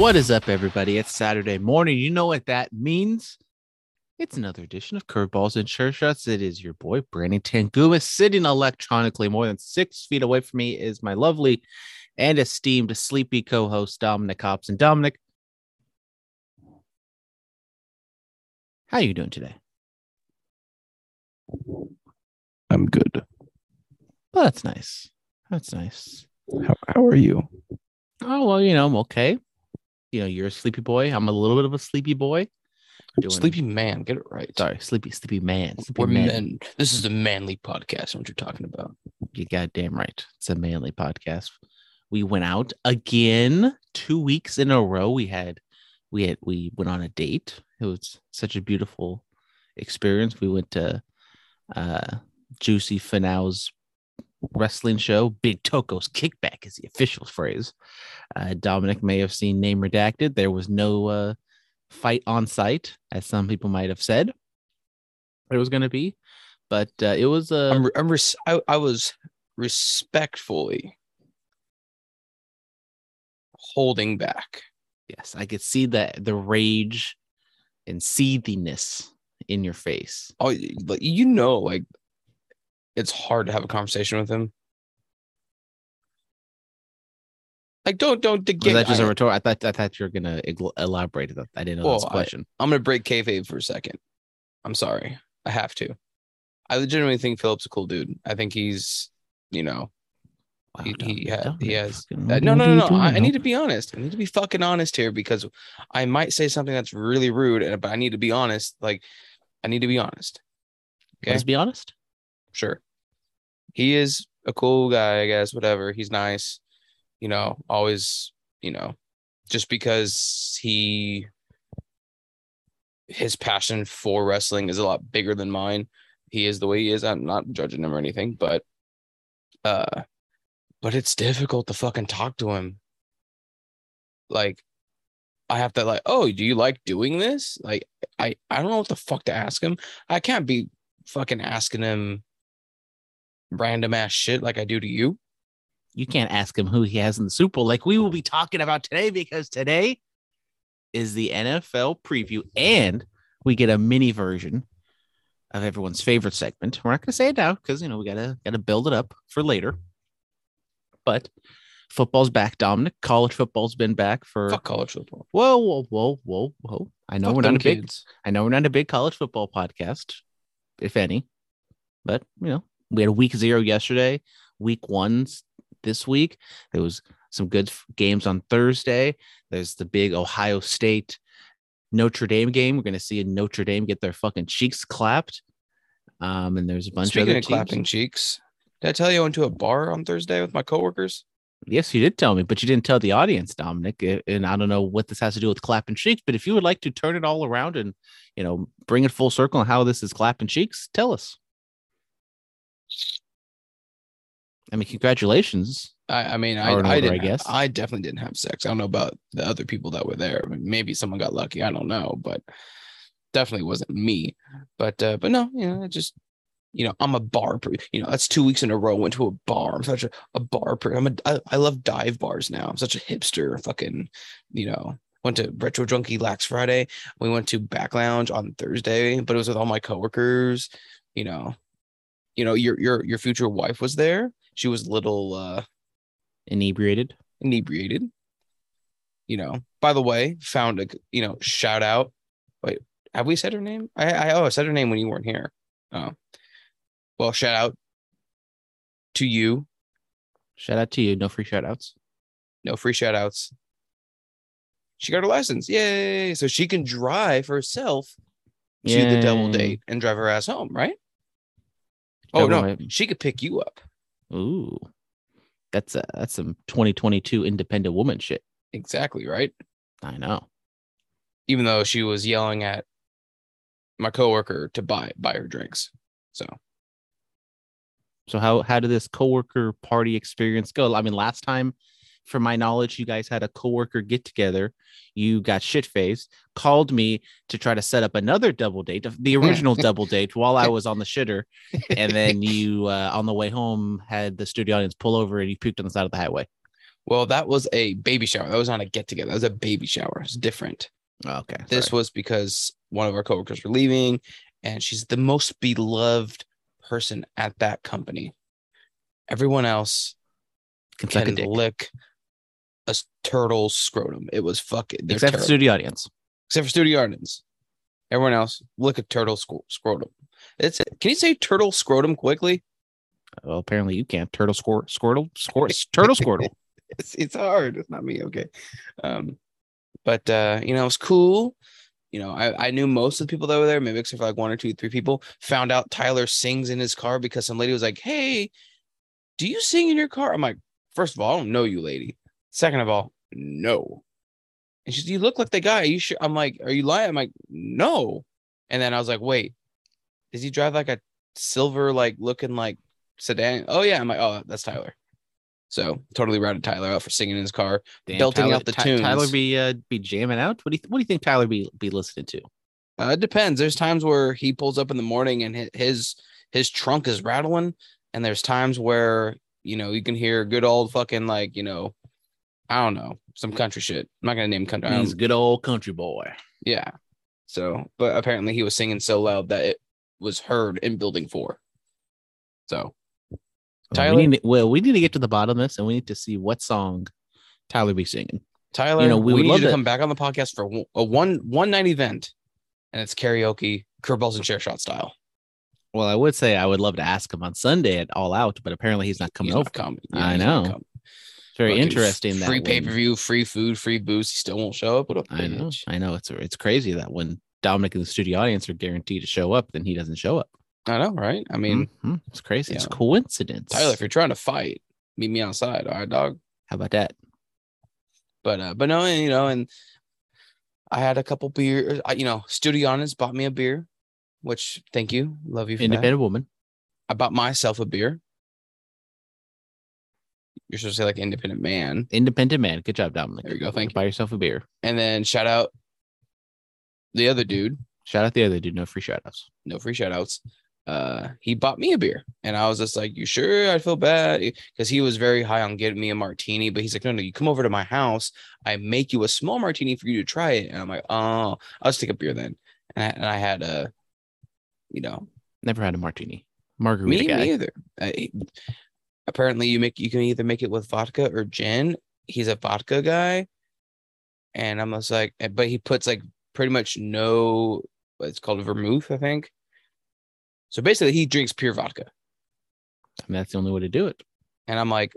What is up, everybody? It's Saturday morning. You know what that means? It's another edition of Curveballs and Sure Shots. It is your boy, Brandon Tanguma, sitting electronically more than six feet away from me is my lovely and esteemed sleepy co host, Dominic Hobson. Dominic, how are you doing today? I'm good. Well, that's nice. That's nice. How, how are you? Oh, well, you know, I'm okay. You know, you're a sleepy boy. I'm a little bit of a sleepy boy. Doing- Sleepy man, get it right. Sorry, sleepy, sleepy man. Sleepy We're man. men. This is the manly podcast. What you're talking about? You goddamn right. It's a manly podcast. We went out again two weeks in a row. We had, we had, we went on a date. It was such a beautiful experience. We went to uh Juicy Finau's wrestling show. Big Toko's Kickback is the official phrase. Uh, Dominic may have seen name redacted. There was no uh, fight on site, as some people might have said it was going to be, but uh, it was a. I'm, I'm res- I, I was respectfully holding back. Yes, I could see the the rage and seethiness in your face. Oh, like you know, like it's hard to have a conversation with him. Like, don't don't Was get. that just I, a rhetorical? I thought I thought you were gonna elaborate. That I didn't know Well, I- question. I'm gonna break kayfabe for a second. I'm sorry, I have to. I legitimately think Philip's a cool dude. I think he's, you know, Wow, he- he ha- he has- Uh, no, no, no, no. I, I need to be honest. I need to be fucking honest here because I might say something that's really rude, and but I need to be honest. Like, I need to be honest. Okay, Let's be honest. sure. He is a cool guy, I guess. Whatever. He's nice. You know, always. You know, just because he his passion for wrestling is a lot bigger than mine. He is the way he is. I'm not judging him or anything, but uh but it's difficult to fucking talk to him. Like I have to like, "Oh, do you like doing this?" Like I I don't know what the fuck to ask him. I can't be fucking asking him random ass shit like I do to you. You can't ask him who he has in the Super Bowl, like we will be talking about today, because today is the NFL preview, and we get a mini version of everyone's favorite segment. We're not gonna say it now because you know we gotta gotta build it up for later. But football's back, Dominic. College football's been back for Fuck college football. whoa, whoa, whoa, whoa, whoa. I know Fuck we're not a big kids. I know we're not a big college football podcast, if any, but you know, we had a week zero yesterday, week one's this week. There was some good games on Thursday. There's the big Ohio State Notre Dame game. We're gonna see a Notre Dame get their fucking cheeks clapped. Um, and there's a bunch Speaking of other of clapping cheeks, did I tell you I went to a bar on Thursday with my coworkers? Yes, you did tell me, but you didn't tell the audience, Dominic. And I don't know what this has to do with clapping cheeks, but if you would like to turn it all around and you know bring it full circle on how this is clapping cheeks, tell us. I mean, congratulations. I, I mean, I, I order, I didn't. guess. I definitely didn't have sex. I don't know about the other people that were there. I mean, maybe someone got lucky. I don't know, but definitely wasn't me. But uh, but no, you know, just you know, I'm a bar. Per, you know, that's two weeks in a row. Went to a bar. I'm such a, a bar. Per, I'm a. I, I love dive bars now. I'm such a hipster. Fucking, you know. Went to Retro Drunky Lax Friday. We went to Back Lounge on Thursday, but it was with all my coworkers. You know, you know, your your your future wife was there. She was a little uh Inebriated. inebriated. You know, by the way, found a you know shout out. Wait, have we said her name? I, I oh I said her name when you weren't here. Oh, well, shout out to you. Shout out to you. No free shout outs. No free shout outs. She got her license. Yay! So she can drive herself to the double Yay. date and drive her ass home, right? Oh no, she could pick you up. Ooh, that's a, that's some 2022 independent woman shit. Exactly, right? I know. Even though she was yelling at my coworker to buy buy her drinks. So So how how did this coworker party experience go? I mean, last time, from my knowledge, you guys had a coworker get together. You got shit faced, called me to try to set up another double date, the original double date, while I was on the shitter, and then you uh, on the way home had the studio audience pull over and you puked on the side of the highway. Well, that was a baby shower. That was not a get together. That was a baby shower. It's different. Oh, okay. This sorry. was because one of our coworkers were leaving, and she's the most beloved person at that company. Everyone else can can lick a turtle's scrotum. It was fucking Except for studio audience. except for studio audience. Everyone else look at turtle scro- scrotum. It's can you say turtle scrotum quickly? Well, apparently you can't. Turtle squirt, squirtle, squirt, turtle squirtle. It's it's hard. It's not me. Okay. Um, but uh, you know, it was cool. You know, I, I knew most of the people that were there, maybe except for like one or two, three people. Found out Tyler sings in his car because some lady was like, Hey, do you sing in your car? I'm like, first of all, I don't know you, lady. Second of all, no. And she's, you look like the guy. Are you sure? I'm like, are you lying? I'm like, no. And then I was like, wait, does he drive like a silver, like looking like sedan? Oh yeah. I'm like, oh, that's Tyler. So totally routed Tyler out for singing in his car. Damn, Belting Tyler, out the Ty- Tyler be uh, be jamming out. What do you what do you think Tyler be be listening to? Uh, it depends. There's times where he pulls up in the morning and hi- his his trunk is rattling, and there's times where you know you can hear good old fucking like you know, I don't know some country shit. I'm not gonna name country. I He's a good old country boy. yeah. So, but apparently he was singing so loud that it was heard in building four. So oh, Well, Tyler? we to, well, we need to get to the bottom of this, and we need to see what song Tyler be singing. Tyler, you know, we we, would need love you to to- come back on the podcast for a one one night event, and it's karaoke, curveballs and chair shot style. Well, I would say I would love to ask him on Sunday at All Out, but apparently he's not coming He's over. not coming. I he's not know. Very Fucking interesting that free pay per view, free food, free booze. He still won't show up. What a I know. I know. It's it's crazy that when Dominic and the studio audience are guaranteed to show up, then he doesn't show up. I know, right? I mean, Mhm. it's crazy. It's coincidence. Tyler, if you're trying to fight, meet me outside. All right, dog. how about that? But uh, but no, and, you know, and I had a couple beers. You know, Studio Audience bought me a beer, which thank you, love you for that. Independent woman. I bought myself a beer. You're supposed to say like independent man. Independent man. Good job, Dominic. There you go, thank you. Buy yourself a beer. And then shout out the other dude. Shout out the other dude. No free shout outs. no free shout outs. Uh, he bought me a beer, and I was just like, "You sure?" I feel bad because he was very high on getting me a martini, but he's like, "No, no, you come over to my house. I make you a small martini for you to try it." And I'm like, "Oh, I'll just take a beer then." And I, and I had a, you know, Never had a martini. Margarita me, me either. I, apparently, you make you can either make it with vodka or gin. He's a vodka guy, and I'm just like, but he puts like pretty much no. It's called vermouth, I think. So basically, he drinks pure vodka. I mean, that's the only way to do it. And I'm like,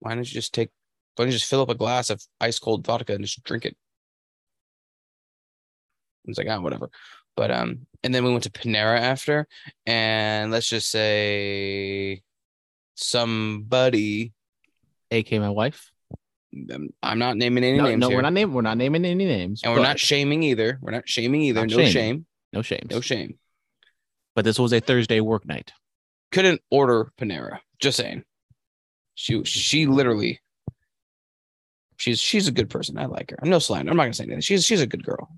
why don't you just take, why don't you just fill up a glass of ice cold vodka and just drink it? It's like, ah, whatever. But um, and then we went to Panera after, and let's just say somebody, AK my wife. I'm not naming any No, names no, here, we're not naming. We're not naming any names. and we're not shaming either. We're not shaming either. Not no shaming. shame, no shame. no shame. But this was a Thursday work night. Couldn't order Panera. Just saying. She she literally. She's she's a good person. I like her. I'm no slander. I'm not gonna say anything. She's she's a good girl.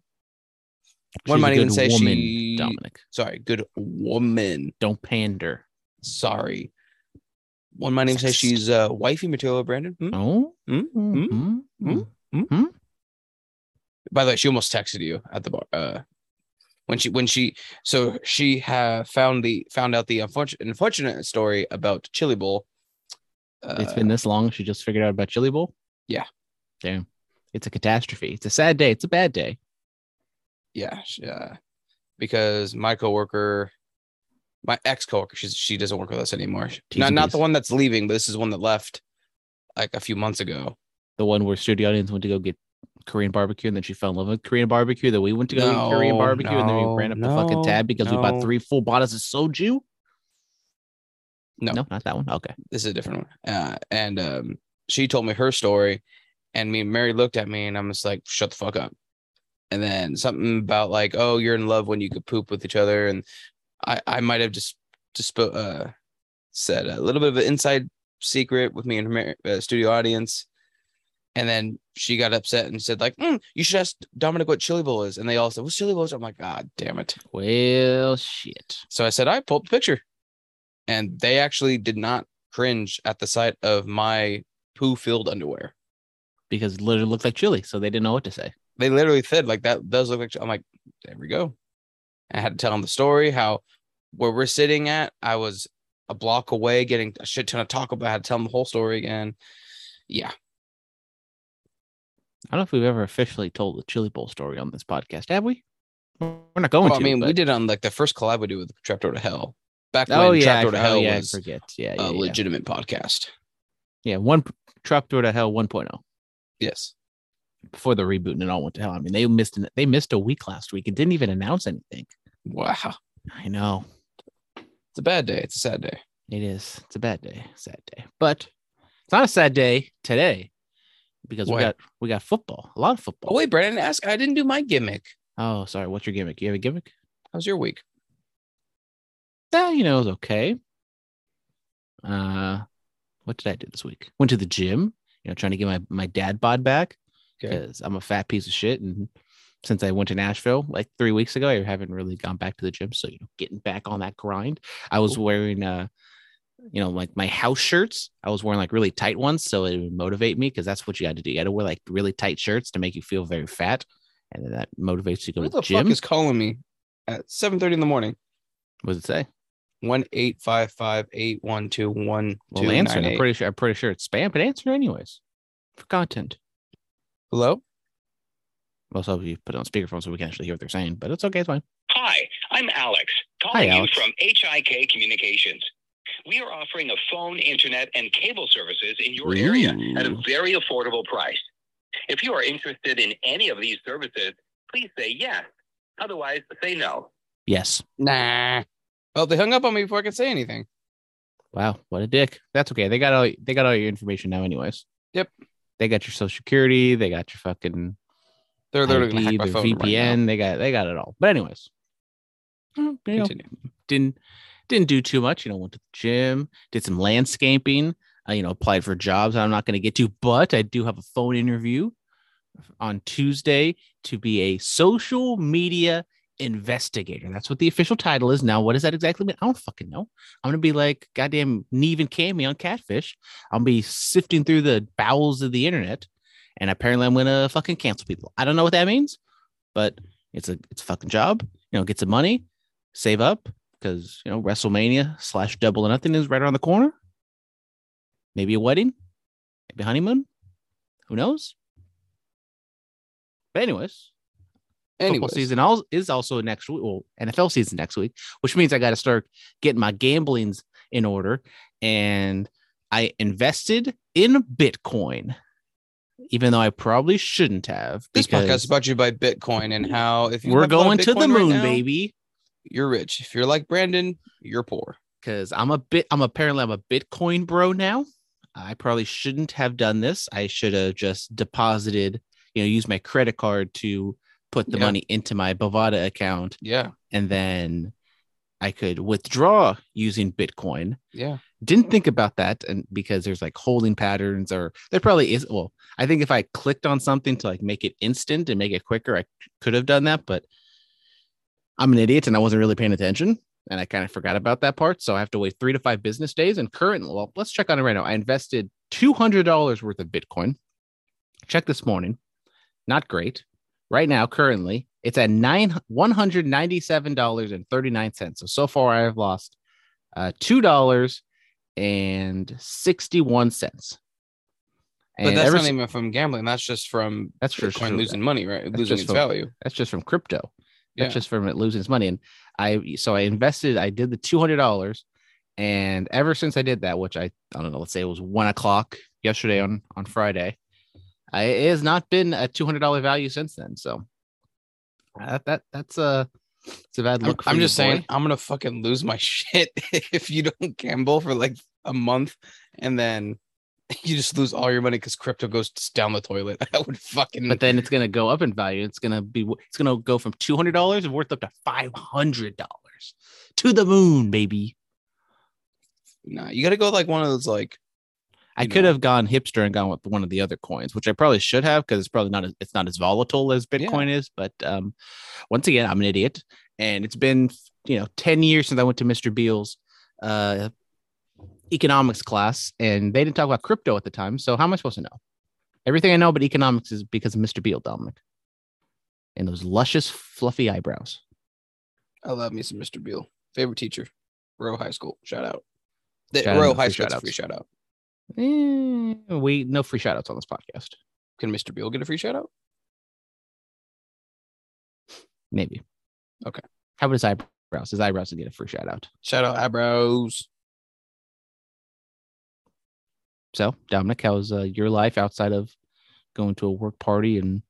One She's might even say woman, she- Dominic. sorry, good woman. Don't pander. Sorry. One might even say she's uh wifey material, Brandon. Hmm? Oh. Hmm? Mhm. Hmm? Mhm. By the way, she almost texted you at the bar. Uh when she when she so she have found the found out the unfortunate unfortunate story about Chili Bowl. Uh, It's been this long. She just figured out about Chili Bowl. Yeah. Damn. It's a catastrophe. It's a sad day. It's a bad day. yeah, she, uh, because my coworker, my ex coworker, she's she doesn't work with us anymore. T's Not not the one that's leaving, but this is one that left like a few months ago. The one where studio audience went to go get Korean barbecue and then she fell in love with Korean barbecue. Then we went to go No, get Korean barbecue and then we ran up the fucking tab because we bought three full bottles of soju. No. No, not that one. Okay. this is a different one. Uh, and um, she told me her story, and me and Mary looked at me, and I'm just like, "Shut the fuck up." And then something about like, "Oh, you're in love when you could poop with each other," and I I might have just just uh said a little bit of an inside secret with me and her uh, studio audience. And then she got upset and said, like, "Mm, you should ask Dominic what chili bowl is. And they all said, What's chili bowl? I'm like, God damn it. Well, shit. So I said, I pulled the picture. And they actually did not cringe at the sight of my poo filled underwear. because it literally looked like chili, so they didn't know what to say. They literally said like that does look like. I'm like, there we go. I had to tell them the story how where we're sitting at. I was a block away, getting a shit ton of Taco Bell. I had to tell them the whole story again. Yeah, I don't know if we've ever officially told the chili bowl story on this podcast, have we? We're not going well, to. I mean, we did on like the first collab we did with Trapdoor to Hell. Back Oh when yeah, Trapdoor to oh, Hell yeah, was I forget. Yeah, a yeah, yeah. legitimate podcast. yeah. One trapdoor to hell 1.0 Yes. Before the reboot and it all went to hell. I mean, they missed an, they missed a week last week and didn't even announce anything. Wow. I know It's a bad day. It's a sad day. it is. It's a bad day, sad day, but it's not a sad day today because we got we got football, a lot of football. Oh wait, Brandon, ask. I didn't do my gimmick. Oh, sorry. What's your gimmick? You have a gimmick? How's your week? Yeah, you know, it was okay. Uh, what did I do this week? Went to the gym. You know, trying to get my my dad bod back Okay. because I'm a fat piece of shit. And since I went to Nashville like three weeks ago, I haven't really gone back to the gym. So you know, getting back on that grind. I was Cool. wearing uh, you know, like my house shirts. I was wearing like really tight ones, so it would motivate me because that's what you got to do. You got to wear like really tight shirts to make you feel very fat, and then that motivates you to go to the the gym. fuck is calling me at 7:30 in the morning? what does it say? One eight five five eight one two one Well, answer. I'm pretty sure. I'm pretty sure it's spam, but answer anyways for content. Hello. Also, you put it on speakerphone so we can actually hear what they're saying, but it's okay. It's fine. Hi, I'm Alex, calling Alex. you from HIK Communications. We are offering a phone, internet, and cable services in your area at a very affordable price. If you are interested in any of these services, please say yes. Otherwise, say no. Yes. Nah. Oh, they hung up on me before I could say anything. Wow, what a dick. That's okay. They got all they got all your information now, anyways. Yep. They got your social security. They got your fucking They're literally hack my their phone right. VPN. they got they got it all. But anyways, you know, didn't didn't do too much. You know, went to the gym, did some landscaping. I, you know, applied for jobs. I'm not going to get to, but I do have a phone interview on Tuesday to be a social media investigator. That's what the official title is. Now, what does that exactly mean? I don't fucking know. I'm gonna be like goddamn Nev and Kamie on Catfish. I'll be sifting through the bowels of the internet, and apparently I'm gonna fucking cancel people. I don't know what that means, but it's a it's a fucking job. You know, get some money, save up because you know WrestleMania slash Double or Nothing is right around the corner. Maybe a wedding, maybe honeymoon. Who knows? But anyways, football season is also next week. Well, NFL season next week, which means I got to start getting my gamblings in order. And I invested in Bitcoin, even though I probably shouldn't have. this podcast is brought to you by Bitcoin and how if you we're have a lot of going to the Bitcoin right moon, now, baby. You're rich. If you're like Brandon, you're poor. Because I'm a bit, I'm apparently I'm a Bitcoin bro now. I probably shouldn't have done this. I should have just deposited, you know, use my credit card to put the Yeah. money into my Bovada account Yeah. and then I could withdraw using Bitcoin. Yeah. Didn't think about that, and because there's like holding patterns, or there probably is. Well, I think if I clicked on something to like make it instant and make it quicker, I could have done that. But I'm an idiot and I wasn't really paying attention, and I kind of forgot about that part. So I have to wait three to five business days. And currently, well, let's check on it right now. I invested two hundred dollars worth of Bitcoin. Check this morning, not great. Right now, currently, it's at nine one hundred ninety seven dollars and thirty nine cents. So so far, I have lost uh, two dollars and sixty one cents. But that's not even from gambling. That's just from That's for Bitcoin from- losing money, right? that's losing its from- value. that's just from crypto. That's Yeah. just from it losing its money. And I so I invested. I did the two hundred dollars, and ever since I did that, which I I don't know, let's say it was one o'clock yesterday on on Friday, it has not been a two hundred dollar value since then. So that that that's a it's a bad I'm, look. for I'm you, just saying. I'm gonna fucking lose my shit if you don't gamble for like a month and then you just lose all your money because crypto goes down the toilet. I would fucking. But then it's gonna go up in value. It's gonna be it's gonna go from two hundred dollars worth up to five hundred dollars to the moon, baby. nah, you got to go like one of those like I you could know. have gone hipster and gone with one of the other coins, which I probably should have because it's probably not as, it's not as volatile as Bitcoin is. But um, once again, I'm an idiot, and it's been you know ten years since I went to Mr. Beal's uh, economics class, and they didn't talk about crypto at the time. So how am I supposed to know? Everything I know about economics is because of Mr. Beal, Dominic. And those luscious, fluffy eyebrows. I love me some Mr. Beal. Favorite teacher, Rowe High School. Shout out. The Shout out, High School gets a shout-outs. free shout out. Eh, we no free shout outs on this podcast. Can Mr. Beal get a free shout out? Maybe. Okay. How about his eyebrows? His eyebrows get a free shout out. Shout out eyebrows. So, Dominic, how's uh, your life outside of going to a work party and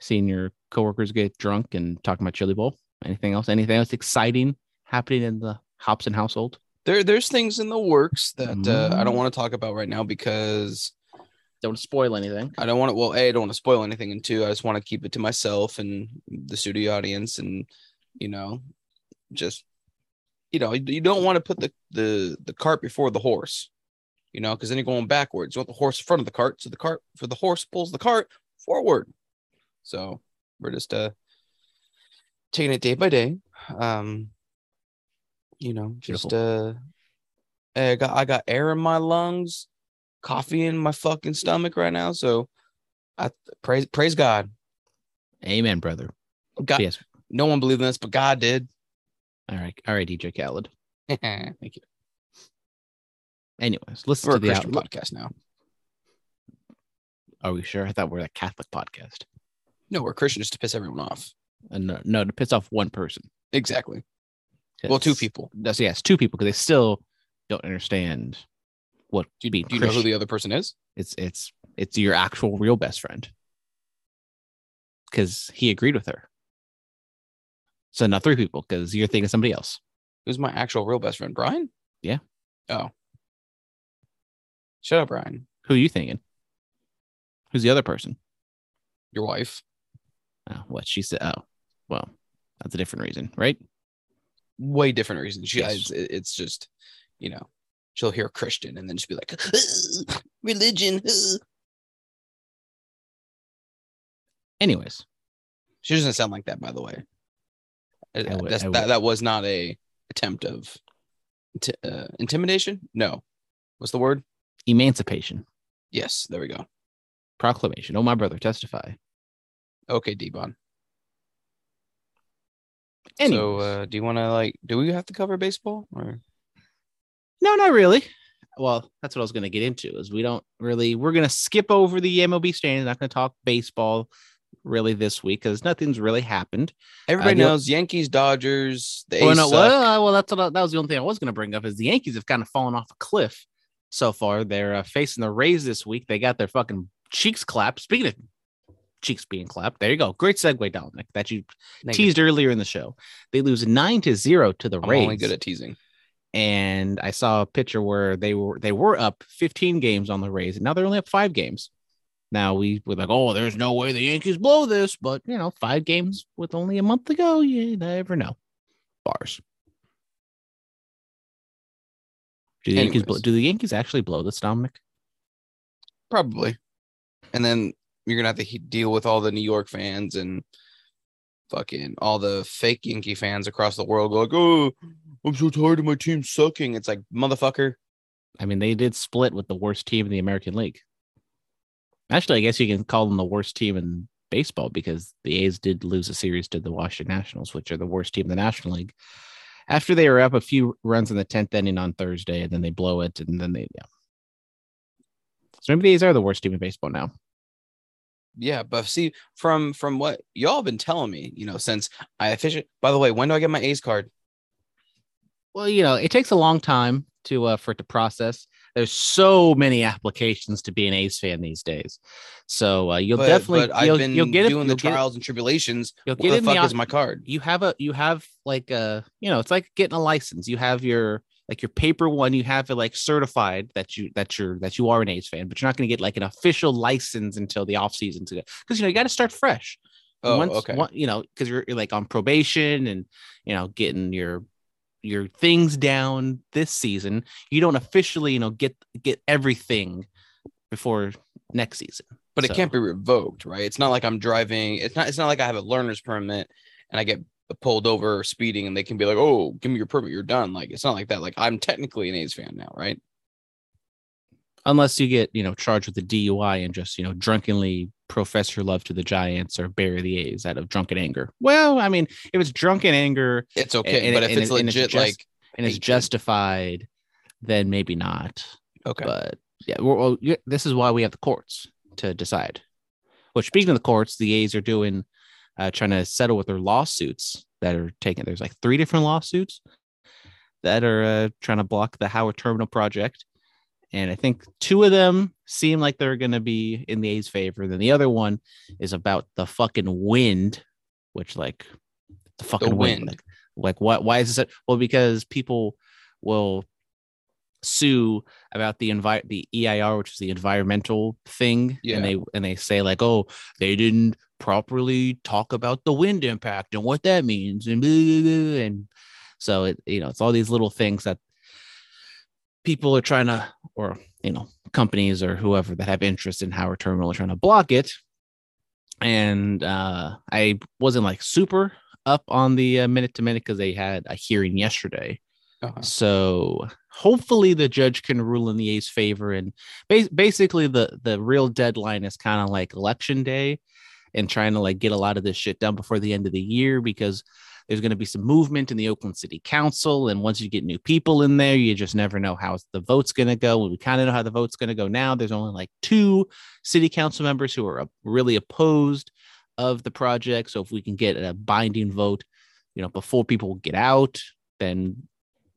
seeing your coworkers get drunk and talking about chili bowl? Anything else? Anything else exciting happening in the Hobson household? There, there's things in the works that uh, I Mm. don't want to talk about right now because Don't spoil anything. I don't want to. Well, a, I don't want to spoil anything, and two, I just want to keep it to myself and the studio audience, and you know, just you know, you you don't want to put the the the cart before the horse, you know, because then you're going backwards. You want the horse in front of the cart, so the cart for the horse pulls the cart forward. So we're just uh taking it day by day. Um, you know, just uh, I got I got air in my lungs, coffee in my fucking stomach right now. So I praise praise God. Amen, brother. God, Yes. no one believed in this, but God did. All right. All right, DJ Khaled. Thank you. Anyways, listen We're to a the Christian out- podcast now. Are we sure? I thought we are a Catholic podcast. No, we're Christian just to piss everyone off. And no, no, to piss off one person. Exactly. Well, two people. That's yes, two people because they still don't understand what Do do you know who the other person is? It's it's it's your actual real best friend because he agreed with her. So not three people because you're thinking somebody else. Who's my actual real best friend? Brian? Yeah. Oh. Shut up, Brian. Who are you thinking? Who's the other person? Your wife. Oh, what she said. Oh, well, that's a different reason, right? Way different reasons. She Yes. it's, it's just, you know, she'll hear Christian and then she'll be like, religion. uh." Anyways, She doesn't sound like that, by the way. I would- That's, I that, that was not a attempt of inti- uh, intimidation. No. What's the word? emancipation, Yes, there we go. proclamation. Oh, my brother, testify. Okay, Devon. Anyways, So, uh, do you want to like? Do we have to cover baseball or? no, not really. Well, that's what I was going to get into. Is we don't really. We're going to skip over the MLB standings. Not going to talk baseball really this week because nothing's really happened. Everybody the- knows Yankees, Dodgers. The Well, no, well, well, that's what I, that was the only thing I was going to bring up is the Yankees have kind of fallen off a cliff so far. They're uh, facing the Rays this week. They got their fucking cheeks clapped. Speaking of cheeks being clapped, there you go. Great segue, Dominic, that you teased earlier in the show. They lose nine to zero to the I'm Rays. only good at teasing. and I saw a picture where they were they were up 15 games on the Rays, and now they're only up five games. Now we were like, oh, there's no way the Yankees blow this, but you know, five games with only a month to go, you never know. Bars. Do the Yankees blow, do the Yankees actually blow this, Dominic? Probably. And then you're gonna have to deal with all the New York fans and fucking all the fake Yankee fans across the world. Go like, oh, I'm so tired of my team sucking. It's like, motherfucker. I mean, they did split with the worst team in the American League. Actually, I guess you can call them the worst team in baseball because the A's did lose a series to the Washington Nationals, which are the worst team in the National League. After they were up a few runs in the tenth inning on Thursday, and then they blow it, and then they yeah. So maybe the A's are the worst team in baseball now. Yeah, but see, from from what y'all been telling me, you know, since I officially. By the way, when do I get my ace card? Well, you know, it takes a long time to uh, for it to process. There's so many applications to be an ace fan these days, so uh, you'll but, definitely but I've you'll, been you'll get it, doing the it- trials and tribulations. you'll get the the fuck op- is my card? you have a you have like a you know it's like getting a license you have your like your paper one you have it like certified that you that you're that you are an a's fan but you're not going to get like an official license until the off season to because you know you got to start fresh Oh, Once- okay. one- you know because you're, you're like on probation and you know getting your your things down this season you don't officially you know get get everything before next season but it can't be revoked, right? It's not like I'm driving. It's not. It's not like I have a learner's permit and I get pulled over speeding, and they can be like, "Oh, give me your permit. You're done." Like it's not like that. Like I'm technically an A's fan now, right? unless you get you know charged with a DUI and just you know drunkenly profess your love to the Giants or bury the A's out of drunken anger. Well, I mean, if it's drunken anger It's okay, and but it- if and it's it- and it's legit, just- like and it's justified, then maybe not. okay, But yeah, well, well, this is why we have the courts to decide. Which speaking of the courts, the A's are doing uh, trying to settle with their lawsuits that are taking. There's like three different lawsuits that are uh, trying to block the Howard Terminal project, and I think two of them seem like they're going to be in the A's favor. Then the other one is about the fucking wind, which like the fucking wind. wind. Like, like what? Why is this? Well, because people will sue about the envi- the EIR, which is the environmental thing, Yeah. and they and they say like, oh, they didn't properly talk about the wind impact and what that means, and blah, blah, blah. and so it you know it's all these little things that people are trying to, or you know, companies or whoever that have interest in Howard Terminal are trying to block it. And uh, I wasn't like super up on the uh, minute to minute because they had a hearing yesterday. uh-huh. So hopefully the judge can rule in the A's favor. And bas- basically the the real deadline is kind of like election day and trying to like get a lot of this shit done before the end of the year because there's going to be some movement in the Oakland City Council. And once you get new people in there, you just never know how the vote's going to go. We kind of know how the vote's going to go now. There's only like two city council members who are uh, really opposed of the project. So if we can get a binding vote, you know, before people get out, then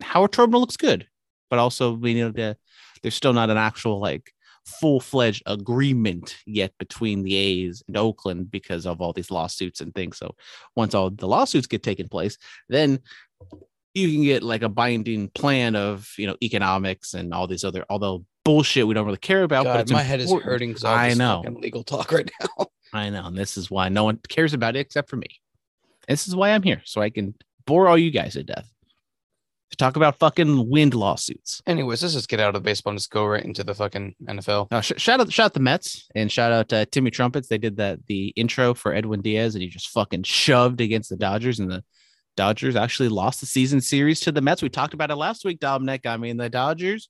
Howard Terminal looks good. But also, we need to, there's still not an actual like full fledged agreement yet between the A's and Oakland because of all these lawsuits and things. So once all the lawsuits get taken place, then you can get like a binding plan of you know economics and all these other although bullshit we don't really care about. but God, it's my head is hurting because I know. legal talk right now. I know, and this is why no one cares about it except for me. This is why I'm here, so I can bore all you guys to death to talk about fucking wind lawsuits. Anyways, let's just get out of the baseball and just go right into the fucking NFL. Uh, sh- shout out, shout out the Mets and shout out uh, Timmy Trumpets. They did that the intro for Edwin Diaz, and he just fucking shoved against the Dodgers, and the Dodgers actually lost the season series to the Mets. We talked about it last week, Dominic. I mean, the Dodgers.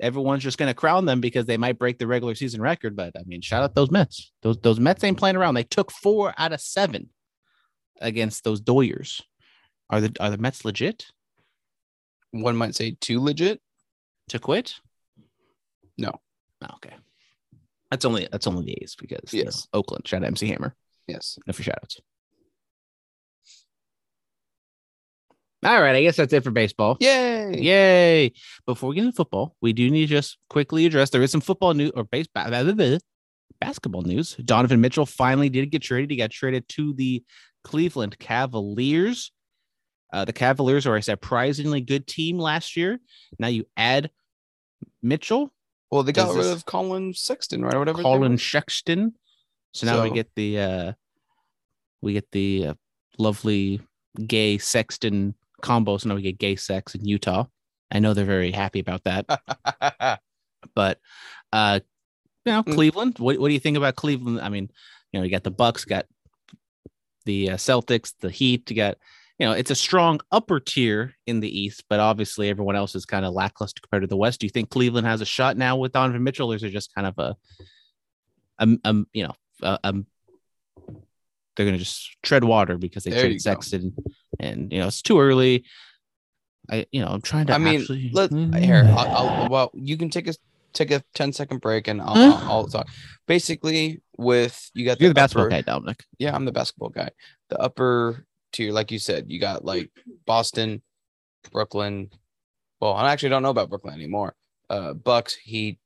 Everyone's just going to crown them because they might break the regular season record, but I mean, shout out those Mets. Those those Mets ain't playing around. They took four out of seven against those Doyers. Are the are the Mets legit One might say too legit. to quit? No. Oh, okay. That's only that's only the A's because you know, Yes. Oakland. Shout out MC Hammer. Yes. No for shout outs. All right, I guess that's it for baseball. Yay. Yay. Before we get into football, we do need to just quickly address there is some football news or base, ba- ba- ba- ba- basketball news. Donovan Mitchell finally did get traded. He got traded to the Cleveland Cavaliers. Uh, the Cavaliers are a surprisingly good team last year. Now you add Mitchell, Well, they got Does rid this- of Collin Sexton, right? Or whatever. Collin. Sexton. So now we get the uh we get the uh, lovely gay Sexton combo. So now we get gay sex in Utah. I know they're very happy about that. but uh you know Mm. cleveland what, what do you think about cleveland i mean you know you got the bucks got the uh, celtics the heat you got you know it's a strong upper tier in the east but obviously everyone else is kind of lackluster compared to the west do you think cleveland has a shot now with donovan mitchell or is it just kind of a um, um you know um they're gonna just tread water because they traded sexton and you know it's too early i you know i'm trying to I mean, actually let here. I'll, I'll, well, you can take a take a 10 second break and I'll, Huh? I'll, I'll talk. Basically, with you got you're the basketball upper- guy dominic Yeah, I'm the basketball guy. The upper tier, like you said, you got like Boston, Brooklyn. Well, I actually don't know about Brooklyn anymore. Uh, Bucks, Heat.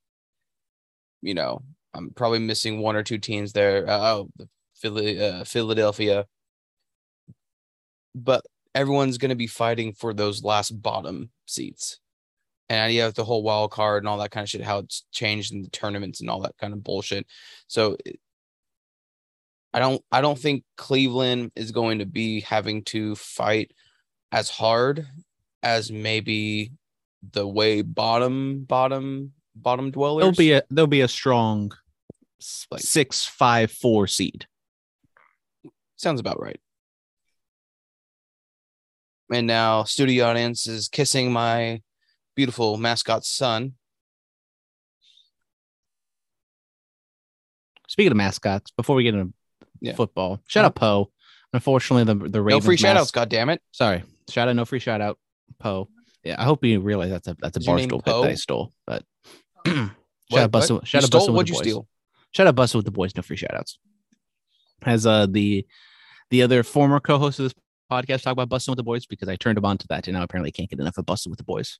You know, I'm probably missing one or two teams there. Uh, oh, the Philly, uh, Philadelphia. But everyone's going to be fighting for those last bottom seats. And you have the whole wild card and all that kind of shit, how it's changed in the tournaments and all that kind of bullshit. So I don't I don't think Cleveland is going to be having to fight as hard as maybe the way bottom bottom bottom dwellers. there'll be a there'll be a strong Like- six five four seed. sounds about right. And now studio audience is kissing my beautiful mascot son. speaking of mascots, before we get into Yeah. football, shout out Poe. Unfortunately, the the No free shout outs, God damn it. Sorry, shout out, no free shout out, Poe. Yeah, I hope you realize that's a that's a barstool bit that I stole. But shout What- out Bussin', shout out Bussin' with What'd the you boys. steal? Shout out Bussin' with the boys, no free shout outs. As uh the the other former co-host of this podcast talk about busting with the boys because I turned him on to that and now apparently can't get enough of Bussin' with the boys.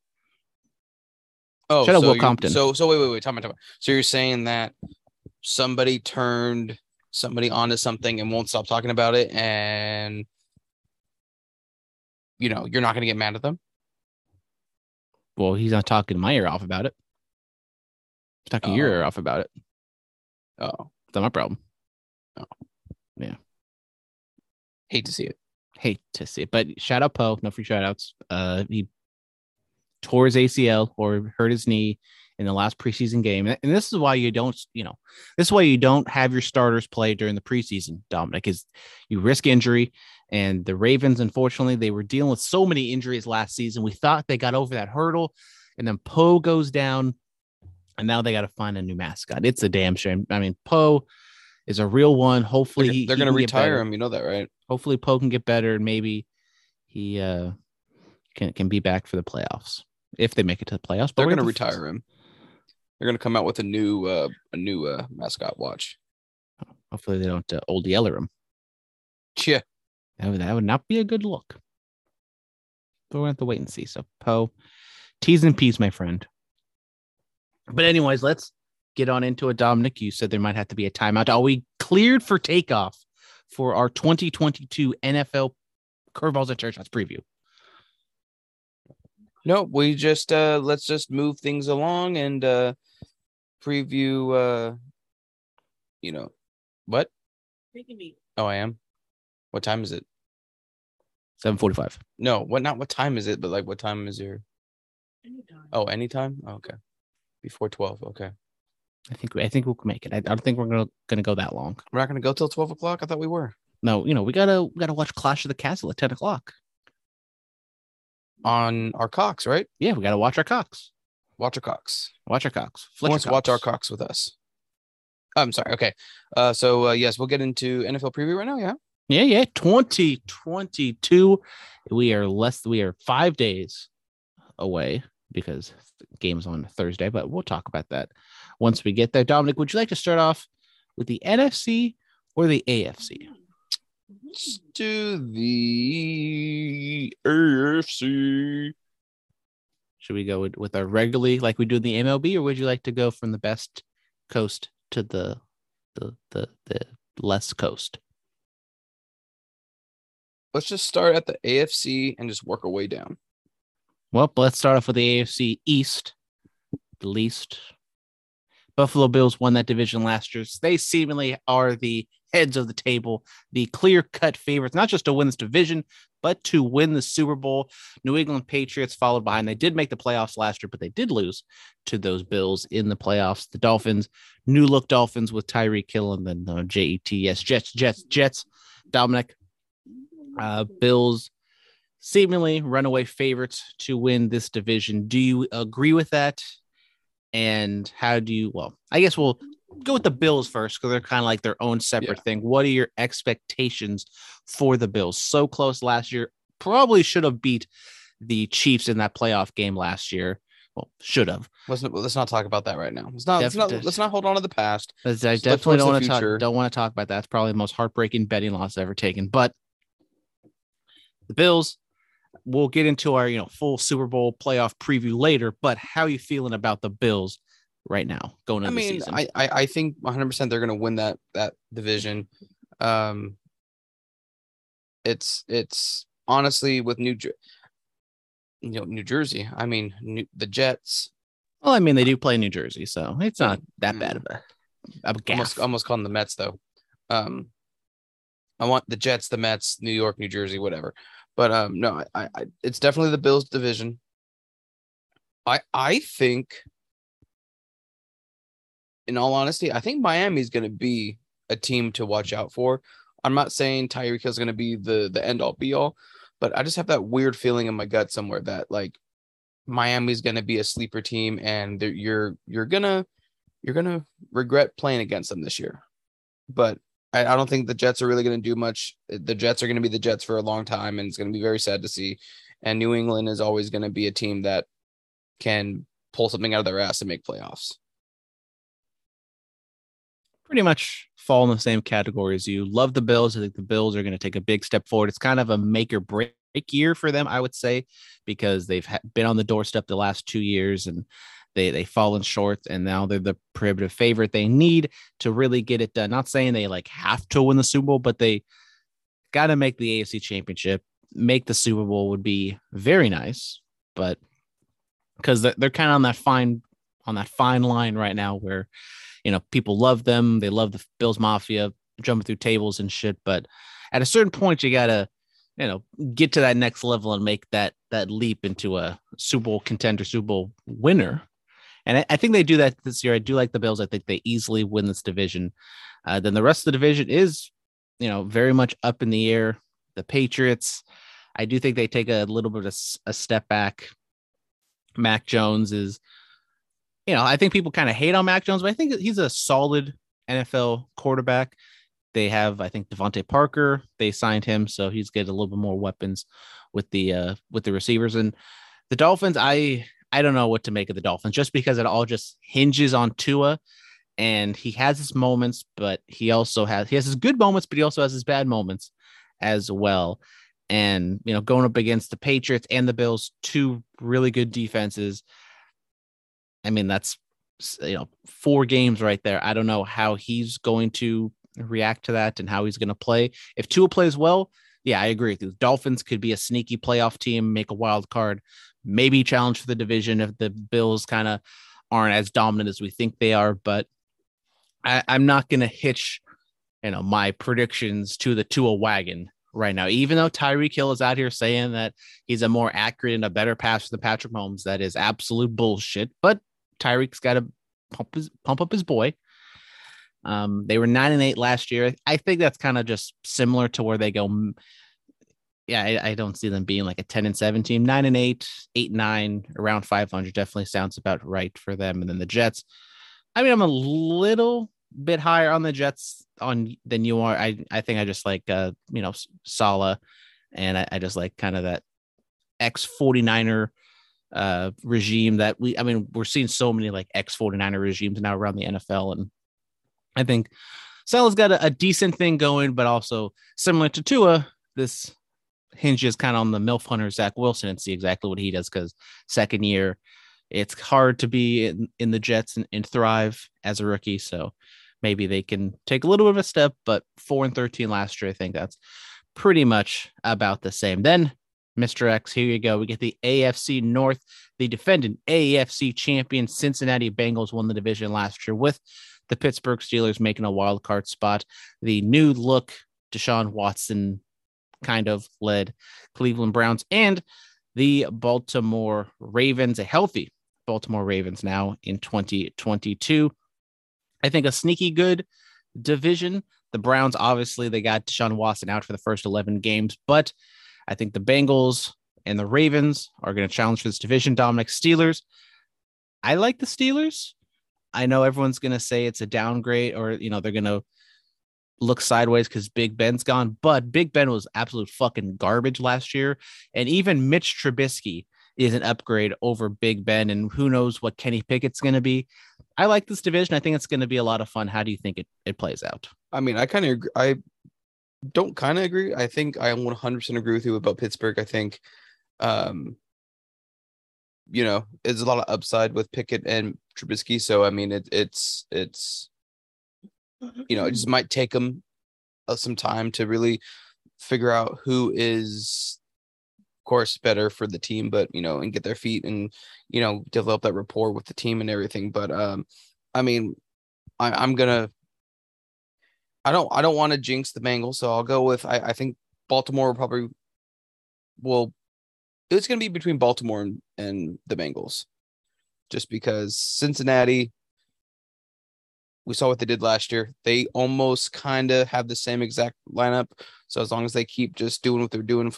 Oh, Shout out so Will Compton. So, so wait, wait, wait. Time out, time out. So you're saying that somebody turned somebody onto something and won't stop talking about it, and you know you're not going to get mad at them. Well, he's not talking my ear off about it. He's talking your Oh. ear off about it. Oh, That's not my problem. Oh yeah. Hate to see it. hate to see it, but shout out Poe, no free shout outs. Uh, he tore his ACL or hurt his knee in the last preseason game. And this is why you don't, you know, this is why you don't have your starters play during the preseason, Dominic, is you risk injury. And the Ravens, unfortunately, they were dealing with so many injuries last season. We thought they got over that hurdle, and then Poe goes down, and now they got to find a new mascot. It's a damn shame. I mean, Poe is a real one. Hopefully, They're, they're going to retire him. You know that, right? hopefully Poe can get better and maybe he uh can can be back for the playoffs if they make it to the playoffs. But They're going to gonna- retire him. They're going to come out with a new, uh, a new uh, mascot. Watch. Hopefully they don't uh, old yeller him. Yeah. That would, that would not be a good look. But we're gonna have to wait and see. So Poe, T's and P's, my friend. But anyways, let's get on into it. Dominic, you said there might have to be a timeout. Are we cleared for takeoff for our 2022 NFL curveballs and church shots preview? No, we just uh let's just move things along and uh preview uh you know what? Oh, I am. What time is it? 745. No, what not what time is it, but like what time is your Anytime. Oh, anytime? Oh, okay. Before 12. Okay. I think we, I think we'll make it. I, I don't think we're gonna gonna go that long. We're not gonna go till 12 o'clock. I thought we were. No, you know we gotta we gotta watch Clash of the Castle at ten o'clock. On our cocks, right? Yeah, we gotta watch our cocks. Watch our cocks. Watch our cocks. Fletcher wants to watch our cocks. with us? I'm sorry. Okay. Uh so uh, yes, we'll get into NFL preview right now, yeah. Yeah, yeah. 2022. We are less we are five days away because game's on Thursday, but we'll talk about that once we get there. Dominic, would you like to start off with the NFC or the AFC? Let's do the AFC. Should we go with, with our regularly like we do in the MLB, or would you like to go from the best coast to the the the, the less coast? Let's just start at the AFC and just work our way down. Well, let's start off with the AFC East. The least Buffalo Bills won that division last year. So they seemingly are the heads of the table, the clear cut favorites, not just to win this division, but to win the Super Bowl. New England Patriots followed behind. They did make the playoffs last year, but they did lose to those Bills in the playoffs. The Dolphins, new look Dolphins with Tyreek Hill and then uh, JET. Yes, Jets, Jets, Jets. Dominic, uh, Bills seemingly runaway favorites to win this division. Do you agree with that? And how do you, well, I guess we'll go with the Bills first because they're kind of like their own separate thing. What are your expectations for the Bills? So close last year, probably should have beat the Chiefs in that playoff game last year. Well, should have. Let's not, let's not talk about that right now. Let's not, let's not let's not hold on to the past. I Let's definitely don't want to talk. Don't want to talk about that. It's probably the most heartbreaking betting loss ever taken. But the Bills, we'll get into our you know full Super Bowl playoff preview later. But how are you feeling about the Bills right now going I into the season? I, I I think 100 percent they're going to win that that division. Um, it's it's honestly with New Jer- you know New Jersey. I mean, New, the Jets. well, I mean they do play New Jersey, so it's not that bad of a, gap. Almost almost calling the Mets though. Um, I want the Jets, the Mets, New York, New Jersey, whatever. But um, no, I, I it's definitely the Bills division. I I think, in all honesty, I think Miami's going to be a team to watch out for. I'm not saying Tyreek Hill is going to be the the end all be all, but I just have that weird feeling in my gut somewhere that like Miami's going to be a sleeper team, and you're you're gonna you're gonna regret playing against them this year. but I, I don't think the Jets are really going to do much. The Jets are going to be the Jets for a long time, and it's going to be very sad to see. And New England is always going to be a team that can pull something out of their ass and make playoffs. Pretty much fall in the same category as you. Love the Bills. I think the Bills are going to take a big step forward. It's kind of a make or break year for them, I would say, because they've been on the doorstep the last two years and they they've fallen short, and now they're the prohibitive favorite. They need to really get it done. Not saying they like have to win the Super Bowl, but they got to make the AFC Championship. Make the Super Bowl would be very nice, but because they're, they're kind of on that fine on that fine line right now where you know people love them, they love the Bills Mafia jumping through tables and shit, but at a certain point you gotta you know get to that next level and make that that leap into a Super Bowl contender, Super Bowl winner. And I, I, think they do that this year. I do like the Bills. I think they easily win this division. Uh, then the rest of the division is, you know, very much up in the air. The Patriots, I do think they take a little bit of a step back. Mac Jones is, you know, I think people kind of hate on Mac Jones, but I think he's a solid NFL quarterback. They have, I think, DeVante Parker. They signed him, so he's getting a little bit more weapons with the uh with the receivers and the Dolphins. I I don't know what to make of the Dolphins just because it all just hinges on Tua and he has his moments, but he also has he has his good moments, but he also has his bad moments as well. And you know, going up against the Patriots and the Bills, two really good defenses. I mean, that's you know, four games right there. I don't know how he's going to react to that and how he's going to play. If Tua plays well, yeah, I agree with you. Dolphins could be a sneaky playoff team, make a wild card, maybe challenge for the division if the Bills kind of aren't as dominant as we think they are. But I, am not going to hitch, you know, my predictions to the Tua wagon right now. Even though Tyreek Hill is out here saying that he's a more accurate and a better passer than Patrick Mahomes, that is absolute bullshit. But Tyreek's got to pump his pump up his boy. Um, they were nine and eight last year. I think that's kind of just similar to where they go yeah, I, I, don't see them being like a 10 and 7 team. Nine and eight, eight, nine, around 500 definitely sounds about right for them. And then the Jets, I mean, I'm a little bit higher on the Jets on than you are. I, I think I just like, uh, you know, Saleh and I, I just like kind of that ex 49er uh, regime that we, I mean, we're seeing so many like ex 49er regimes now around the NFL. And I think Saleh's got a, a decent thing going, but also similar to Tua, this hinges kind of on the MILF hunter, Zach Wilson, and see exactly what he does because second year, it's hard to be in, in the Jets and, and, thrive as a rookie. So maybe they can take a little bit of a step, but four and 13 last year, I think that's pretty much about the same. Then, Mr. X, here you go. We get the AFC North. The defendant AFC champion Cincinnati Bengals won the division last year with the Pittsburgh Steelers making a wild card spot. The new look Deshaun Watson kind of led Cleveland Browns and the Baltimore Ravens, a healthy Baltimore Ravens now in 2022. I think a sneaky good division. The Browns, obviously, they got Deshaun Watson out for the first 11 games, but I think the Bengals and the Ravens are going to challenge for this division. Dominic Steelers. I like the Steelers. I know everyone's going to say it's a downgrade or, you know, they're going to look sideways because Big Ben's gone, but Big Ben was absolute fucking garbage last year. And even Mitch Trubisky is an upgrade over Big Ben. And who knows what Kenny Pickett's going to be. I like this division. I think it's going to be a lot of fun. How do you think it, it plays out? I mean, I kind of I don't kind of agree. I think I 100% agree with you about Pittsburgh. I think, um, you know, there's a lot of upside with Pickett and Trubisky. So, I mean, it, it's, it's, you know, it just might take them uh, some time to really figure out who is of course better for the team but you know and get their feet and you know develop that rapport with the team and everything but um i mean I, i'm gonna i don't i don't want to jinx the bengals so i'll go with i, I think baltimore will probably will it's gonna be between baltimore and, and the bengals just because cincinnati we saw what they did last year. They almost kind of have the same exact lineup. So as long as they keep just doing what they're doing,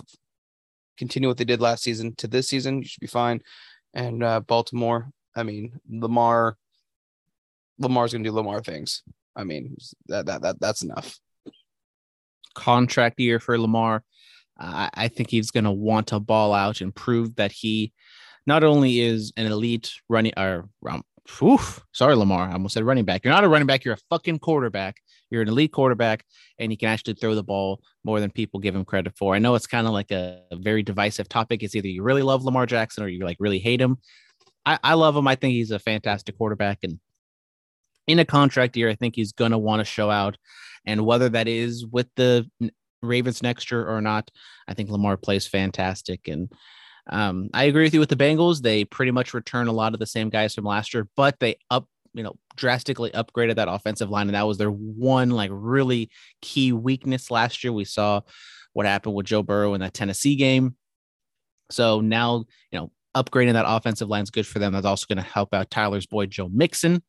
continue what they did last season to this season, you should be fine. And uh, Baltimore, I mean, Lamar, Lamar's gonna do Lamar things. I mean, that that, that that's enough. Contract year for Lamar. I think he's going to want to ball out and prove that he not only is an elite running or um, oof, sorry, Lamar, I almost said running back. You're not a running back, you're a fucking quarterback. You're an elite quarterback, and he can actually throw the ball more than people give him credit for. I know it's kind of like a, a, very divisive topic. It's either you really love Lamar Jackson or you like really hate him. I, I love him. I think he's a fantastic quarterback, and in a contract year, I think he's going to want to show out. And whether that is with the Ravens next year or not, I think Lamar plays fantastic. And um, I agree with you with the Bengals. They pretty much return a lot of the same guys from last year, but they up, you know, drastically upgraded that offensive line. And that was their one like really key weakness last year. We saw what happened with Joe Burrow in that Tennessee game. So now, you know, upgrading that offensive line is good for them. That's also going to help out Tyler's boy, Joe Mixon.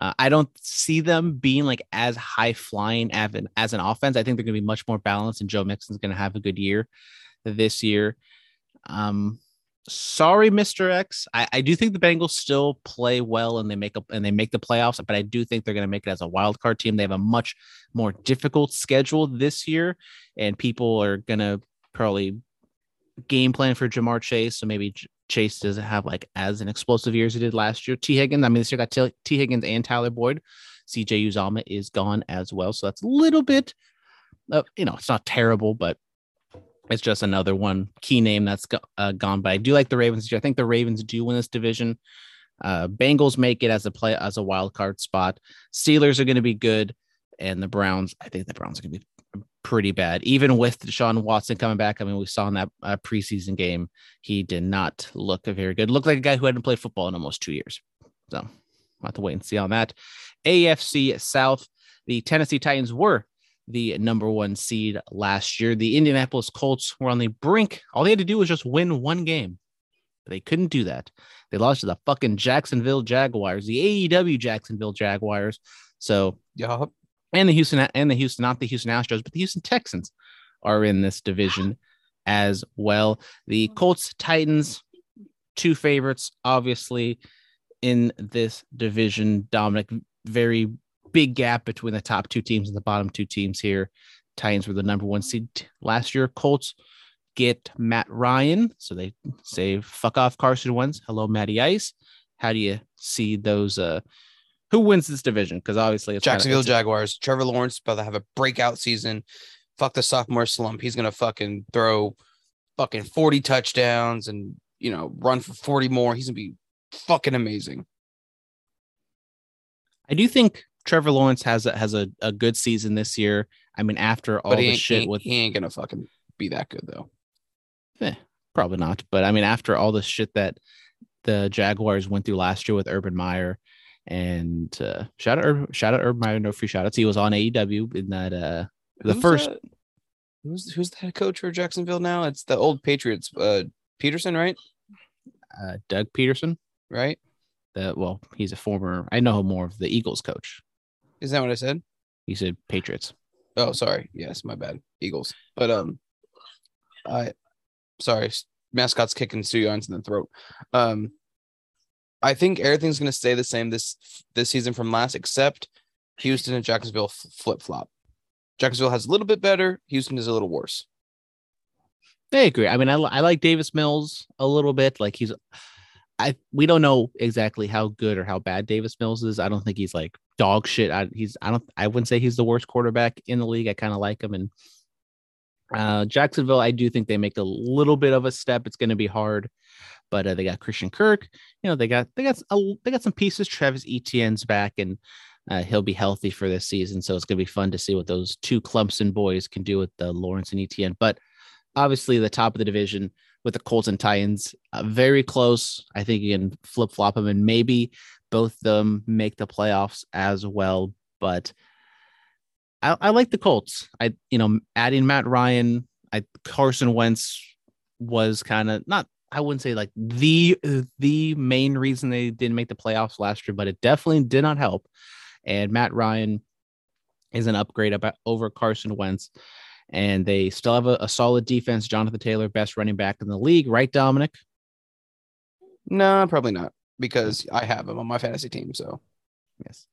Uh, I don't see them being like as high flying as an, as an offense. I think they're going to be much more balanced, and Joe Mixon's going to have a good year this year. Um, sorry, Mr. X. I, I do think the Bengals still play well and they make up and they make the playoffs, but I do think they're going to make it as a wild card team. They have a much more difficult schedule this year, and people are going to probably game plan for Ja'Marr Chase. So maybe Chase doesn't have like as an explosive year as he did last year. T. Higgins, I mean, this year got T, Tee Higgins and Tyler Boyd. CJ Uzomah is gone as well. So that's a little bit, you know, it's not terrible, but it's just another one key name that's go, uh, gone. But I do like the Ravens. I think the Ravens do win this division. Uh, Bengals make it as a play as a wild card spot. Steelers are going to be good, and the Browns. I think the Browns are going to be pretty bad. Even with Deshaun Watson coming back, I mean, we saw in that uh, preseason game, he did not look very good. Looked like a guy who hadn't played football in almost two years. So we'll have to wait and see on that. AFC South, the Tennessee Titans were the number one seed last year. The Indianapolis Colts were on the brink. All they had to do was just win one game. But they couldn't do that. They lost to the fucking Jacksonville Jaguars, the AEW Jacksonville Jaguars. So, yeah, and the Houston and the Houston, not the Houston Astros, but the Houston Texans are in this division as well. The Colts, Titans, two favorites, obviously, in this division. Dominic, very big gap between the top two teams and the bottom two teams here. Titans were the number one seed last year. Colts get Matt Ryan. So they say, fuck off Carson Wentz. Hello, Matty Ice. How do you see those uh, who wins this division? Because obviously it's Jacksonville kinda, it's, Jaguars. Trevor Lawrence about to have a breakout season. Fuck the sophomore slump. He's gonna fucking throw fucking 40 touchdowns and you know run for 40 more. He's gonna be fucking amazing. I do think Trevor Lawrence has a, has a, a good season this year. I mean, after all the shit with he ain't gonna fucking be that good though. Eh, probably not. But I mean, after all the shit that the Jaguars went through last year with Urban Meyer, and uh, shout out, shout out Urban Meyer, no free shout outs. He was on AEW in that uh the Who's first. that? Who's who's the head coach for Jacksonville now? It's the old Patriots, uh, Pederson, right? Uh, Doug Pederson, Right? the well, he's a former. I know more of the Eagles coach. Is that what I said? He said Patriots. Oh, sorry. Yes, my bad. Eagles. But um, I sorry. Mascot's kicking Stu Yarns in the throat. Um, I think everything's gonna stay the same this this season from last, except Houston and Jacksonville flip flop. Jacksonville has a little bit better. Houston is a little worse. I agree. I mean, I, I like Davis Mills a little bit. Like he's, I we don't know exactly how good or how bad Davis Mills is. I don't think he's like dog shit. I, he's I don't I wouldn't say he's the worst quarterback in the league. I kind of like him. And uh, Jacksonville, I do think they make a little bit of a step. It's going to be hard, but uh, they got Christian Kirk. You know, they got they got they got some pieces. Travis Etienne's back, and uh, he'll be healthy for this season. So it's going to be fun to see what those two Clemson boys can do with the Lawrence and Etienne. But obviously, the top of the division with the Colts and Titans, uh, very close. I think you can flip flop them, and maybe both of them make the playoffs as well. But I, I like the Colts. I you know adding Matt Ryan, I Carson Wentz was kind of not. I wouldn't say like the the main reason they didn't make the playoffs last year, but it definitely did not help. And Matt Ryan is an upgrade about over Carson Wentz, and they still have a, a solid defense. Jonathan Taylor, best running back in the league, right, Dominic? No, probably not because I have him on my fantasy team. So Yes.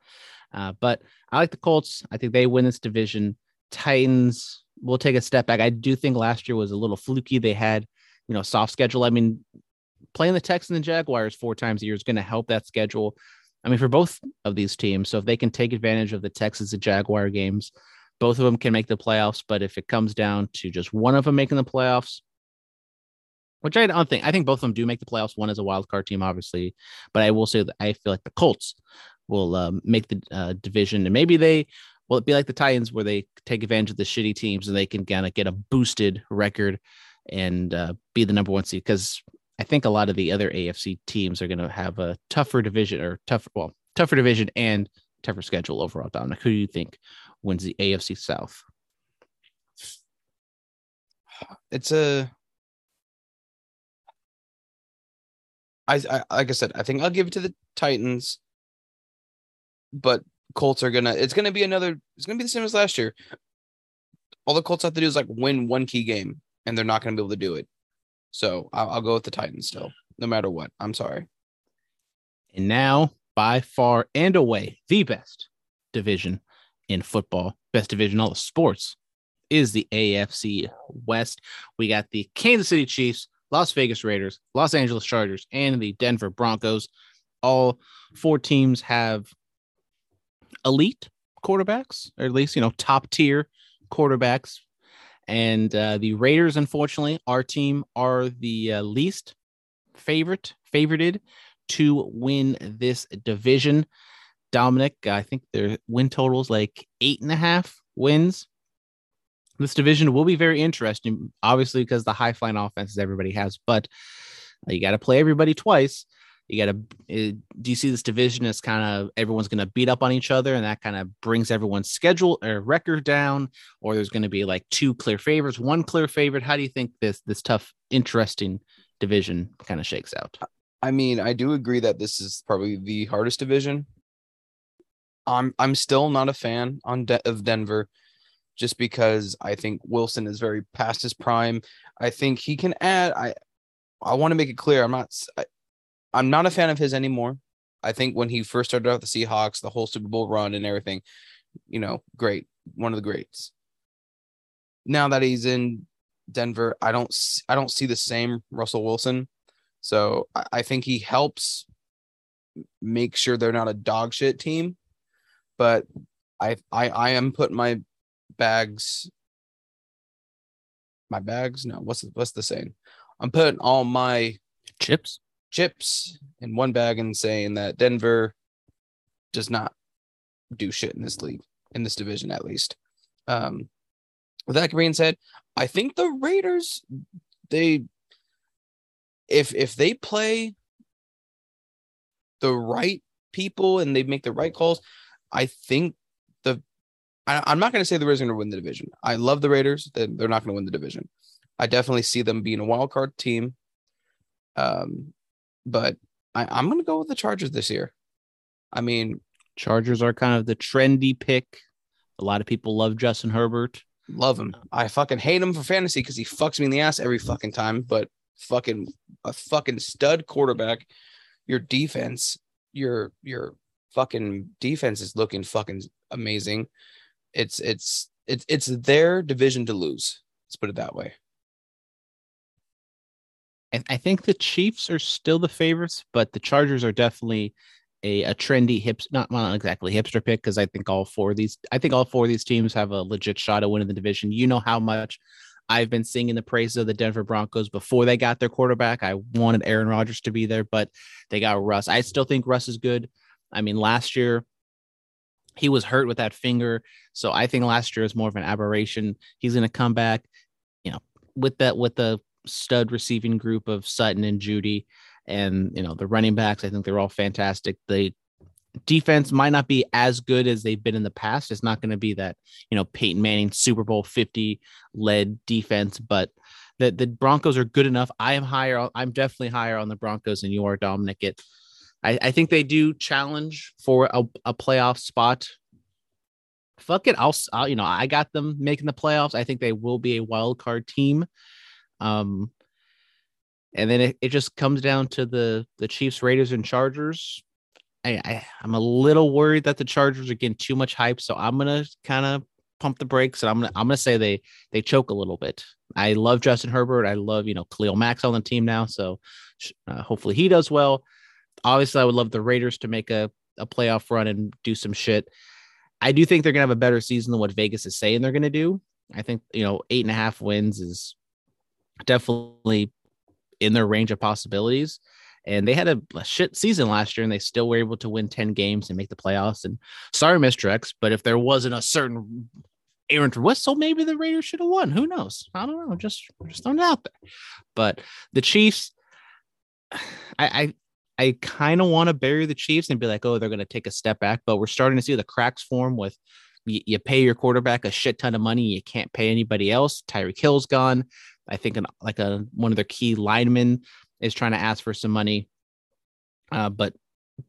Uh, but I like the Colts. I think they win this division. Titans will take a step back. I do think last year was a little fluky. They had, you know, soft schedule. I mean, playing the Texans and the Jaguars four times a year is going to help that schedule. I mean, for both of these teams. So if they can take advantage of the Texans and Jaguar games, both of them can make the playoffs. But if it comes down to just one of them making the playoffs, which I don't think, I think both of them do make the playoffs. One is a wild card team, obviously, but I will say that I feel like the Colts will um, make the uh, division, and maybe they will it be like the Titans where they take advantage of the shitty teams and they can kind of get a boosted record and uh, be the number one seed because I think a lot of the other AFC teams are going to have a tougher division or tougher, well, tougher division and tougher schedule overall. Dominic, who do you think wins the AFC South? It's a. I, I like I said, I think I'll give it to the Titans, but Colts are gonna. It's gonna be another. It's gonna be the same as last year. All the Colts have to do is like win one key game, and they're not gonna be able to do it. So I'll, I'll go with the Titans still, no matter what. I'm sorry. And now, by far and away, the best division in football, best division all the sports, is the AFC West. We got the Kansas City Chiefs, Las Vegas Raiders, Los Angeles Chargers, and the Denver Broncos. All four teams have elite quarterbacks, or at least, you know, top tier quarterbacks. And uh, the Raiders, unfortunately, our team are the uh, least favorite, favorited to win this division. Dominic, I think their win totals like eight and a half wins. This division will be very interesting, obviously, because the high flying offenses everybody has, but you got to play everybody twice you got to do you see this division as kind of everyone's going to beat up on each other and that kind of brings everyone's schedule or record down or there's going to be like two clear favorites one clear favorite how do you think this this tough interesting division kind of shakes out i mean i do agree that this is probably the hardest division i'm i'm still not a fan on De- of denver just because i think wilson is very past his prime i think he can add i I want to make it clear. I'm not. I'm not a fan of his anymore. I think when he first started out the Seahawks, the whole Super Bowl run and everything, you know, great, one of the greats. Now that he's in Denver, I don't I don't see the same Russell Wilson. So I, I think he helps make sure they're not a dog shit team. But I I I am putting my bags my bags no what's the, what's the saying i'm putting all my chips chips in one bag and saying that Denver does not do shit in this league, in this division at least. Um, with that being said, I think the Raiders, they, if if they play the right people and they make the right calls, I think the. I, am not going to say the Raiders are going to win the division. I love the Raiders. They're, they're not going to win the division. I definitely see them being a wild card team. Um, but I, I'm going to go with the Chargers this year. I mean, Chargers are kind of the trendy pick. A lot of people love Justin Herbert. Love him. I fucking hate him for fantasy because he fucks me in the ass every fucking time. But fucking a fucking stud quarterback. Your defense, your your fucking defense is looking fucking amazing. It's it's it's it's their division to lose. Let's put it that way. I, think the Chiefs are still the favorites, but the Chargers are definitely a, a trendy hips not not exactly hipster pick because I think all four of these I think all four of these teams have a legit shot at winning the division. You know how much I've been singing the praises of the Denver Broncos before they got their quarterback. I wanted Aaron Rodgers to be there, but they got Russ. I still think Russ is good. I mean, last year he was hurt with that finger, so I think last year is more of an aberration. He's going to come back, you know, with that with the stud receiving group of Sutton and Jeudy, and you know the running backs. I think they're all fantastic. The defense might not be as good as they've been in the past. It's not going to be that you know Peyton Manning Super Bowl fifty led defense, but the the Broncos are good enough. I am higher. I'm definitely higher on the Broncos than you are, Dominic. It. I, I think they do challenge for a, a playoff spot fuck it. I'll, I'll, you know, I got them making the playoffs. I think they will be a wild card team. Um, and then it, it just comes down to the the Chiefs, Raiders, and Chargers. I, I I'm a little worried that the Chargers are getting too much hype, so I'm gonna kind of pump the brakes and I'm gonna I'm gonna say they they choke a little bit. I love Justin Herbert. I love you know Khalil Mack's on the team now, so uh, hopefully he does well. Obviously, I would love the Raiders to make a a playoff run and do some shit. I do think they're gonna have a better season than what Vegas is saying they're gonna do. I think you know eight and a half wins is definitely in their range of possibilities. And they had a, shit season last year, and they still were able to win 10 games and make the playoffs. And sorry, Mr. X, but if there wasn't a certain errant whistle, maybe the Raiders should have won. Who knows? I don't know. Just just throwing it out there. But the Chiefs, I I, I kind of want to bury the Chiefs and be like, oh, they're going to take a step back. But we're starting to see the cracks form with you, you, pay your quarterback a shit ton of money, you can't pay anybody else. Tyreek Hill's gone. I think an, like a one of their key linemen is trying to ask for some money. Uh, but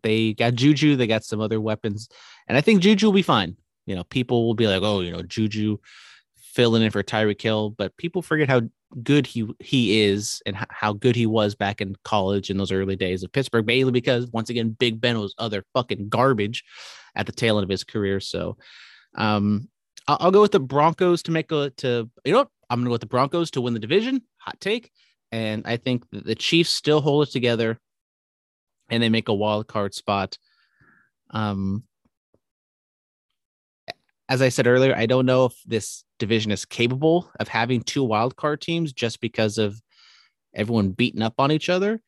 they got Juju, they got some other weapons, and I think Juju will be fine. You know, people will be like, oh, you know, Juju filling in for Tyreek Hill, but people forget how good he he is and how good he was back in college in those early days of Pittsburgh mainly because once again Big Ben was other fucking garbage at the tail end of his career. So um I'll, I'll go with the Broncos to make a to you know? I'm gonna go with the Broncos to win the division. Hot take. And I think the Chiefs still hold it together and they make a wild card spot. Um, as I said earlier, I don't know if this division is capable of having two wild card teams just because of everyone beating up on each other.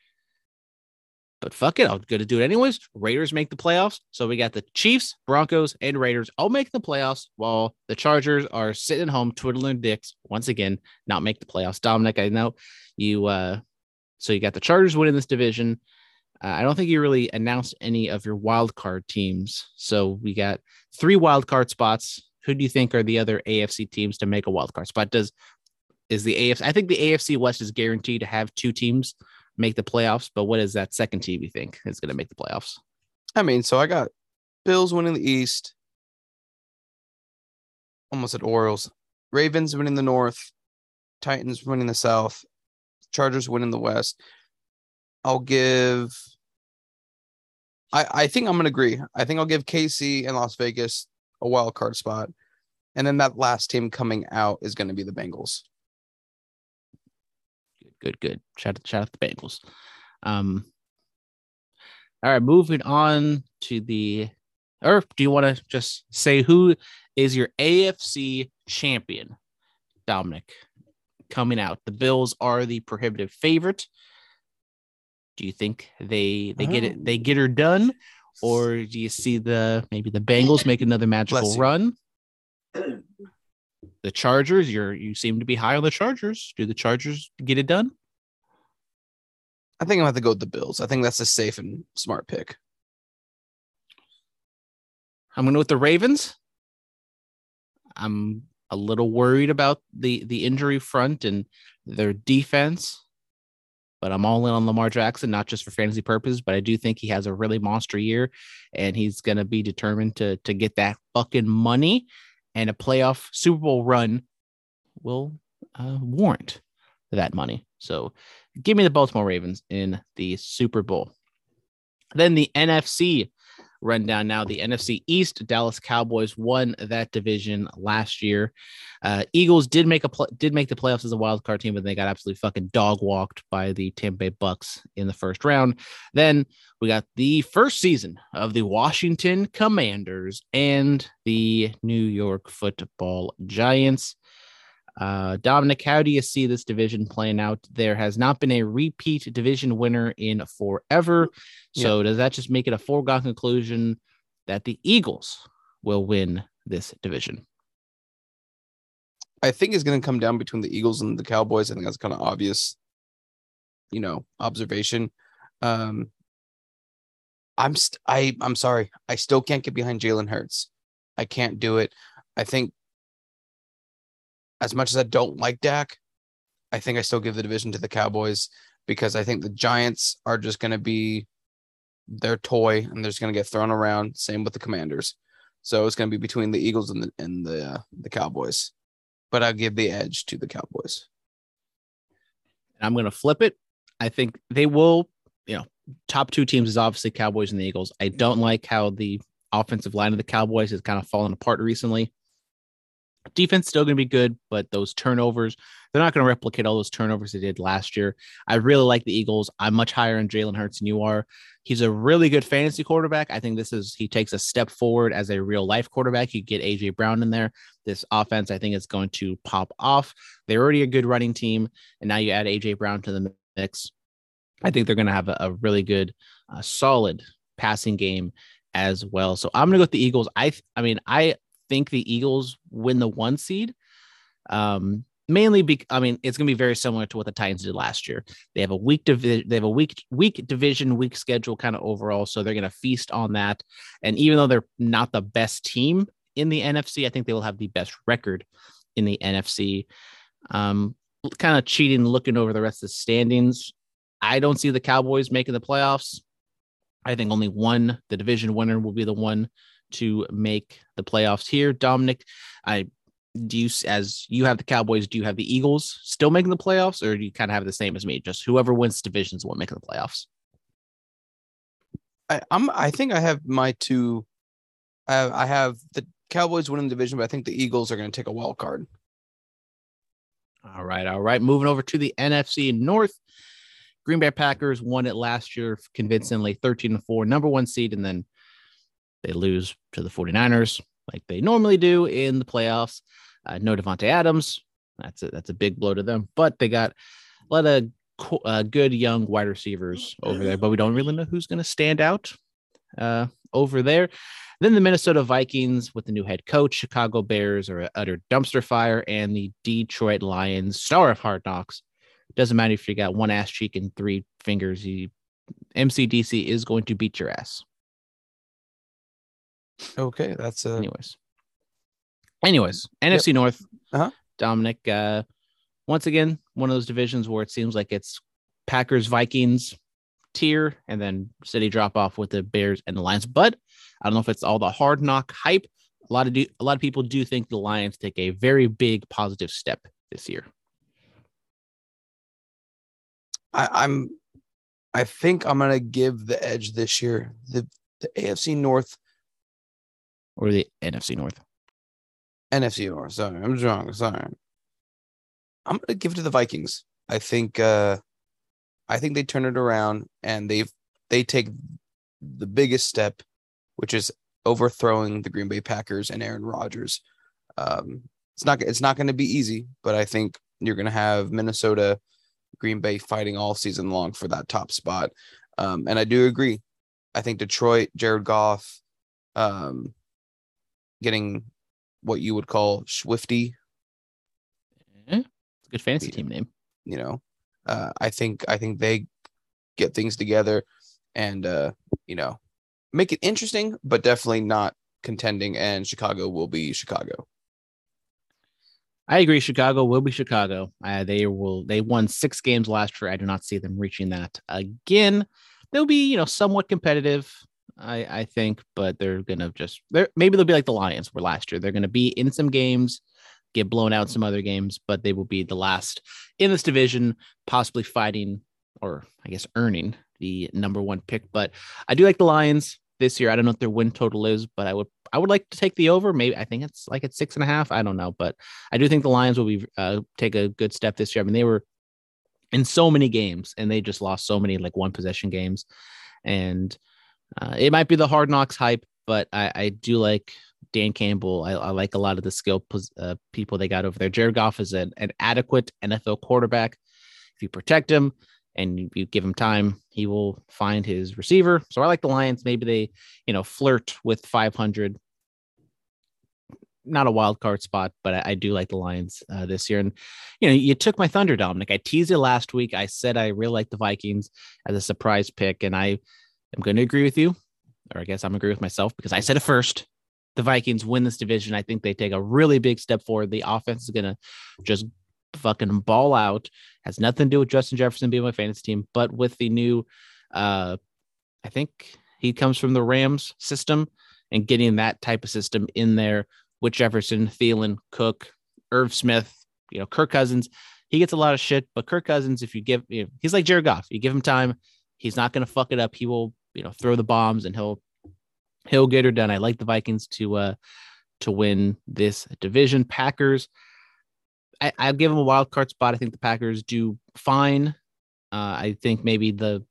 But fuck it, I'm going to do it anyways. Raiders make the playoffs. So we got the Chiefs, Broncos, and Raiders all make the playoffs while the Chargers are sitting at home twiddling dicks once again, not make the playoffs. Dominic, I know you, uh, so you got the Chargers winning this division. Uh, I don't think you really announced any of your wild card teams. So we got three wild card spots. Who do you think are the other AFC teams to make a wild card spot? Does is the AFC? I think the AFC West is guaranteed to have two teams make the playoffs. But what is that second team you think is going to make the playoffs? I mean, so I got Bills winning the East. Almost at Orioles. Ravens winning the North. Titans winning the South. Chargers winning the West. I'll give. I I think I'm gonna agree. I think I'll give KC and Las Vegas a wild card spot, and then that last team coming out is going to be the Bengals good, good. Shout out, shout out the Bengals. Um, all right, moving on to the. Or do you want to just say who is your AFC champion, Dominic? Coming out, the Bills are the prohibitive favorite. Do you think they they get it? They get her done, or do you see the maybe the Bengals make another magical run? the Chargers, you're you seem to be high on the Chargers. Do the Chargers get it done? I think I'm gonna have to go with the Bills. I think that's a safe and smart pick. I'm going to with the Ravens. I'm a little worried about the the injury front and their defense, but I'm all in on Lamar Jackson, not just for fantasy purposes, but I do think he has a really monster year, and he's going to be determined to to get that fucking money and a playoff Super Bowl run will uh, warrant that money. So give me the Baltimore Ravens in the Super Bowl. Then the NFC rundown now. The NFC East, Dallas Cowboys won that division last year. Uh, Eagles did make a pl- did make the playoffs as a wild card team, but they got absolutely fucking dog walked by the Tampa Bay Bucks in the first round. Then we got the first season of the Washington Commanders and the New York Football Giants. Uh, Dominic, how do you see this division playing out? There has not been a repeat division winner in forever. So, does that just make it a foregone conclusion that the Eagles will win this division? I think it's going to come down between the Eagles and the Cowboys. I think that's kind of obvious, you know, observation. Um, I'm st- I I'm sorry, I still can't get behind Jalen Hurts. I can't do it. I think as much as I don't like Dak, I think I still give the division to the Cowboys because I think the Giants are just going to be their toy and they're just going to get thrown around. Same with the Commanders. So it's going to be between the Eagles and the and the uh, the Cowboys. But I'll give the edge to the Cowboys. I'm going to flip it. I think they will, you know, top two teams is obviously Cowboys and the Eagles. I don't like how the offensive line of the Cowboys has kind of fallen apart recently. Defense still going to be good, but those turnovers, they're not going to replicate all those turnovers they did last year. I really like the Eagles. I'm much higher on Jalen Hurts than you are. He's a really good fantasy quarterback. I think this is he takes a step forward as a real life quarterback. You get AJ Brown in there. This offense, I think, is going to pop off. They're already a good running team, and now you add AJ Brown to the mix. I think they're going to have a, a really good, uh, solid passing game as well. So I'm going to go with the Eagles. I, I mean, I think the Eagles win the one seed. Um, mainly because I mean it's going to be very similar to what the Titans did last year. They have a weak division, they have a weak weak division, weak schedule kind of overall, so they're going to feast on that. And even though they're not the best team in the NFC, I think they will have the best record in the NFC. Um, kind of cheating, looking over the rest of the standings. I don't see the Cowboys making the playoffs. I think only one, the division winner, will be the one to make the playoffs here. Dominic, I do you as you have the Cowboys, do you have the Eagles still making the playoffs, or do you kind of have the same as me? Just whoever wins divisions will make the playoffs. I, I'm I think I have my two. I have, I have the Cowboys winning the division, but I think the Eagles are going to take a wild card. All right, all right. Moving over to the NFC North. Green Bay Packers won it last year convincingly, 13 to 4, number one seed, and then they lose to the 49ers like they normally do in the playoffs. Uh, no Davante Adams. That's a, that's a big blow to them, but they got a lot of uh, good young wide receivers over there, but we don't really know who's going to stand out uh, over there. Then the Minnesota Vikings with the new head coach, Chicago Bears are utter dumpster fire, and the Detroit Lions, star of Hard Knocks. Doesn't matter if you got one ass cheek and three fingers, you, MCDC is going to beat your ass. Okay, that's uh anyways. Anyways, NFC yep. North. Uh-huh. Dominic, uh, once again, one of those divisions where it seems like it's Packers, Vikings tier, and then city drop off with the Bears and the Lions. But I don't know if it's all the hard knock hype. A lot of do, a lot of people do think the Lions take a very big positive step this year. I, I'm I think I'm gonna give the edge this year. The the AFC North or the NFC North? NFC North. Sorry, I'm wrong. Sorry. I'm gonna give it to the Vikings. I think uh I think they turn it around and they've they take the biggest step, which is overthrowing the Green Bay Packers and Aaron Rodgers. Um, it's not it's not going to be easy, but I think you're going to have Minnesota, Green Bay fighting all season long for that top spot. Um, and I do agree. I think Detroit, Jared Goff, um, getting what you would call Swifty. Mm-hmm. Good fantasy team name. You know, uh, I think I think they get things together and uh, you know make it interesting, but definitely not contending. And Chicago will be Chicago. I agree. Chicago will be Chicago. Uh, they will. They won six games last year. I do not see them reaching that again. They'll be, you know, somewhat competitive. I I think, but they're gonna just they're maybe they'll be like the Lions were last year. They're gonna be in some games, get blown out some other games, but they will be the last in this division, possibly fighting or I guess earning the number one pick. But I do like the Lions this year. I don't know what their win total is, but I would I would like to take the over. Maybe I think it's like at six and a half. I don't know, but I do think the Lions will be uh, take a good step this year. I mean, they were in so many games and they just lost so many like one possession games, and uh, it might be the hard knocks hype, but I, I do like Dan Campbell. I, I, like a lot of the skill uh, people they got over there. Jared Goff is an, an adequate NFL quarterback. If you protect him and you, you give him time, he will find his receiver. So I like the Lions. Maybe they, you know, flirt with 500. Not a wild card spot, but I, I do like the Lions uh, this year. And you know, you took my thunder, Dominic. I teased it last week. I said I really like the Vikings as a surprise pick, and I I'm going to agree with you, or I guess I'm agree with myself because I said it first. The Vikings win this division. I think they take a really big step forward. The offense is going to just fucking ball out. Has nothing to do with Justin Jefferson being my fantasy team, but with the new, uh, I think he comes from the Rams system and getting that type of system in there with Jefferson, Thielen, Cook, Irv Smith, you know, Kirk Cousins. He gets a lot of shit, but Kirk Cousins, if you give, you know, he's like Jared Goff. You give him time, He's not going to fuck it up. He will, you know, throw the bombs and he'll he'll get her done. I like the Vikings to uh to win this division. Packers, I, I'll give them a wild card spot. I think the Packers do fine. Uh, I think maybe the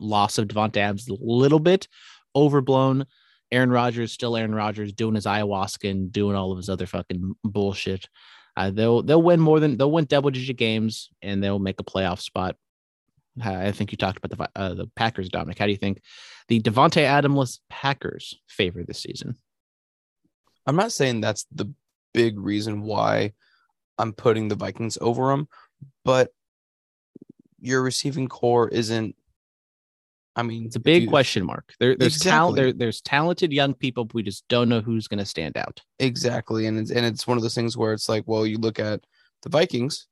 loss of Davante Adams a little bit overblown. Aaron Rodgers still Aaron Rodgers doing his ayahuasca and doing all of his other fucking bullshit. Uh, they'll they'll win more than they'll win double digit games and they'll make a playoff spot. I think you talked about the uh, the Packers, Dominic. How do you think the Davante Adamless Packers favor this season? I'm not saying that's the big reason why I'm putting the Vikings over them, but your receiving core isn't. I mean, It's a big you- question mark. There, there's talent. There, there's talented young people, but we just don't know who's going to stand out. Exactly, and it's and it's one of those things where it's like, well, you look at the Vikings.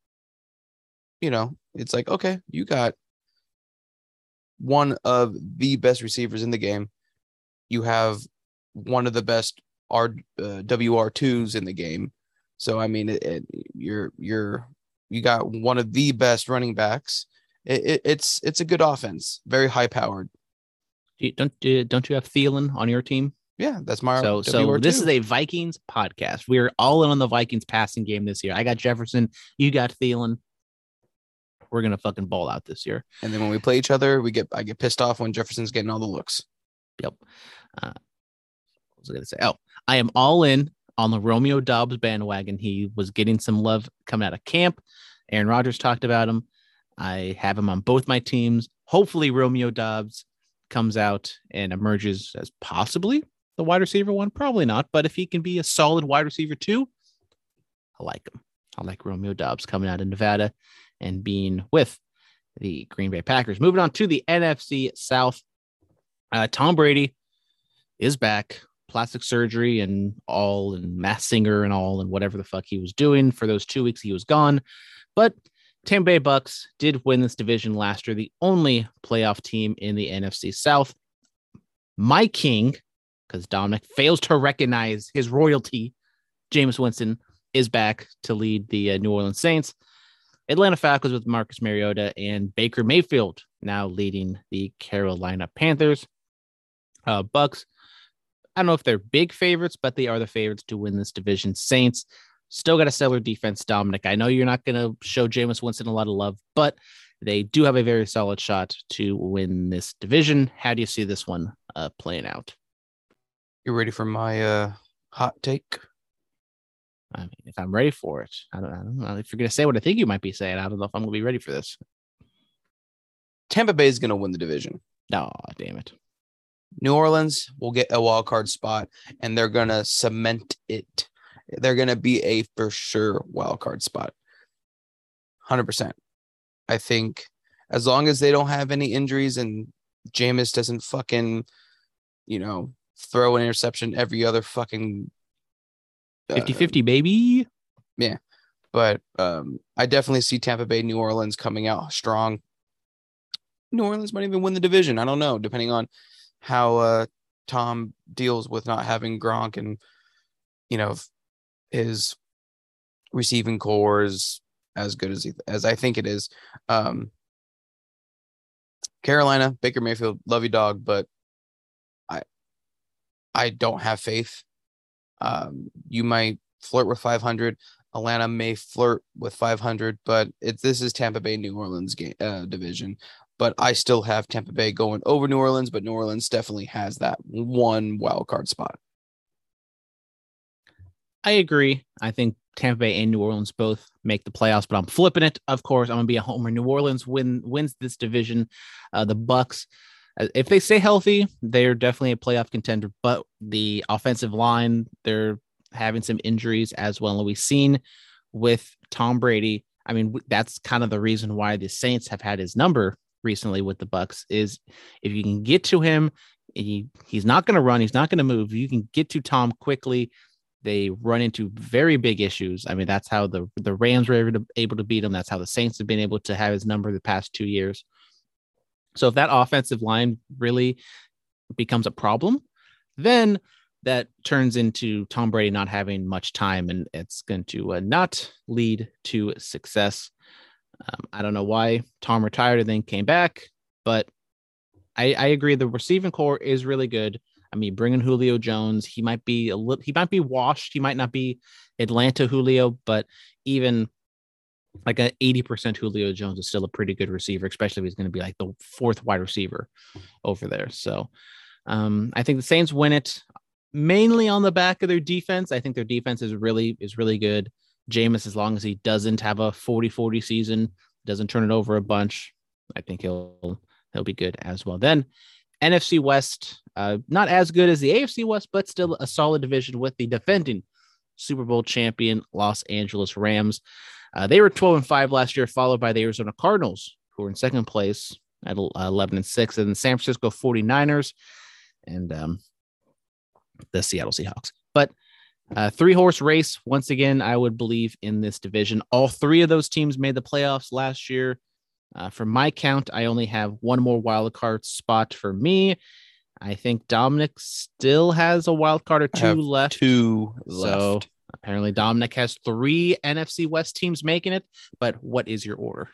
You know, it's like okay, you got one of the best receivers in the game. You have one of the best R uh, WR twos in the game. So I mean, it, it, you're you're you got one of the best running backs. It, it, it's it's a good offense, very high powered. Do you, don't uh, don't you have Thielen on your team? Yeah, that's my So so WR2. this is a Vikings podcast. We're all in on the Vikings passing game this year. I got Jefferson. You got Thielen. We're gonna fucking ball out this year. and then when we play each other, we get I get pissed off when Jefferson's getting all the looks. Yep. Uh, what was I gonna say? Oh, I am all in on the Romeo Doubs bandwagon. He was getting some love coming out of camp. Aaron Rodgers talked about him. I have him on both my teams. Hopefully, Romeo Doubs comes out and emerges as possibly the wide receiver one. Probably not, but if he can be a solid wide receiver two, I like him. I like Romeo Doubs coming out of Nevada and being with the Green Bay Packers. Moving on to the NFC South. Uh, Tom Brady is back, plastic surgery and all, and mass singer and all, and whatever the fuck he was doing for those two weeks he was gone. But Tampa Bay Bucks did win this division last year, the only playoff team in the NFC South. My king, because Dominic fails to recognize his royalty, Jameis Winston is back to lead the uh, New Orleans Saints. Atlanta Falcons with Marcus Mariota and Baker Mayfield now leading the Carolina Panthers. Uh, Bucks, I don't know if they're big favorites, but they are the favorites to win this division. Saints still got a stellar defense, Dominic. I know you're not going to show Jameis Winston a lot of love, but they do have a very solid shot to win this division. How do you see this one uh, playing out? You ready for my uh hot take? I mean, if I'm ready for it, I don't, I don't know if you're going to say what I think you might be saying. I don't know if I'm going to be ready for this. Tampa Bay is going to win the division. No, damn it. New Orleans will get a wild card spot, and they're going to cement it. They're going to be a for sure wild card spot. 100%. I think as long as they don't have any injuries and Jameis doesn't fucking, you know, throw an interception every other fucking 50 50, baby. Yeah. But um, I definitely see Tampa Bay, New Orleans coming out strong. New Orleans might even win the division. I don't know, depending on how uh, Tom deals with not having Gronk and you know his receiving core is as good as he, as I think it is. Um, Carolina, Baker Mayfield, love you dog, but I I don't have faith. Um, you might flirt with 500. Atlanta may flirt with 500, but it, this is Tampa Bay New Orleans game uh, division. But I still have Tampa Bay going over New Orleans, but New Orleans definitely has that one wild card spot. I agree. I think Tampa Bay and New Orleans both make the playoffs, but I'm flipping it. Of course, I'm gonna be a homer. New Orleans win wins this division. Uh, the Bucks, Uh, if they stay healthy, they're definitely a playoff contender. But the offensive line, they're having some injuries as well. And we've seen with Tom Brady. I mean, that's kind of the reason why the Saints have had his number recently with the Bucks. Is if you can get to him, he, he's not going to run. He's not going to move. You can get to Tom quickly they run into very big issues. I mean, that's how the the Rams were able to, able to beat him. That's how the Saints have been able to have his number the past two years. So if that offensive line really becomes a problem, then that turns into Tom Brady not having much time, and it's going to uh, not lead to success. Um, I don't know why Tom retired and then came back, but I, I agree. The receiving core is really good. I mean, bringing Julio Jones, he might be a little, he might be washed. He might not be Atlanta Julio, but even like an 80% Julio Jones is still a pretty good receiver, especially if he's going to be like the fourth wide receiver over there. So um, I think the Saints win it mainly on the back of their defense. I think their defense is really is really good. Jameis, as long as he doesn't have a 40-40 season, doesn't turn it over a bunch, I think he'll he'll be good as well. Then NFC West, uh, not as good as the AFC West, but still a solid division with the defending Super Bowl champion Los Angeles Rams. Uh, they were 12 and 5 last year, followed by the Arizona Cardinals, who were in second place at 11 and 6, and the San Francisco 49ers and um, the Seattle Seahawks. But uh, three horse race, once again, I would believe in this division. All three of those teams made the playoffs last year. Uh, from my count, I only have one more wild card spot for me. I think Dominic still has a wild card or two left. Two so left. Apparently Dominic has three NFC West teams making it. But what is your order?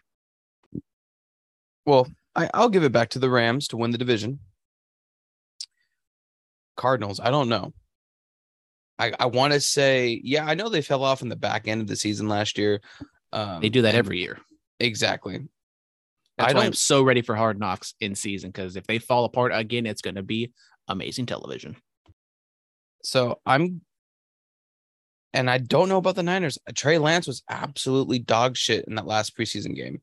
Well, I, I'll give it back to the Rams to win the division. Cardinals, I don't know. I, I want to say, yeah, I know they fell off in the back end of the season last year. Um, They do that every year. Exactly. That's I why I'm so ready for Hard Knocks in season because if they fall apart again, it's going to be amazing television. So I'm, and I don't know about the Niners. Trey Lance was absolutely dog shit in that last preseason game.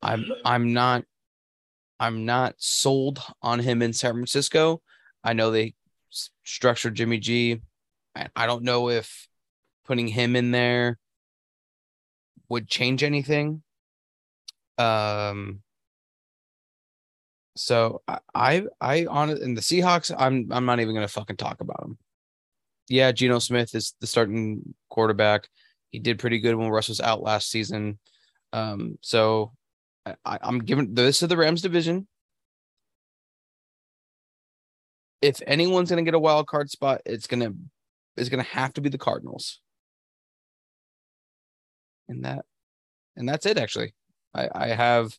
I'm I'm not I'm not sold on him in San Francisco. I know they structured Jimmy G. I, I don't know if putting him in there would change anything. Um. So I I, I on in the Seahawks, I'm I'm not even gonna fucking talk about them. Yeah, Geno Smith is the starting quarterback. He did pretty good when Russ was out last season. Um, so I, I'm giving this to the Rams division. If anyone's gonna get a wild card spot, it's gonna it's gonna have to be the Cardinals. And that and that's it actually. I, I have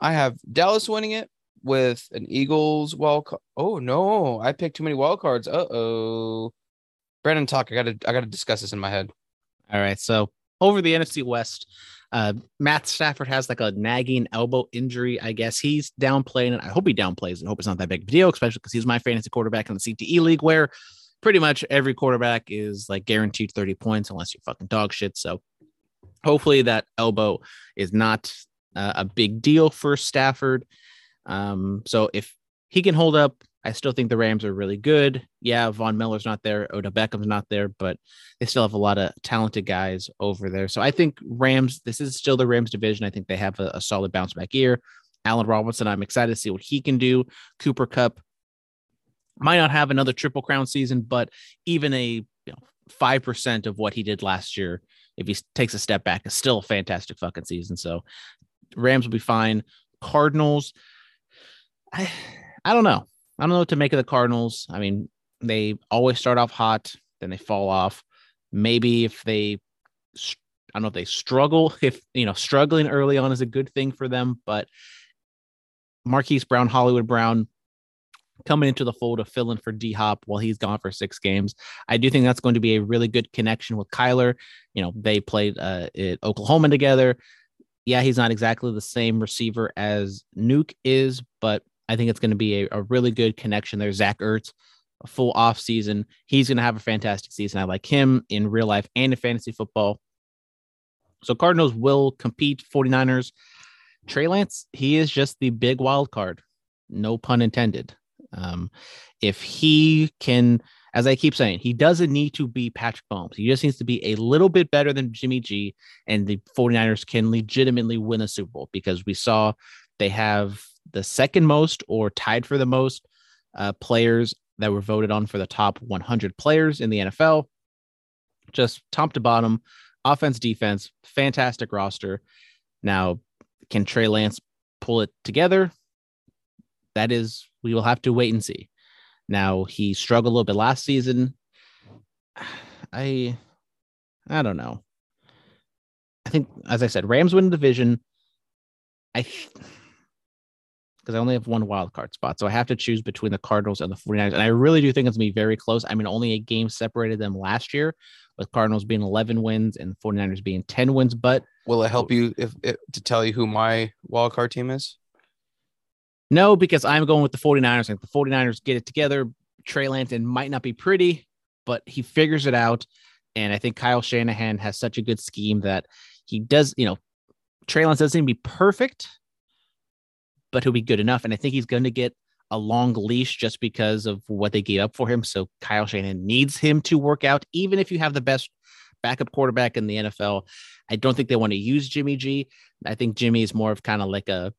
I have Dallas winning it with an Eagles wild card. Oh no, I picked too many wild cards. Uh oh. Brandon, talk. I gotta I gotta discuss this in my head. All right. So over the NFC West, uh, Matt Stafford has like a nagging elbow injury. I guess he's downplaying it. I hope he downplays it. Hope it's not that big of a deal, especially because he's my fantasy quarterback in the CTE league where pretty much every quarterback is like guaranteed 30 points unless you're fucking dog shit. So hopefully that elbow is not uh, a big deal for Stafford. Um, so if he can hold up, I still think the Rams are really good. Yeah, Von Miller's not there, Odell Beckham's not there, but they still have a lot of talented guys over there. So I think Rams, this is still the Rams division. I think they have a, a solid bounce back year. Allen Robinson, I'm excited to see what he can do. Cooper Kupp might not have another triple crown season, but even a five percent of what he did last year, if he takes a step back, is still a fantastic fucking season. So Rams will be fine. Cardinals, I I don't know. I don't know what to make of the Cardinals. I mean, they always start off hot, then they fall off. Maybe if they, I don't know if they struggle, if you know, struggling early on is a good thing for them. But Marquise Brown, Hollywood Brown, coming into the fold of fill in for D Hop while he's gone for six games. I do think that's going to be a really good connection with Kyler. You know, they played uh, at Oklahoma together. Yeah, he's not exactly the same receiver as Nuke is, but I think it's going to be a, a really good connection there. Zach Ertz, a full off season. He's going to have a fantastic season. I like him in real life and in fantasy football. So Cardinals will compete 49ers. Trey Lance, he is just the big wild card. No pun intended. Um, if he can, as I keep saying, he doesn't need to be Patrick Mahomes. He just needs to be a little bit better than Jimmy G, and the 49ers can legitimately win a Super Bowl because we saw they have the second most or tied for the most uh, players that were voted on for the top 100 players in the NFL. Just top to bottom, offense, defense, fantastic roster. Now, can Trey Lance pull it together? That is, we will have to wait and see. Now, he struggled a little bit last season. I, I don't know. I think, as I said, Rams win the division. I because I only have one wild card spot. So I have to choose between the Cardinals and the 49ers. And I really do think it's going to be very close. I mean, only a game separated them last year, with Cardinals being 11 wins and 49ers being 10 wins. But Will it help you if, if to tell you who my wild card team is? no, because I'm going with the 49ers. I think the 49ers get it together. Trey Lance might not be pretty, but he figures it out. And I think Kyle Shanahan has such a good scheme that he does, you know, Trey Lance doesn't even be perfect, but he'll be good enough. And I think he's going to get a long leash just because of what they gave up for him. So Kyle Shanahan needs him to work out, even if you have the best backup quarterback in the NFL. I don't think they want to use Jimmy G. I think Jimmy is more of kind of like a,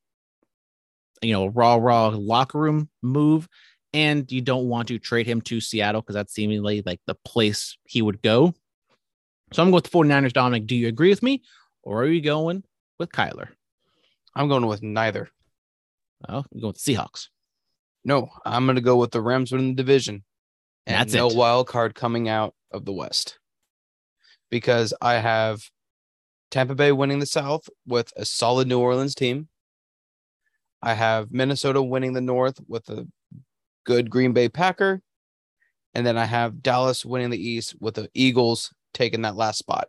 you know, raw, raw locker room move. And you don't want to trade him to Seattle because that's seemingly like the place he would go. So I'm going with the 49ers, Dominic. Do you agree with me? Or are you going with Kyler? I'm going with neither. Oh, you're going with the Seahawks. No, I'm going to go with the Rams winning the division. And That's no it. wild card coming out of the West. Because I have Tampa Bay winning the South with a solid New Orleans team. I have Minnesota winning the North with a good Green Bay Packer. And then I have Dallas winning the East with the Eagles taking that last spot.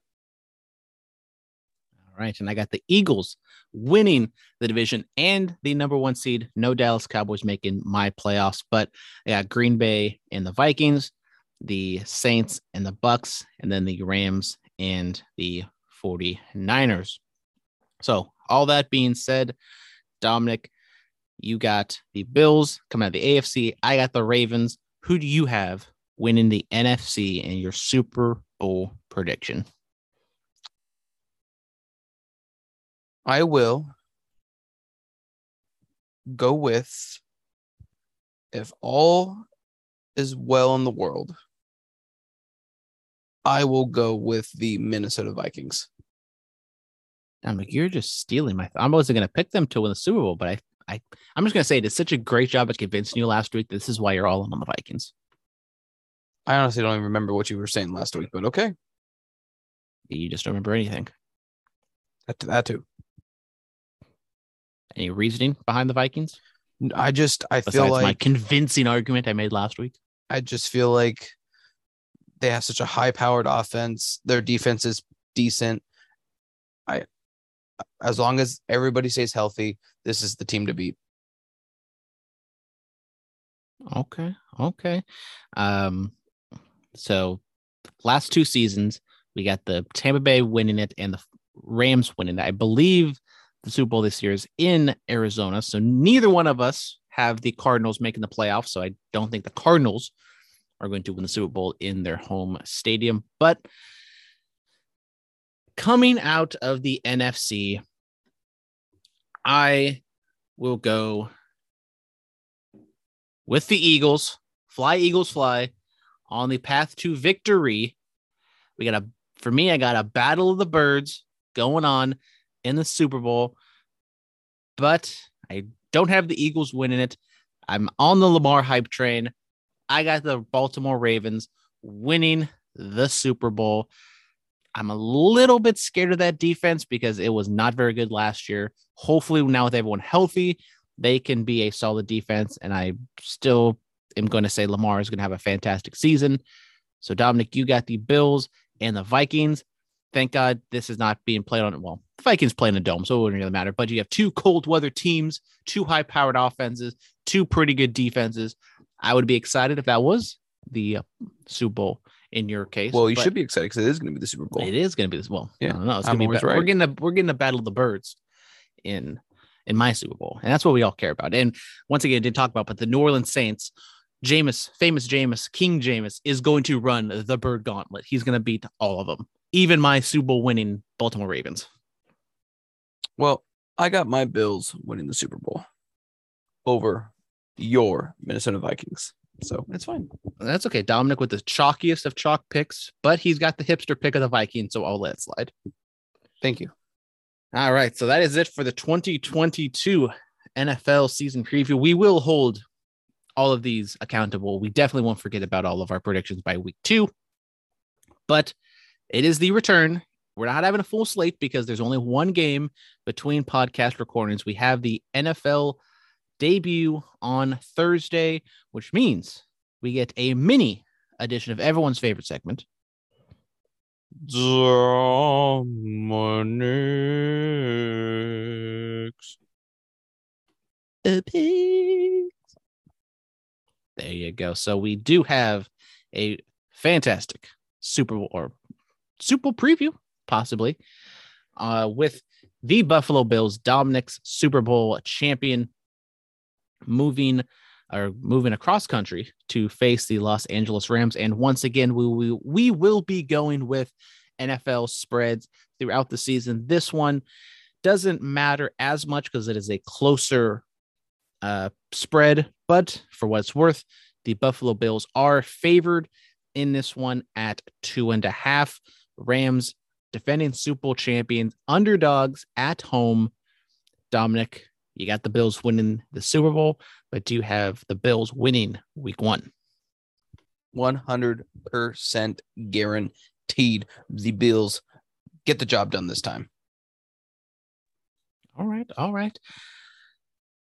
All right. And I got the Eagles winning the division and the number one seed. No Dallas Cowboys making my playoffs, but yeah, Green Bay and the Vikings, the Saints and the Bucks, and then the Rams and the 49ers. So, all that being said, Dominic, you got the Bills coming out of the AFC. I got the Ravens. Who do you have winning the NFC in your Super Bowl prediction? I will go with if all is well in the world, I will go with the Minnesota Vikings. I'm like, you're just stealing my. I wasn't going to pick them to win the Super Bowl, but I, I, I'm just going to say, did such a great job at convincing you last week. This is why you're all in on the Vikings. I honestly don't even remember what you were saying last week, but okay. You just don't remember anything. That, that too. Any reasoning behind the Vikings I just I feel besides like my convincing argument I made last week? I just feel like they have such a high powered offense. Their defense is decent. I as long as everybody stays healthy, this is the team to beat. Okay, okay. Um, so last two seasons we got the Tampa Bay winning it and the Rams winning it. I believe the Super Bowl this year is in Arizona, so neither one of us have the Cardinals making the playoffs. So I don't think the Cardinals are going to win the Super Bowl in their home stadium. But coming out of the NFC, I will go with the Eagles. Fly, Eagles, fly on the path to victory. We got a, for me, I got a battle of the birds going on in the Super Bowl, but I don't have the Eagles winning it. I'm on the Lamar hype train. I got the Baltimore Ravens winning the Super Bowl. I'm a little bit scared of that defense because it was not very good last year. Hopefully, now with everyone healthy, they can be a solid defense. And I still am going to say Lamar is going to have a fantastic season. So, Dominic, you got the Bills and the Vikings. Thank God this is not being played on. Well, the Vikings play in a dome, so it wouldn't really matter. But you have two cold weather teams, two high powered offenses, two pretty good defenses. I would be excited if that was the uh, Super Bowl in your case. Well, you should be excited because it is going to be the Super Bowl. It is going to be this. Well, Yeah, I don't know. It's going to be. ba- We're getting a we're getting a battle of the birds in in my Super Bowl, and that's what we all care about. And once again, I didn't talk about, but the New Orleans Saints, Jameis, famous Jameis, King Jameis, is going to run the bird gauntlet. He's going to beat all of them, even my Super Bowl winning Baltimore Ravens. Well, I got my Bills winning the Super Bowl over your Minnesota Vikings. So it's fine. That's okay. Dominic with the chalkiest of chalk picks, but he's got the hipster pick of the Vikings, so I'll let it slide. Thank you. All right. So that is it for the 2022 NFL season preview. We will hold all of these accountable. We definitely won't forget about all of our predictions by week two, but it is the return. We're not having a full slate because there's only one game between podcast recordings. We have the NFL debut on Thursday, which means we get a mini edition of everyone's favorite segment. Dominics. The pigs. There you go. So we do have a fantastic Super Bowl or Super Bowl preview, possibly, uh, with the Buffalo Bills, Dominic's Super Bowl champion, moving or moving across country to face the Los Angeles Rams. And once again, we we, we will be going with NFL spreads throughout the season. This one doesn't matter as much because it is a closer uh, spread, but for what it's worth, the Buffalo Bills are favored in this one at two and a half. Rams defending Super Bowl champions, underdogs at home. Dominic, you got the Bills winning the Super Bowl, but do you have the Bills winning week one? 100% guaranteed the Bills get the job done this time. All right. All right.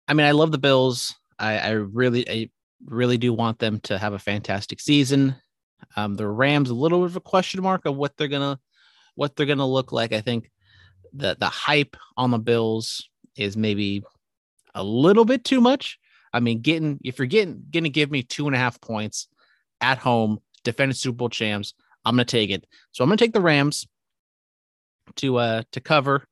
I mean, I love the Bills. I, I really, I really do want them to have a fantastic season. Um, the Rams, a little bit of a question mark of what they're gonna, what they're gonna look like. I think the the hype on the Bills is maybe a little bit too much. I mean, getting if you're getting gonna give me two and a half points at home, defending Super Bowl champs, I'm gonna take it. So I'm gonna take the Rams to uh to cover.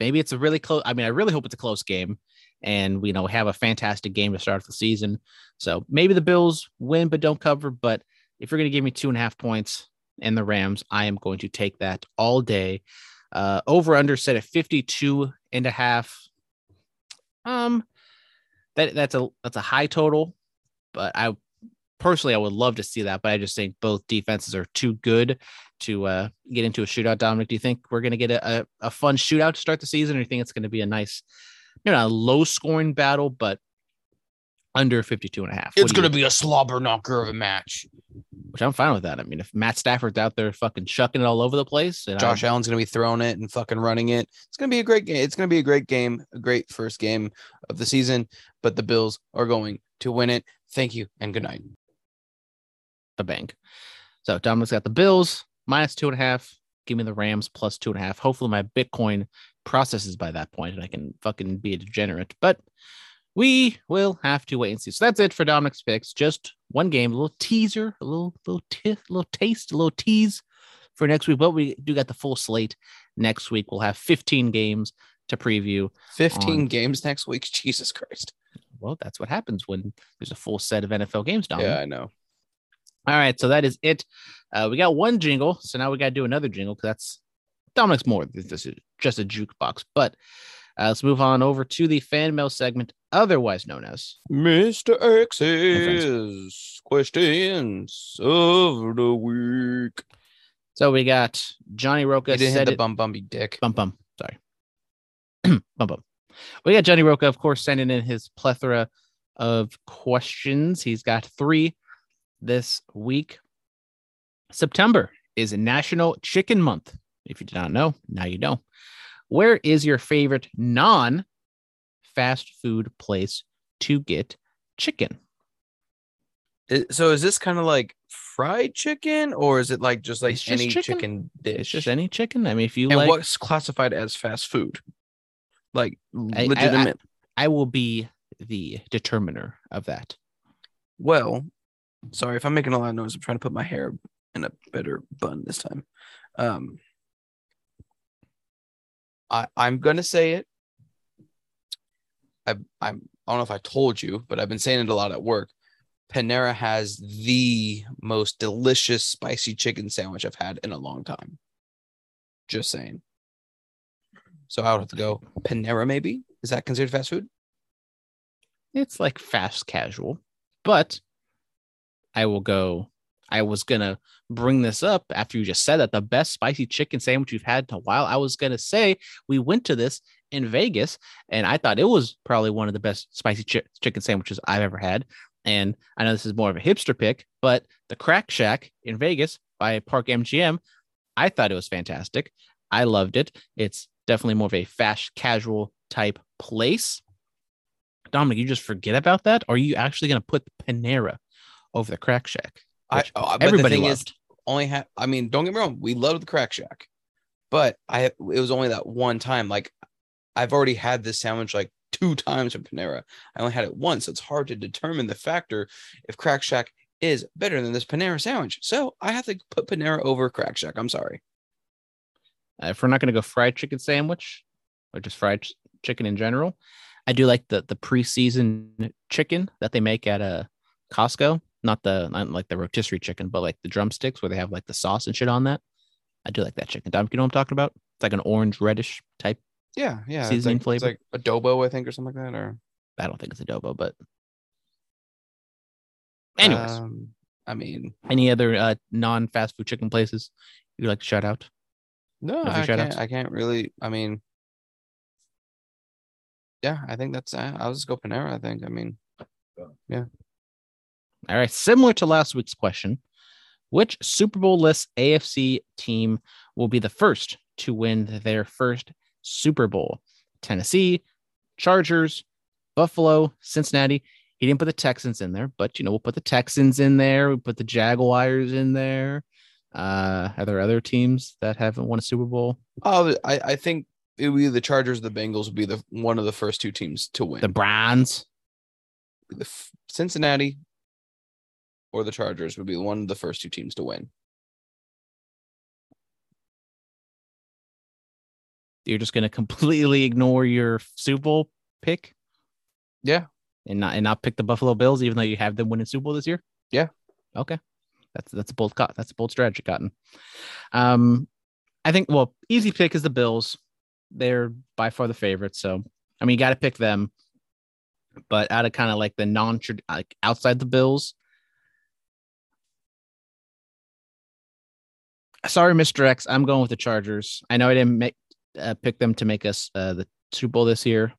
Maybe it's a really close. I mean, I really hope it's a close game, and we you know have a fantastic game to start the season. So maybe the Bills win but don't cover. But if you're gonna give me two and a half points and the Rams, I am going to take that all day. Uh, over under set at 52 and a half. Um, that that's a that's a high total, but I personally I would love to see that. But I just think both defenses are too good to uh, get into a shootout. Dominic, do you think we're gonna get a, a, a fun shootout to start the season, or do you think it's gonna be a nice, you know, a low scoring battle, but under 52 and a half? It's going to be a slobber knocker of a match. which I'm fine with that. I mean, if Matt Stafford's out there fucking chucking it all over the place, and Josh I, Allen's going to be throwing it and fucking running it. It's going to be a great game. It's going to be a great game, a great first game of the season, but the Bills are going to win it. Thank you and good night. The bank. So Dominic's got the Bills minus two and a half. Give me the Rams plus two and a half. Hopefully my Bitcoin processes by that point and I can fucking be a degenerate. But we will have to wait and see. So that's it for Dominic's picks. Just one game, a little teaser, a little little t- little taste, a little tease for next week. But we do got the full slate next week. We'll have 15 games to preview. 15 On- games next week. Jesus Christ. Well, that's what happens when there's a full set of NFL games, Dominic. Yeah, I know. All right, so that is it. Uh, we got one jingle, so now we got to do another jingle because that's Dominic's more. This is just a jukebox. But uh, let's move on over to the fan mail segment, otherwise known as. Mr. X's questions of the week. So we got Johnny Roca You didn't hit said the it. bum bumby dick. Bum bum. Sorry. bum bum. We got Johnny Roca, of course, sending in his plethora of questions. He's got three this week. September is National Chicken Month. If you did not know, now you know. Where is your favorite non fast food place to get chicken? So is this kind of like fried chicken or is it like just like just any chicken. chicken, dish? It's just any chicken. I mean, if you and like, what's classified as fast food? Like I- I- legitimate. I will be the determiner of that. well, sorry if I'm making a lot of noise. I'm trying to put my hair in a better bun this time. Um, I I'm gonna say it. I I'm I don't know if I told you, but I've been saying it a lot at work. Panera has the most delicious spicy chicken sandwich I've had in a long time. Just saying. So I would have to go Panera. Maybe is that considered fast food? it's like fast casual, but I will go. I was gonna bring this up after you just said that the best spicy chicken sandwich you've had in a while. I was gonna say we went to this in Vegas, and I thought it was probably one of the best spicy chi- chicken sandwiches I've ever had. And I know this is more of a hipster pick, but the Crack Shack in Vegas by Park MGM, I thought it was fantastic. I loved it. It's definitely more of a fast casual type place. Dominic, you just forget about that? Or are you actually going to put Panera over the Crack Shack? I which oh, but the everybody thing loved. is, only had. I mean, don't get me wrong, we loved the Crack Shack, but I it was only that one time. Like, I've already had this sandwich like two times from Panera. I only had it once. So it's hard to determine the factor if Crack Shack is better than this Panera sandwich. So I have to put Panera over Crack Shack. I'm sorry. Uh, if we're not going to go fried chicken sandwich or just fried ch- chicken in general, I do like the the preseason chicken that they make at a Costco. Not the not like the rotisserie chicken, but like the drumsticks where they have like the sauce and shit on that. I do like that chicken. Dom, you know what I'm talking about? It's like an orange reddish type. Yeah, yeah. it's Seasoning like, flavor. It's like adobo, I think, or something like that. Or I don't think it's adobo, but anyways, um, I mean, any other uh, non fast food chicken places you'd like to shout out? no, No I can't. I can't really. I mean, yeah, I think that's. I- I'll just go Panera. I think. I mean, All right. Similar to last week's question, which Super Bowl list AFC team will be the first to win their first Super Bowl? Tennessee, Chargers, Buffalo, Cincinnati. He didn't put the Texans in there, but you know, we'll put the Texans in there. We put the Jaguars in there. Uh, are there other teams that haven't won a Super Bowl? oh, I, I think it would be the Chargers. The Bengals would be the one of the first two teams to win. The Browns. the F- Cincinnati or the Chargers would be one of the first two teams to win. You're just gonna completely ignore your Super Bowl pick Yeah, and not and not pick the Buffalo Bills, even though you have them winning Super Bowl this year. Yeah. Okay. That's that's a bold cut. That's a bold strategy, Cotton. Um, I think well, easy pick is the Bills. They're by far the favorites. So I mean, you got to pick them. But out of kind of like the non like outside the Bills. Sorry, Mr. X. I'm going with the Chargers. I know I didn't make uh, pick them to make us uh, the Super Bowl this year,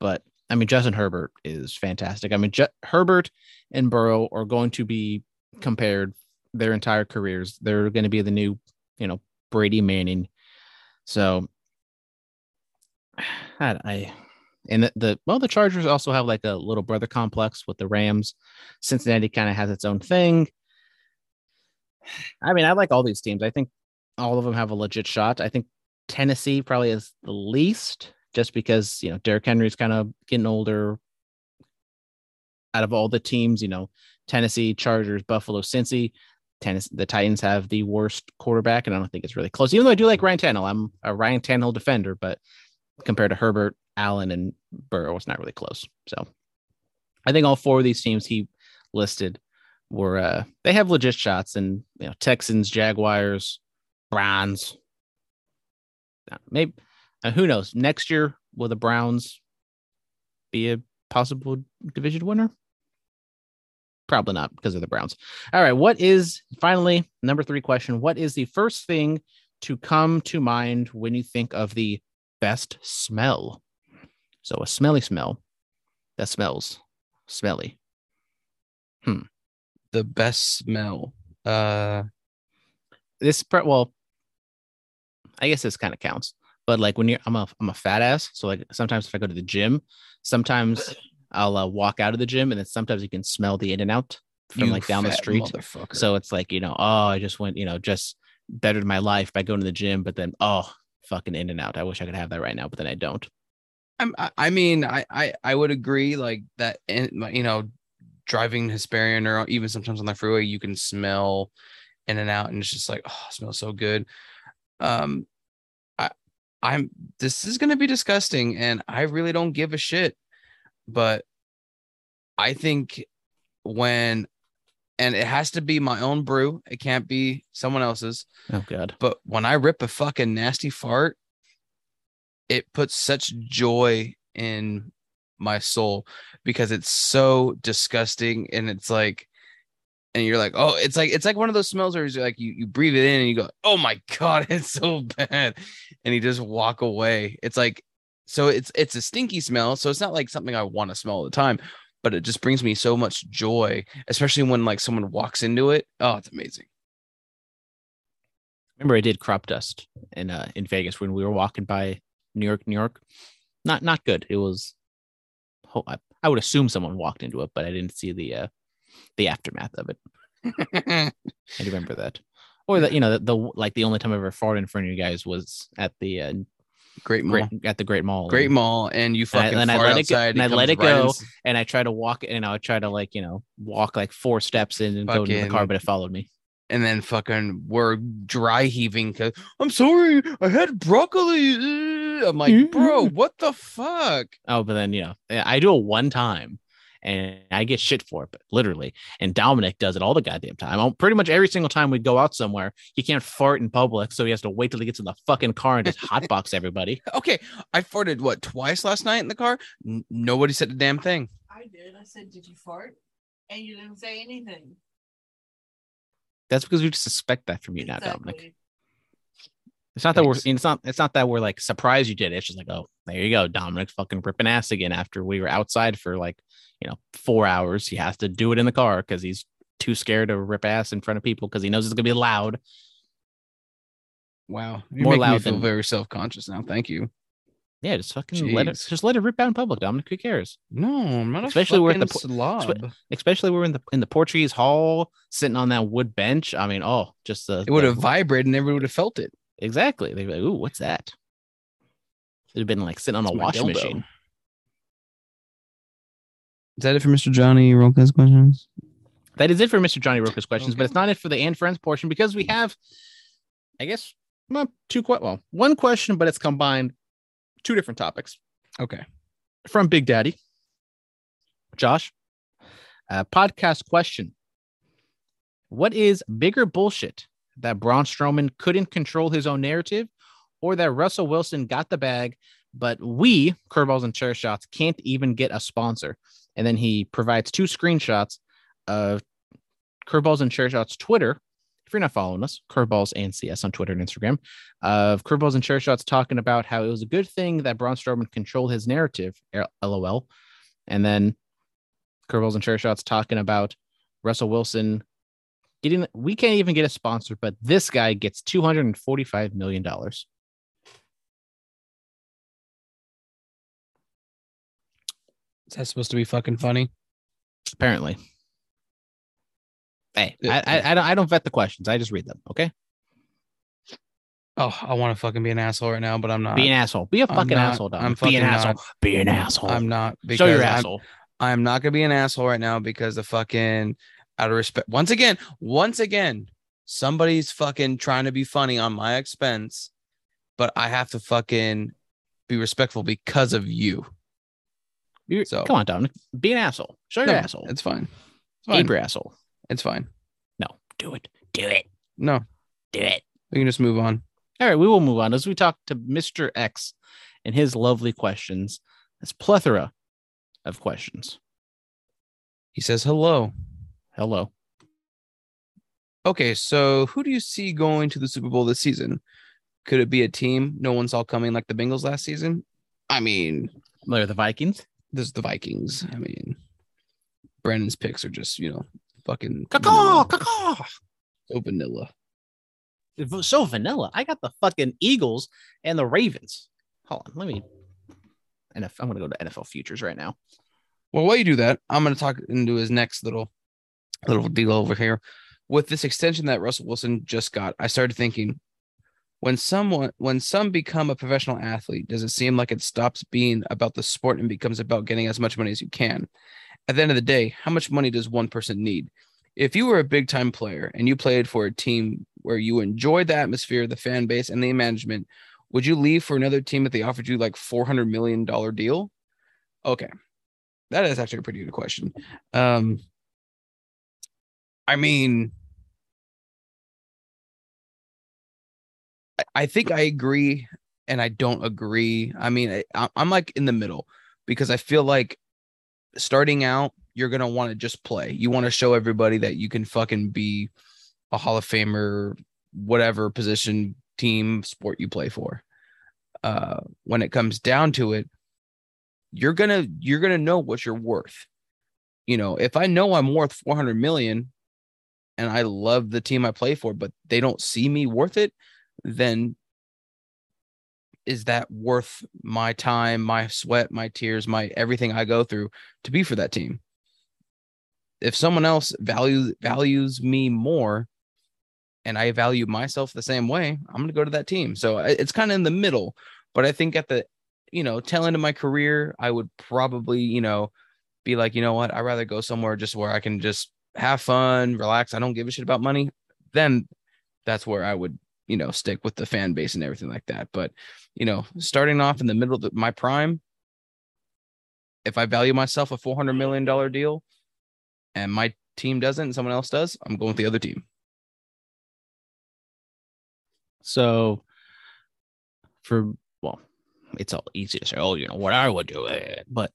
but I mean Justin Herbert is fantastic. I mean Ju- Herbert and Burrow are going to be compared their entire careers. They're going to be the new, you know, Brady Manning. So I, I and the, the well, the Chargers also have like a little brother complex with the Rams. Cincinnati kind of has its own thing. I mean, I like all these teams. I think all of them have a legit shot. I think Tennessee probably is the least, just because you know Derrick Henry's kind of getting older. Out of all the teams, you know, Tennessee, Chargers, Buffalo, Cincy, Tennessee, the Titans have the worst quarterback, and I don't think it's really close. Even though I do like Ryan Tannehill, I'm a Ryan Tannehill defender, but compared to Herbert, Allen, and Burrow, it's not really close. So I think all four of these teams he listed were uh they have legit shots, and you know Texans, Jaguars, Browns. Uh, Maybe uh, who knows? Next year, will the Browns be a possible division winner? Probably not because of the Browns. All right. What is finally number three question? What is the first thing to come to mind when you think of the best smell? So a smelly smell that smells smelly. The best smell. Uh, This pre- well, I guess this kind of counts. But like when you're, I'm a I'm a fat ass. So like sometimes if I go to the gym, sometimes I'll uh, walk out of the gym, and then sometimes you can smell the in and out from you like down the street. So it's like, you know, oh, I just went, you know, just bettered my life by going to the gym, but then, oh, fucking in and out. I wish I could have that right now, but then I don't. I'm, I, I mean, I, I, I would agree like that. And you know, driving Hesperian or even sometimes on the freeway, you can smell in and out, and it's just like, oh, it smells so good. Um, I, I'm. This is gonna be disgusting, and I really don't give a shit. But I think when, and it has to be my own brew. It can't be someone else's. Oh, God. But when I rip a fucking nasty fart, it puts such joy in my soul because it's so disgusting and it's like and you're like oh it's like it's like one of those smells where you're like you, you breathe it in and you go oh my god it's so bad and you just walk away it's like so it's it's a stinky smell so it's not like something i want to smell all the time but it just brings me so much joy especially when like someone walks into it oh it's amazing Remember I did crop dust in uh in Vegas when we were walking by New York, New York. Not not good. It was I, I would assume someone walked into it, but I didn't see the uh, the aftermath of it. I remember that. Or that you know the, the like the only time I ever farted in front of you guys was at the uh, Great mall. great at the Great Mall. Great and, mall, and you And I- fucking and I let it go- and I let it right go. s- and I try to walk and I would try to like you know walk like four steps in and go to the car, Fucking- but it followed me. And then fucking we're dry heaving because I'm sorry, I had broccoli. uh." I'm like, bro, what the fuck? Oh, but then you know I do it one time. And I get shit for it, but literally. And Dominic does it all the goddamn time. Oh, Pretty much every single time we go out somewhere, he can't fart in public, so he has to wait till he gets in the fucking car and just hotbox everybody. Okay, I farted what twice last night in the car. N- nobody said a damn thing. I did. I said, Did you fart? And you didn't say anything. That's because we just suspect that from you now, Dominic. It's not that we're it's not it's not that we're like surprised you did it. It's just like, oh, there you go. Dominic's fucking ripping ass again after we were outside for like, you know, four hours. He has to do it in the car because he's too scared to rip ass in front of people because he knows it's gonna be loud. Wow, you More make me loud feel than- very self conscious now. Thank you. Yeah, just fucking let it just let it rip out in public, Dominic. Who cares? No, I'm not. Especially we're at the slob. Especially we're in the in the Portuguese hall, sitting on that wood bench. I mean, oh, just the It would have vibrated, and everybody would have felt it. exactly. They'd be like, ooh, what's that? It'd have been like sitting on a It's washing machine. Is that it for Mr. Johnny Rolka's questions? That is it for Mr. Johnny Roca's questions, but it's not it for the and friends portion because we have, I guess, well, two well, one question, but it's combined two different topics Okay. from Big Daddy. Josh, uh, podcast question: What is bigger bullshit that Braun Strowman couldn't control his own narrative, or that Russell Wilson got the bag, but we curveballs and chair shots can't even get a sponsor? And then he provides two screenshots of Curveballs and Chair Shots Twitter. If you're not following us, Curveballs and CS on Twitter and Instagram, of Curveballs and Chair Shots talking about how it was a good thing that Braun Strowman controlled his narrative, LOL. And then Curveballs and Chair Shots talking about Russell Wilson getting, we can't even get a sponsor, but this guy gets $245 million. Is that supposed to be fucking funny? Apparently. Hey, I, I, I, don't, I don't vet the questions. I just read them. Okay. Oh, I want to fucking be an asshole right now, but I'm not. Be an asshole. Be a fucking not. asshole, Dom. I'm Be an fucking asshole. Be an asshole. I'm not Show your asshole. I'm not gonna be an asshole right now because the fucking out of respect. Once again, once again, somebody's fucking trying to be funny on my expense, but I have to fucking be respectful because of you. You're- So- come on, Dominic. Be an asshole. Show your No, asshole. It's fine. It's fine. Your asshole. It's fine. No, do it. Do it. No, Do it. we can just move on. All right, we will move on as we talk to Mr. X and his lovely questions. This plethora of questions. He says hello. Hello. Okay, so who do you see going to the Super Bowl this season? Could it be a team no one saw coming like the Bengals last season? I mean, They're the Vikings. there's the Vikings. I mean, Brandon's picks are just, you know, fucking Caw, vanilla. caw. so vanilla. So vanilla. I got the fucking Eagles and the Ravens. Hold on. Let me. NFL, I'm going to go to NFL futures right now. Well, while you do that, I'm going to talk into his next little little deal over here. With this extension that Russell Wilson just got, I started thinking when someone when some become a professional athlete, does it seem like it stops being about the sport and becomes about getting as much money as you can? At the end of the day, how much money does one person need? If you were a big time player and you played for a team where you enjoyed the atmosphere, the fan base, and the management, would you leave for another team if they offered you like four hundred million dollar deal? Okay, that is actually a pretty good question. Um, I mean, I- think I agree and I don't agree. I mean, I, I'm like in the middle because I feel like starting out, you're gonna want to just play. You want to show everybody that you can fucking be a Hall of Famer, whatever position, team, sport you play for. Uh, when it comes down to it, you're gonna you're gonna know what you're worth. You know, if I know I'm worth 400 million and I love the team I play for, but they don't see me worth it, then is that worth my time, my sweat, my tears, my everything I go through to be for that team? If someone else values values me more and I value myself the same way, I'm going to go to that team. So it's kind of in the middle, but I think at the you know, tail end of my career, I would probably, you know, be like, you know what, I'd rather go somewhere just where I can just have fun, relax. I don't give a shit about money. Then that's where I would, you know, stick with the fan base and everything like that. But, you know, starting off in the middle of the, my prime, if I value myself a $400 million deal and my team doesn't and someone else does, I'm going with the other team. So for well, it's all easy to say, oh, you know, what I would do it. But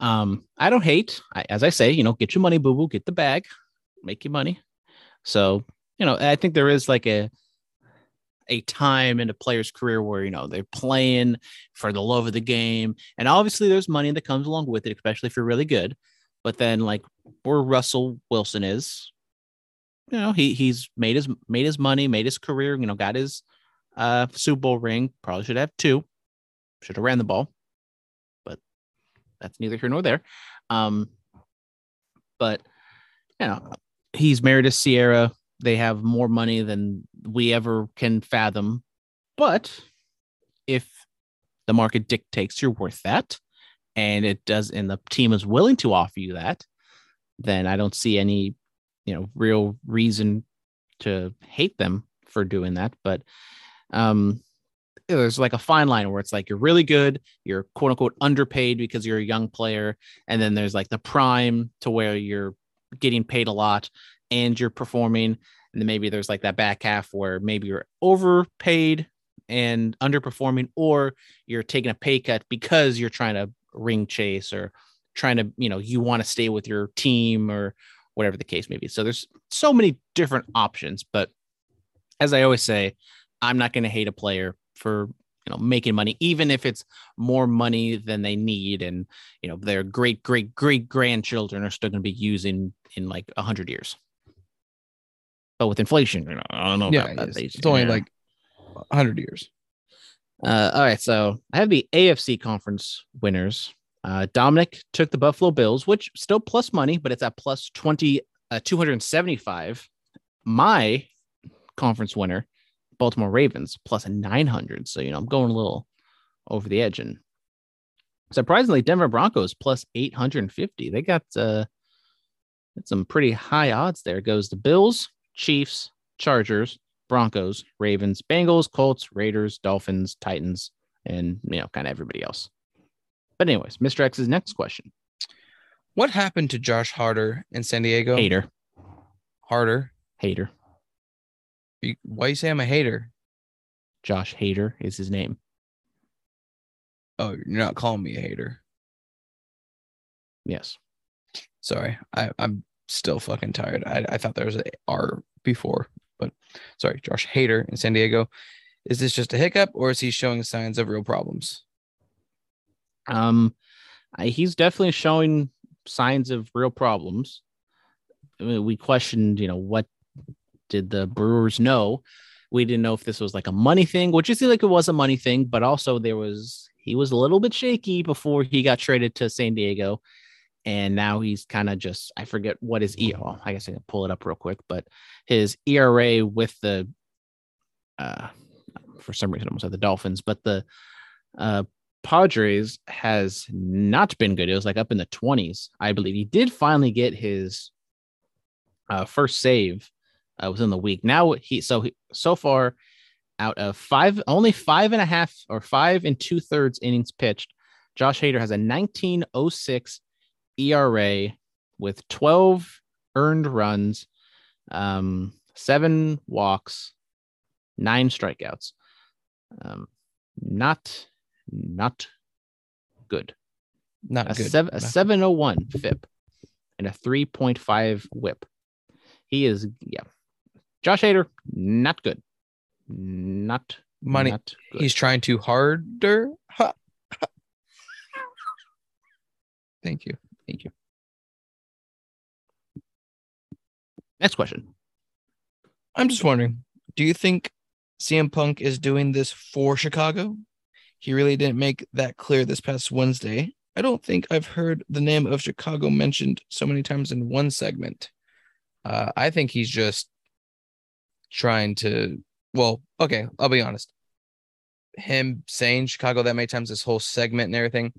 um, I don't hate. I, as I say, you know, get your money, boo boo, get the bag, make your money. So, you know, I think there is like a a time in a player's career where you know they're playing for the love of the game, and obviously there's money that comes along with it, especially if you're really good. But then, like where Russell Wilson is, you know, he he's made his made his money, made his career, you know, got his uh Super Bowl ring. Probably should have two. Should have ran the ball, but that's neither here nor there. Um, but you know, he's married to Sierra. They have more money than we ever can fathom. But if the market dictates you're worth that, and it does, and the team is willing to offer you that, then I don't see any, you know, real reason to hate them for doing that. But um, there's like a fine line where it's like you're really good, you're quote unquote underpaid because you're a young player, and then there's like the prime to where you're getting paid a lot and you're performing, and then maybe there's like that back half where maybe you're overpaid and underperforming, or you're taking a pay cut because you're trying to ring chase or trying to, you know, you want to stay with your team or whatever the case may be. So there's so many different options, but as I always say, I'm not going to hate a player for you know making money even if it's more money than they need and you know their great great great grandchildren are still going to be using in like 100 years but with inflation you know i don't know yeah, about that it's, it's only yeah. like 100 years. Uh, all right, so I have the AFC conference winners. Uh, Dominic took the Buffalo Bills, which still plus money, but it's at plus 20, uh, 275. My conference winner, Baltimore Ravens, 900. So, you know, I'm going a little over the edge. And surprisingly, Denver Broncos plus 850. They got uh, some pretty high odds there. Goes the Bills, Chiefs, Chargers, Broncos, Ravens, Bengals, Colts, Raiders, Dolphins, Titans, and you know, kind of everybody else. But anyways, Mr. X's next question. What happened to Josh Harder in San Diego? Hater. Harder. Hater. You- Why you say I'm a hater? Josh Hader is his name. Oh, you're not calling me a hater. Yes. Sorry, I, I'm still fucking tired. I, I thought there was a R before, but sorry, Josh Hader in San Diego. Is this just a hiccup, or is he showing signs of real problems? Um, he's definitely showing signs of real problems. I mean, we questioned, you know, what did the Brewers know? We didn't know if this was like a money thing, which it seemed like it was a money thing, but also there was he was a little bit shaky before he got traded to San Diego, and now he's kind of just I forget what his E. Well, I guess I can pull it up real quick, but his ERA with the uh for some reason I almost said the Dolphins, but the uh Padres has not been good. It was like up in the 20s, I believe. He did finally get his uh, first save uh, within the week. Now he so he, so far out of five, only five and a half or five and two thirds innings pitched. Josh Hader has a 1906 ERA with 12 earned runs, um, seven walks, nine strikeouts. Um, not not good. Not A, good. seven, a No. 701 FIP and a 3.5 whip. He is, yeah. Josh Hader, not good. Not Money. Not good. He's trying too harder. Ha. ha. Thank you. Thank you. Next question. I'm just wondering, do you think CM Punk is doing this for Chicago? he really didn't make that clear this past Wednesday. I don't think I've heard the name of Chicago mentioned so many times in one segment. Uh, I think he's just trying to. Well, okay, I'll be honest. Him saying Chicago that many times, this whole segment and everything,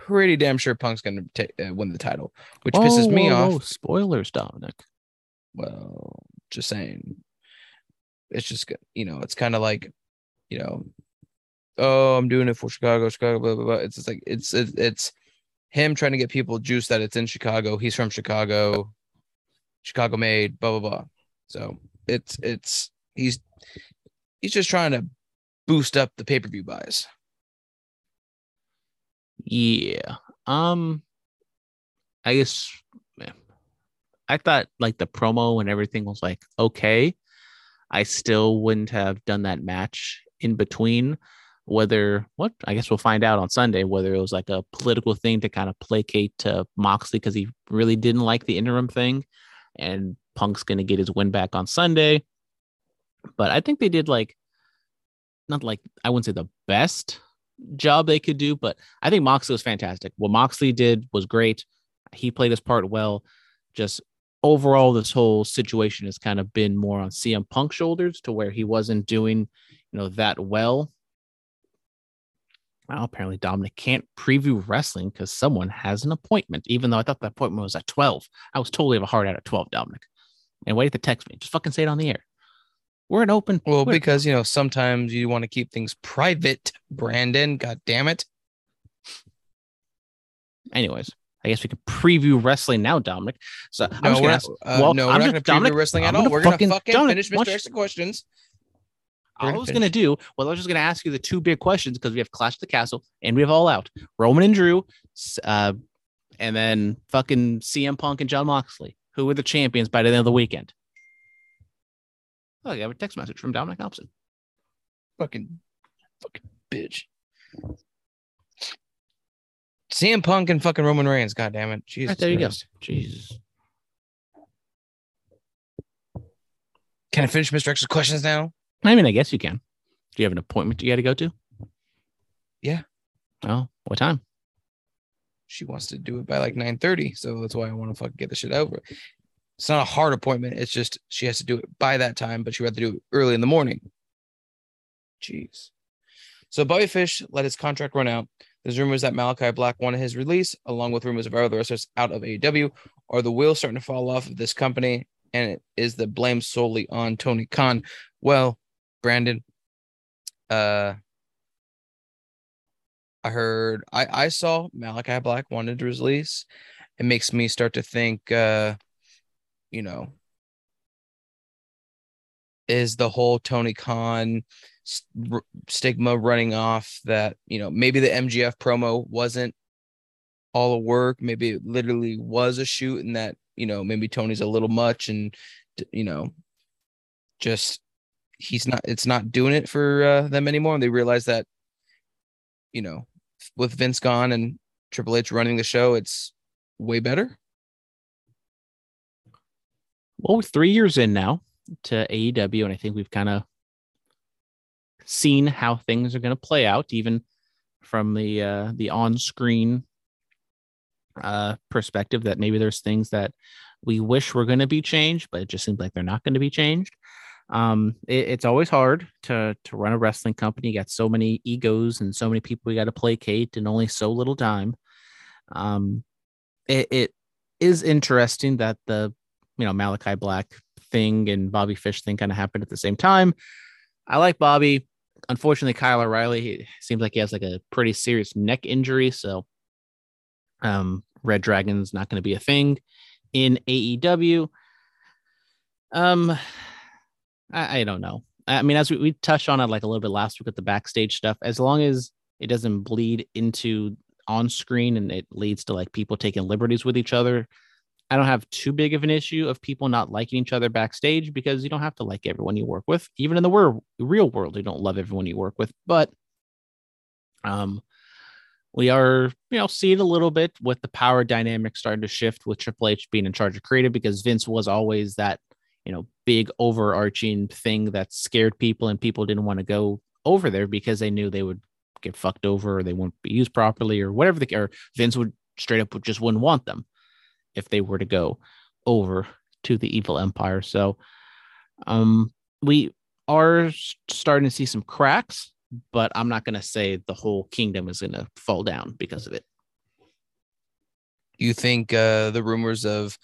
pretty damn sure Punk's going to uh, win the title, which pisses me whoa, off. whoa, Spoilers, Dominic. well just saying. It's just you know it's kind of like you know oh i'm doing it for chicago chicago blah blah blah. It's just like it's it's, it's him trying to get people juice that it's in chicago. He's from chicago. Chicago made blah blah blah. So it's it's he's he's just trying to boost up the pay-per-view buys Yeah. Um I guess. I thought like the promo and everything was like okay. I still wouldn't have done that match in between whether what I guess we'll find out on Sunday whether it was like a political thing to kind of placate to Moxley because he really didn't like the interim thing and Punk's to get his win back on Sunday. But I think they did like not like I wouldn't say the best job they could do, but I think Moxley was fantastic. What Moxley did was great. He played his part well. Just overall, this whole situation has kind of been more on CM Punk's shoulders to where he wasn't doing, you know, that well. Well, apparently Dominic can't preview wrestling because someone has an appointment, even though I thought the appointment was at 12. I was totally have a heart out at 12, Dominic. And why wait to text me. Just fucking say it on the air. We're an open. well we're- because you know sometimes you want to keep things private brandon god damn it anyways, I guess we can preview wrestling now, Dominic. So I'm just gonna ask, uh, well, no, we're I'm not going to preview Dominic, wrestling I'm at all. gonna We're going to fucking Dominic, finish Mr. don't Extra questions. all I We're was gonna gonna do, well, I was just gonna ask you the two big questions because we have Clash of the Castle and we have All Out, Roman and Drew, uh, and then fucking CM Punk and Jon Moxley, who were the champions by the end of the weekend. Oh, you have a text message from Dominic Thompson. Fucking, fucking bitch. CM Punk and fucking Roman Reigns. God damn it. Jesus. Right, there you Christ. go. Jesus. Can I finish Mr. X's questions now? I mean, I guess you can. Do you have an appointment you got to go to? Yeah. Oh, what time? She wants to do it by like 9:30. So that's why I want to fucking get the shit over. It's not a hard appointment. It's just she has to do it by that time, but she would have to do it early in the morning. Jeez. So Bobby Fish let his contract run out. There's rumors that Malachi Black wanted his release, along with rumors of other wrestlers out of AEW. Are the wheels starting to fall off of this company? And it is the blame solely on Tony Khan? Well, Brandon, uh, I heard I I saw Malachi Black wanted to release. It makes me start to think, uh, you know, is the whole Tony Khan st- r- stigma running off that you know maybe the MJF promo wasn't all a work, maybe it literally was a shoot, and that you know maybe Tony's a little much, and you know, just he's not it's not doing it for uh, them anymore, and they realize that you know with Vince gone and Triple H running the show, it's way better. Well, we're three years in now to AEW, and I think we've kind of seen how things are going to play out, even from the uh, the on screen uh, perspective. That maybe there's things that we wish were going to be changed, but it just seems like they're not going to be changed. Um, it- it's always hard to to run a wrestling company. You got so many egos and so many people you got to placate, and only so little time. Um, it, it is interesting that the you know Malachi Black thing and Bobby Fish thing kind of happened at the same time. I like Bobby. Unfortunately, Kyle O'Reilly seems like he has like a pretty serious neck injury, so um, Red Dragon's not going to be a thing in AEW. Um, I, I don't know. I mean, as we, we touched on it like a little bit last week with the backstage stuff, as long as it doesn't bleed into on screen and it leads to like people taking liberties with each other, I don't have too big of an issue of people not liking each other backstage because you don't have to like everyone you work with. Even in the wor- real world, you don't love everyone you work with. But um, we are, you know, seeing a little bit with the power dynamic starting to shift with Triple H being in charge of creative because Vince was always that, you know, big overarching thing that scared people and people didn't want to go over there because they knew they would get fucked over or they wouldn't be used properly or whatever the or Vince would straight up just wouldn't want them if they were to go over to the evil empire. So um we are starting to see some cracks, but I'm not going to say the whole kingdom is going to fall down because of it. You think uh, the rumors of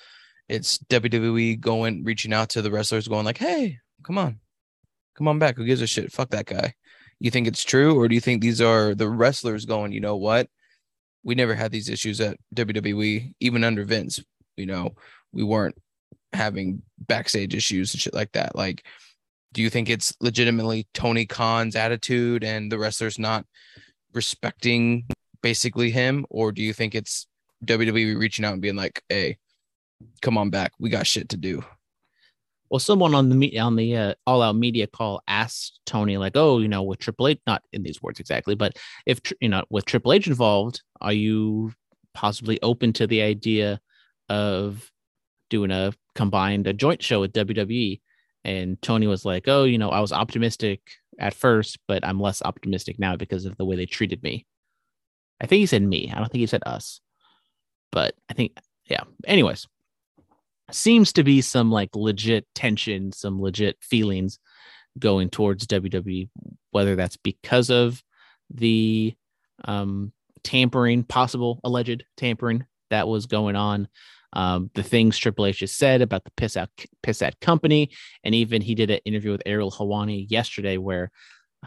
it's WWE going reaching out to the wrestlers, going like, "Hey, come on, come on back. Who gives a shit? Fuck that guy." You think it's true, or do you think these are the wrestlers going? You know what? We never had these issues at WWE, even under Vince. You know, we weren't having backstage issues and shit like that. Like, do you think it's legitimately Tony Khan's attitude and the wrestlers not respecting basically him, or do you think it's WWE reaching out and being like, "Hey, come on back, we got shit to do." Well, someone on the on the uh, all out media call asked Tony like, "Oh, you know, with Triple H, not in these words exactly, but if you know, with Triple H involved, are you possibly open to the idea of doing a combined a joint show with WWE?" And Tony was like, "Oh, you know, I was optimistic at first, but I'm less optimistic now because of the way they treated me." I think he said me. I don't think he said us, but I think yeah. Anyways, seems to be some like legit tension, some legit feelings going towards WWE, whether that's because of the um, tampering, possible alleged tampering that was going on, um, the things Triple H just said about the piss out piss at company, and even he did an interview with Ariel Helwani yesterday where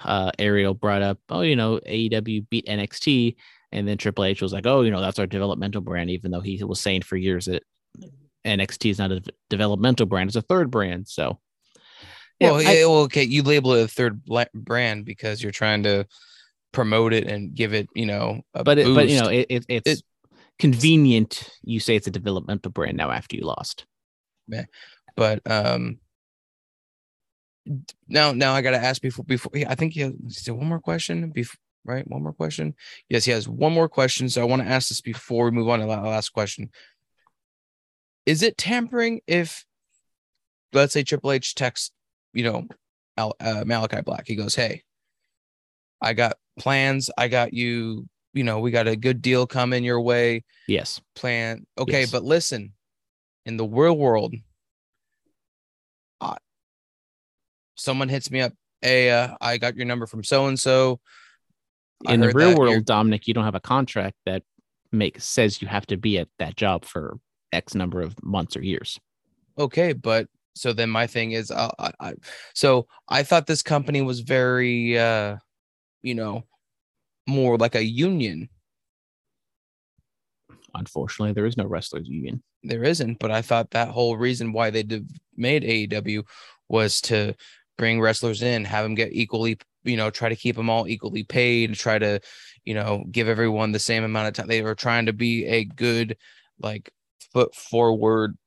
uh, Ariel brought up, oh, you know, AEW beat NXT, and then Triple H was like, oh, you know, that's our developmental brand, even though he was saying for years that NXT is not a developmental brand; it's a third brand. So, yeah, well, I, well, okay, you label it a third brand because you're trying to promote it and give it, you know, but it, but you know, it, it it's it, convenient. You say it's a developmental brand now after you lost. Yeah, but um, now now I got to ask before before I think he has one more question before right one more question yes he has one more question so I want to ask this before we move on to the last question is it tampering if, let's say, Triple H texts, you know, Al, uh, Malachi Black? He goes, "Hey, I got plans. I got you. You know, we got a good deal coming your way. Yes. Plan. Okay, yes. but listen, in the real world, uh, someone hits me up. Hey, uh, I got your number from so and so. In the real world, Dominic, you don't have a contract that makes says you have to be at that job for X number of months or years. Okay, but so then my thing is, uh, I, I, so I thought this company was very, uh, you know, more like a union. Unfortunately, there is no wrestlers union. There isn't, but I thought that whole reason why they did, made AEW was to bring wrestlers in, have them get equally, you know, try to keep them all equally paid, try to, you know, give everyone the same amount of time. They were trying to be a good, like, foot forward,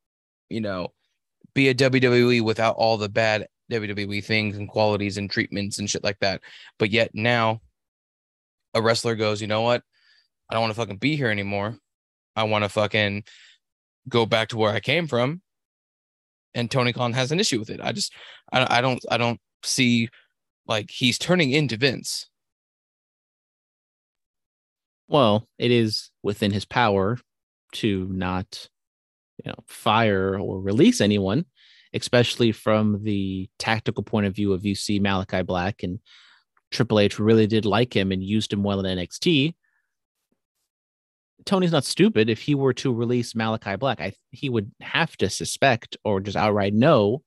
you know, be a WWE without all the bad WWE things and qualities and treatments and shit like that. But yet now a wrestler goes, you know what? I don't want to fucking be here anymore. I want to fucking go back to where I came from. And Tony Khan has an issue with it. I just, I, I don't, I don't see like he's turning into Vince. Well, it is within his power to not you know fire or release anyone especially from the tactical point of view of you see malachi black and triple h really did like him and used him well in nxt tony's not stupid. If he were to release malachi black I, he would have to suspect or just outright know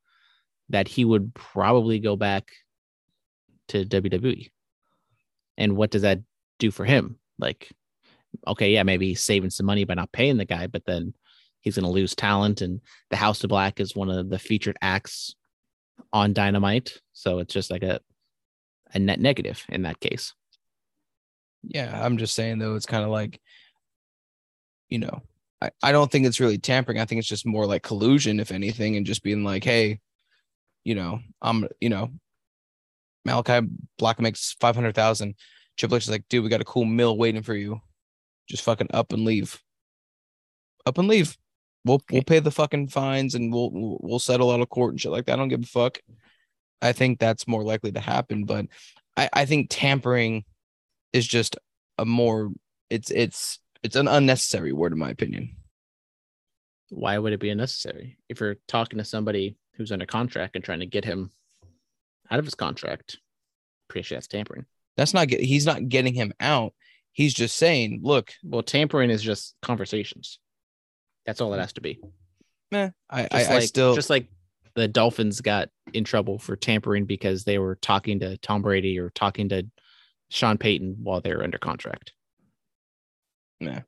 that he would probably go back to wwe and what does that do for him? Like okay, yeah, maybe he's saving some money by not paying the guy, but then he's going to lose talent. And the House of Black is one of the featured acts on Dynamite, so it's just like a a net negative in that case. Yeah, I'm just saying though, it's kind of like, you know, I, I don't think it's really tampering. I think it's just more like collusion, if anything, and just being like, hey, you know, I'm, you know, Malachi Black makes five hundred thousand. Triple H is like, dude, we got a cool mill waiting for you just fucking up and leave. Up and leave. We'll we'll pay the fucking fines and we'll we'll settle out of court and shit like that. I don't give a fuck. I think that's more likely to happen, but I, I think tampering is just a more it's it's it's an unnecessary word in my opinion. Why would it be unnecessary if you're talking to somebody who's under contract and trying to get him out of his contract? Pretty sure that's tampering. That's not get, he's not getting him out. He's just saying, look, Well, tampering is just conversations. That's all it has to be. meh, I I, like, I still just like the Dolphins got in trouble for tampering because they were talking to Tom Brady or talking to Sean Payton while they were under contract. Nah.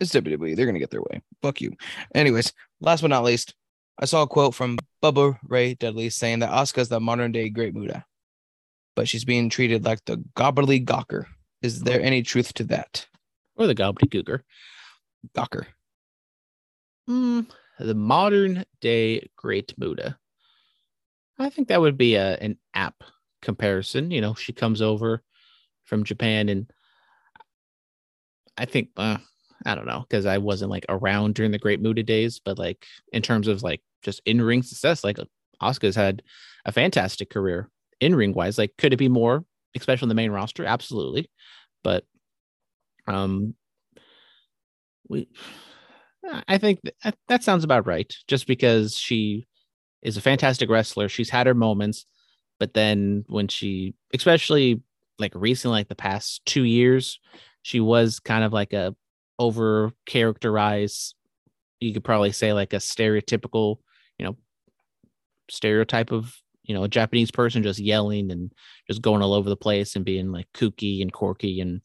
It's WWE. They're gonna get their way. Fuck you. Anyways, last but not least, I saw a quote from Bubba Ray Dudley saying that Asuka's the modern day Great Muta, but she's being treated like the gobbly gawker. Is there any truth to that? Or the gobbledygooker. Gawker. Mm, the modern day Great Muta. I think that would be a an app comparison. You know, she comes over from Japan, and I think uh, I don't know because I wasn't like around during the Great Muta days, but like in terms of like just in ring success, like Asuka's had a fantastic career in ring wise. Like, could it be more, especially in the main roster? Absolutely, but um, we I think that, that sounds about right. Just because she is a fantastic wrestler, she's had her moments, but then when she, especially like recently, like the past two years, she was kind of like a over characterized. You could probably say like a stereotypical, you know, stereotype of you know a Japanese person just yelling and just going all over the place and being like kooky and quirky and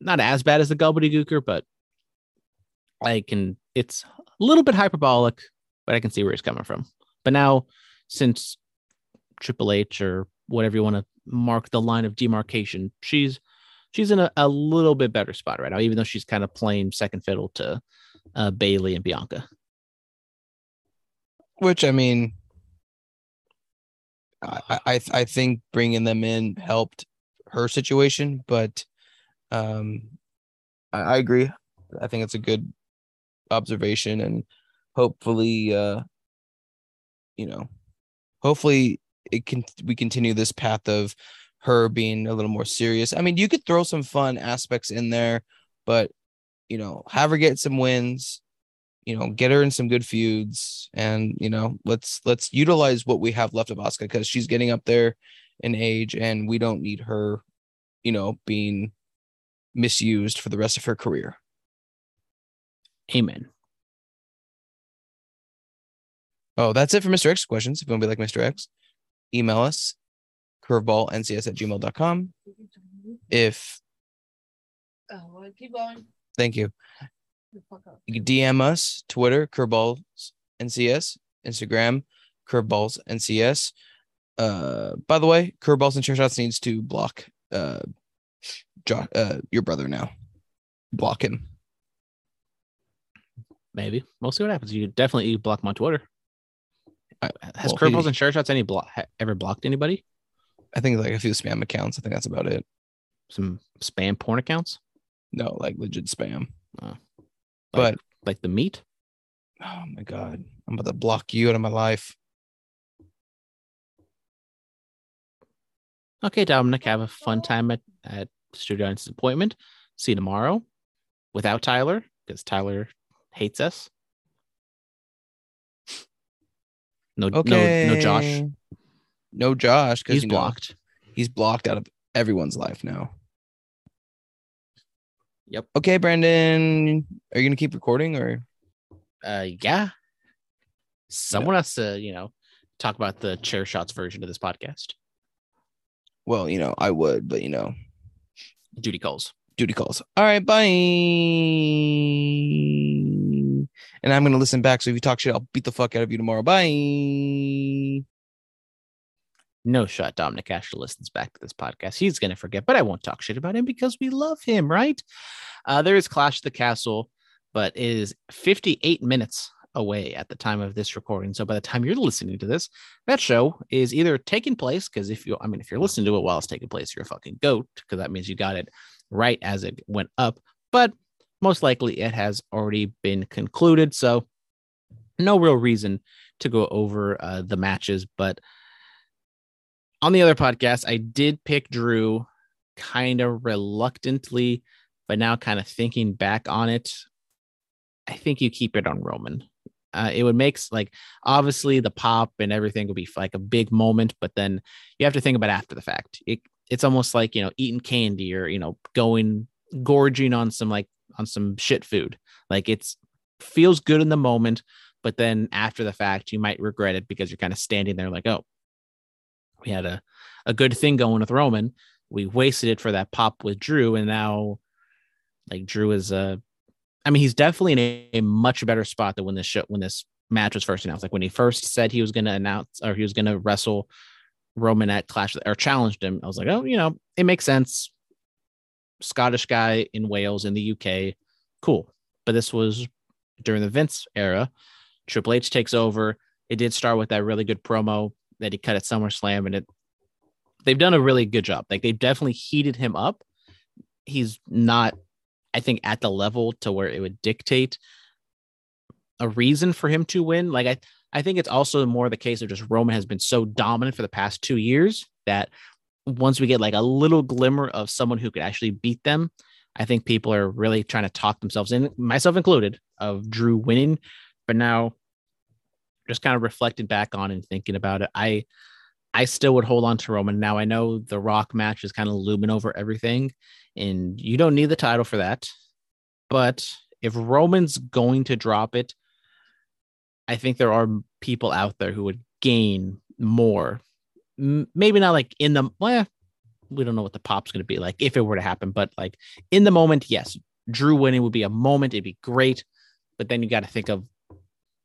not as bad as the gobbledygooker, but I can it's a little bit hyperbolic, but I can see where he's coming from. But now since Triple H or whatever you want to mark the line of demarcation, she's she's in a, a little bit better spot right now, even though she's kind of playing second fiddle to uh, Bayley and Bianca. Which I mean, I I I think bringing them in helped her situation, but um, I, I agree. I think it's a good observation, and hopefully, uh, you know, hopefully it can we continue this path of her being a little more serious. I mean, you could throw some fun aspects in there, but you know, have her get some wins, you know, get her in some good feuds, and you know, let's let's utilize what we have left of Asuka because she's getting up there in age, and we don't need her, you know, being misused for the rest of her career. Amen. Oh, that's it for Mr. X questions. If you want to be like Mr. X, email us curveballncs at gmail.com. If Oh, well, keep going. thank you. The fuck up. You can DM us, Twitter, curveballs NCS, Instagram, curveballs NCS. Uh, by the way, curveballs and chair shots needs to block uh, jo- uh, your brother now. Block him. Maybe we'll see what happens. You definitely you block him on Twitter. I- Has well, curveballs he- and chair shots any block ha- ever blocked anybody? I think like a few spam accounts. I think that's about it. Some spam porn accounts, No, like legit spam. Like, But like the meat. oh my god, I'm about to block you out of my life. Okay, Dominic, have a fun time at at Studio Audience's appointment. See you tomorrow without Tyler because Tyler hates us. No, Okay. no, no, Josh. No Josh because He's blocked. he's blocked out of everyone's life now. Yep. Okay, Brandon, are you gonna keep recording or? Uh, yeah. Someone has to, you know, talk about the chair shots version of this podcast. Well, you know, I would, but you know, Duty calls. duty calls. All right, bye. And I'm gonna listen back. So if you talk shit, I'll beat the fuck out of you tomorrow. Bye. No shot. Dominic actually listens back to this podcast. He's gonna forget, but I won't talk shit about him because we love him, right? Uh, there is Clash of the Castle, but it is 58 minutes away at the time of this recording. So by the time you're listening to this, that show is either taking place because if you, I mean, if you're listening to it while it's taking place, you're a fucking goat because that means you got it right as it went up. But most likely it has already been concluded. So no real reason to go over uh, the matches, but on the other podcast, I did pick Drew kind of reluctantly, but now kind of thinking back on it, I think you keep it on Roman. Uh, it would make like obviously the pop and everything would be like a big moment, but then you have to think about after the fact. It, it's almost like you know eating candy or you know going gorging on some like on some shit food. Like it's feels good in the moment, but then after the fact you might regret it because you're kind of standing there like, oh, we had a a good thing going with Roman. We wasted it for that pop with Drew, and now like Drew is a I mean, he's definitely in a, a much better spot than when this show when this match was first announced. Like when he first said he was going to announce or he was going to wrestle Roman at Clash or challenged him, I was like, oh, you know, it makes sense. Scottish guy in Wales in the UK, cool. But this was during the Vince era. Triple H takes over. It did start with that really good promo that he cut at SummerSlam, and it they've done a really good job. Like they've definitely heated him up. He's not I think at the level to where it would dictate a reason for him to win. Like I, I think it's also more the case of just Roman has been so dominant for the past two years that once we get like a little glimmer of someone who could actually beat them, I think people are really trying to talk themselves in, myself included, of Drew winning. But now, just kind of reflecting back on and thinking about it, I I still would hold on to Roman. Now I know the Rock match is kind of looming over everything, and you don't need the title for that. But if Roman's going to drop it, I think there are people out there who would gain more. maybe not like in the well, we don't know what the pop's going to be like if it were to happen, but like in the moment, yes, Drew winning would be a moment. It'd be great, but then you got to think of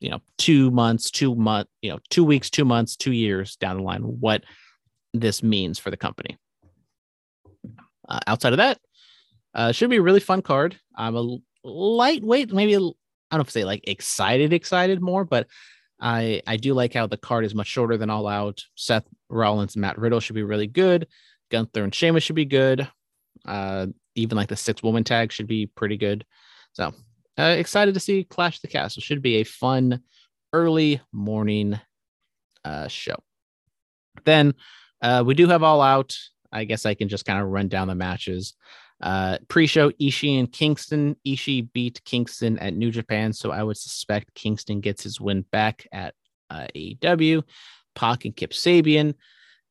you know two months, two month, you know two weeks, two months, two years down the line, what this means for the company. Uh, outside of that, uh, should be a really fun card. I'm a lightweight, maybe I don't say like excited, excited more, but I I do like how the card is much shorter than All Out. Seth Rollins Matt Riddle should be really good. Gunther and Sheamus should be good. Uh, even like the six woman tag should be pretty good. So uh, excited to see Clash the Castle. Should be a fun early morning uh, show. Then uh, we do have All Out. I guess I can just kind of run down the matches. Uh, pre-show Ishii and Kingston. Ishii beat Kingston at New Japan, so I would suspect Kingston gets his win back at uh, AEW. Pac and Kip Sabian.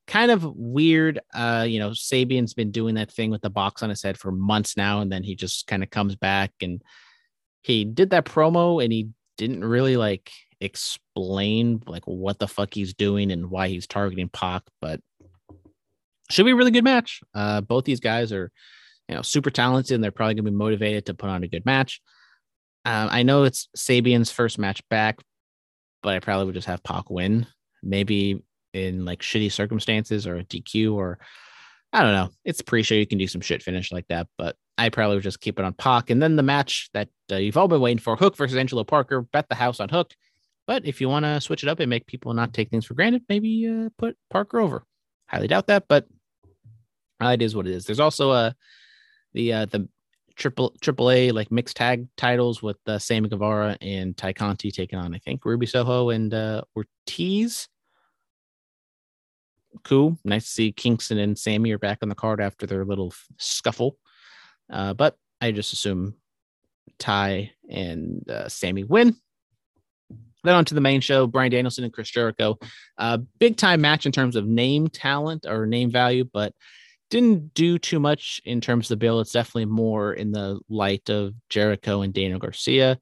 Kind of weird. Uh, you know, Sabian's been doing that thing with the box on his head for months now, and then he just kind of comes back and he did that promo and he didn't really like explain like what the fuck he's doing and why he's targeting Pac, but should be a really good match. Uh, both these guys are, you know, super talented and they're probably to be motivated to put on a good match. Um, I know it's Sabian's first match back, but I probably would just have Pac win, maybe in like shitty circumstances or a DQ or I don't know. It's pre-show. You can do some shit finish like that, but I probably would just keep it on Pac. And then the match that uh, you've all been waiting for, Hook versus Angelo Parker, bet the house on Hook. But if you want to switch it up and make people not take things for granted, maybe uh, put Parker over. Highly doubt that, but it is what it is. There's also a uh, the uh, the triple triple A like mixed tag titles with uh, Sammy Guevara and Tay Conti taking on I think Ruby Soho and uh, Ortiz. Cool, nice to see Kingston and Sammy are back on the card after their little scuffle. Uh, but I just assume Tay and uh, Sammy win. Then on to the main show, Bryan Danielson and Chris Jericho. Uh, big time match in terms of name talent or name value, but didn't do too much in terms of the bill. It's definitely more in the light of Jericho and Daniel Garcia.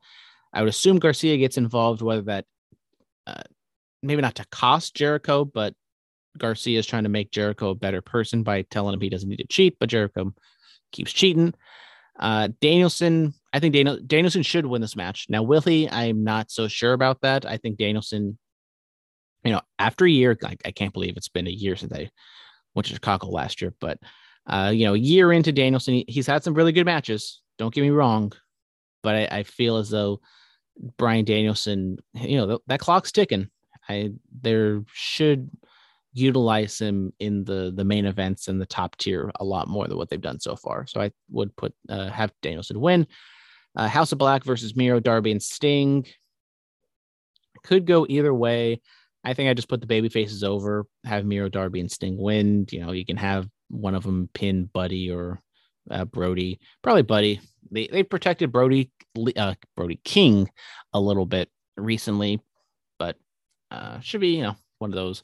I would assume Garcia gets involved, whether that uh, maybe not to cost Jericho, but Garcia is trying to make Jericho a better person by telling him he doesn't need to cheat, but Jericho keeps cheating. Uh, Danielson, I think Daniel, Danielson should win this match. Now, will he? I'm not so sure about that. I think Danielson, you know, after a year, I, I can't believe it's been a year since I went to Chicago last year, but, uh, you know, a year into Danielson, he, he's had some really good matches. Don't get me wrong, but I, I feel as though Bryan Danielson, you know, th- that clock's ticking. I, there should, utilize him in the the main events and the top tier a lot more than what they've done so far. So I would put uh, have Danielson win. Uh, House of Black versus Miro, Darby, and Sting could go either way. I think I just put the baby faces over, have Miro, Darby, and Sting win. You know, you can have one of them pin Buddy or uh, Brody, probably Buddy. They they protected Brody uh, Brody King a little bit recently, but uh, should be you know one of those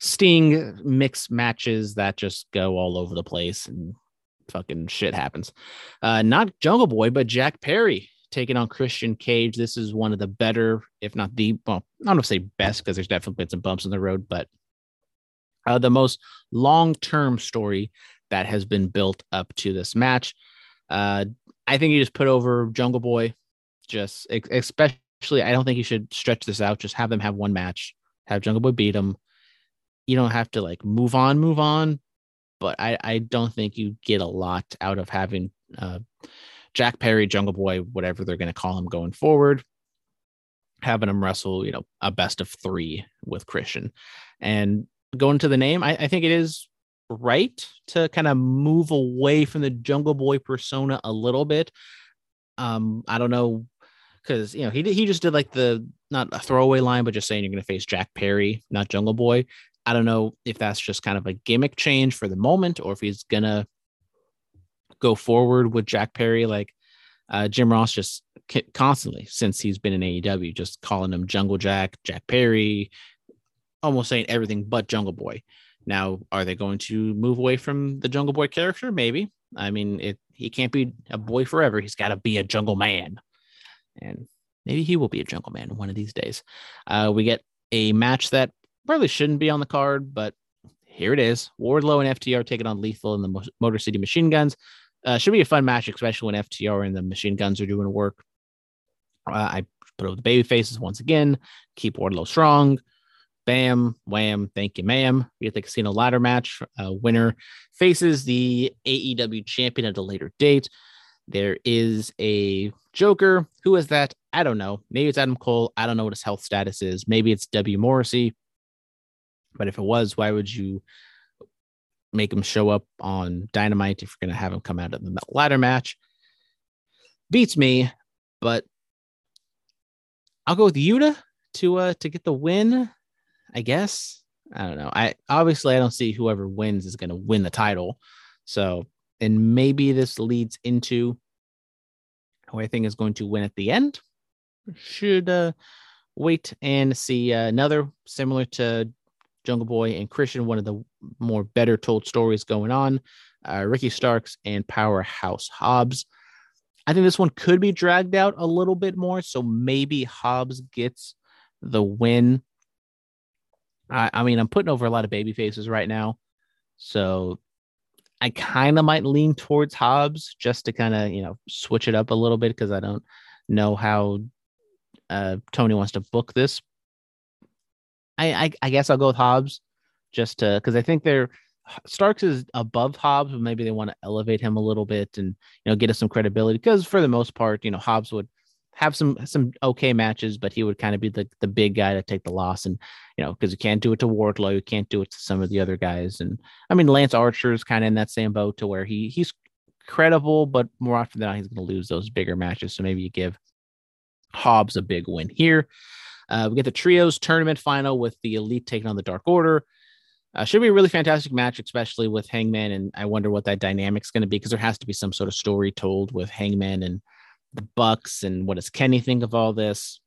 Sting mix matches that just go all over the place and fucking shit happens. Uh, not Jungle Boy, but Jack Perry taking on Christian Cage. This is one of the better, if not the, well, I don't want to say best because there's definitely been some bumps in the road, but uh, the most long term story that has been built up to this match. Uh, I think you just put over Jungle Boy, just especially. I don't think you should stretch this out. Just have them have one match, have Jungle Boy beat him. You don't have to like move on, move on, but I, I don't think you get a lot out of having uh, Jack Perry, Jungle Boy, whatever they're going to call him going forward, having him wrestle, you know, a best of three with Christian. And going to the name, I, I think it is right to kind of move away from the Jungle Boy persona a little bit. Um, I don't know because you know he he just did like the not a throwaway line, but just saying you're going to face Jack Perry, not Jungle Boy. I don't know if that's just kind of a gimmick change for the moment, or if he's gonna go forward with Jack Perry. Like uh, Jim Ross just constantly since he's been in AEW, just calling him Jungle Jack, Jack Perry, almost saying everything but Jungle Boy. Now, are they going to move away from the Jungle Boy character? Maybe. I mean, it he can't be a boy forever. He's got to be a Jungle Man, and maybe he will be a Jungle Man one of these days. Uh, we get a match that probably shouldn't be on the card, but here it is. Wardlow and FTR taking on Lethal and the Motor City Machine Guns. Uh, should be a fun match, especially when FTR and the Machine Guns are doing work. Uh, I put over the baby faces once again. Keep Wardlow strong. Bam, wham, thank you, ma'am. We get the casino ladder match. Uh, winner faces the AEW champion at a later date. There is a Joker. Who is that? I don't know. Maybe it's Adam Cole. I don't know what his health status is. Maybe it's W. Morrissey. But if it was, why would you make him show up on Dynamite if you're going to have him come out of the ladder match. Beats me, but I'll go with Yuta to uh to get the win. I guess I don't know. I obviously I don't see whoever wins is going to win the title. So and maybe this leads into who I think is going to win at the end. Should uh, wait and see uh, another similar to Jungle Boy and Christian, one of the more better told stories going on. Uh, Ricky Starks and Powerhouse Hobbs. I think this one could be dragged out a little bit more, so maybe Hobbs gets the win. I, I mean, I'm putting over a lot of baby faces right now, so I kind of might lean towards Hobbs just to kind of you know switch it up a little bit because I don't know how uh, Tony wants to book this. I, I, I guess I'll go with Hobbs just to because I think they're Starks is above Hobbs, but maybe they want to elevate him a little bit and you know get us some credibility. Because for the most part, you know Hobbs would have some some okay matches, but he would kind of be the the big guy to take the loss. And you know because you can't do it to Wardlow, you can't do it to some of the other guys. And I mean Lance Archer is kind of in that same boat to where he he's credible, but more often than not he's going to lose those bigger matches. So maybe you give Hobbs a big win here. Uh, we get the trios tournament final with the elite taking on the Dark Order. Uh, should be a really fantastic match, especially with Hangman. And I wonder what that dynamic's going to be because there has to be some sort of story told with Hangman and the Bucks. And what does Kenny think of all this?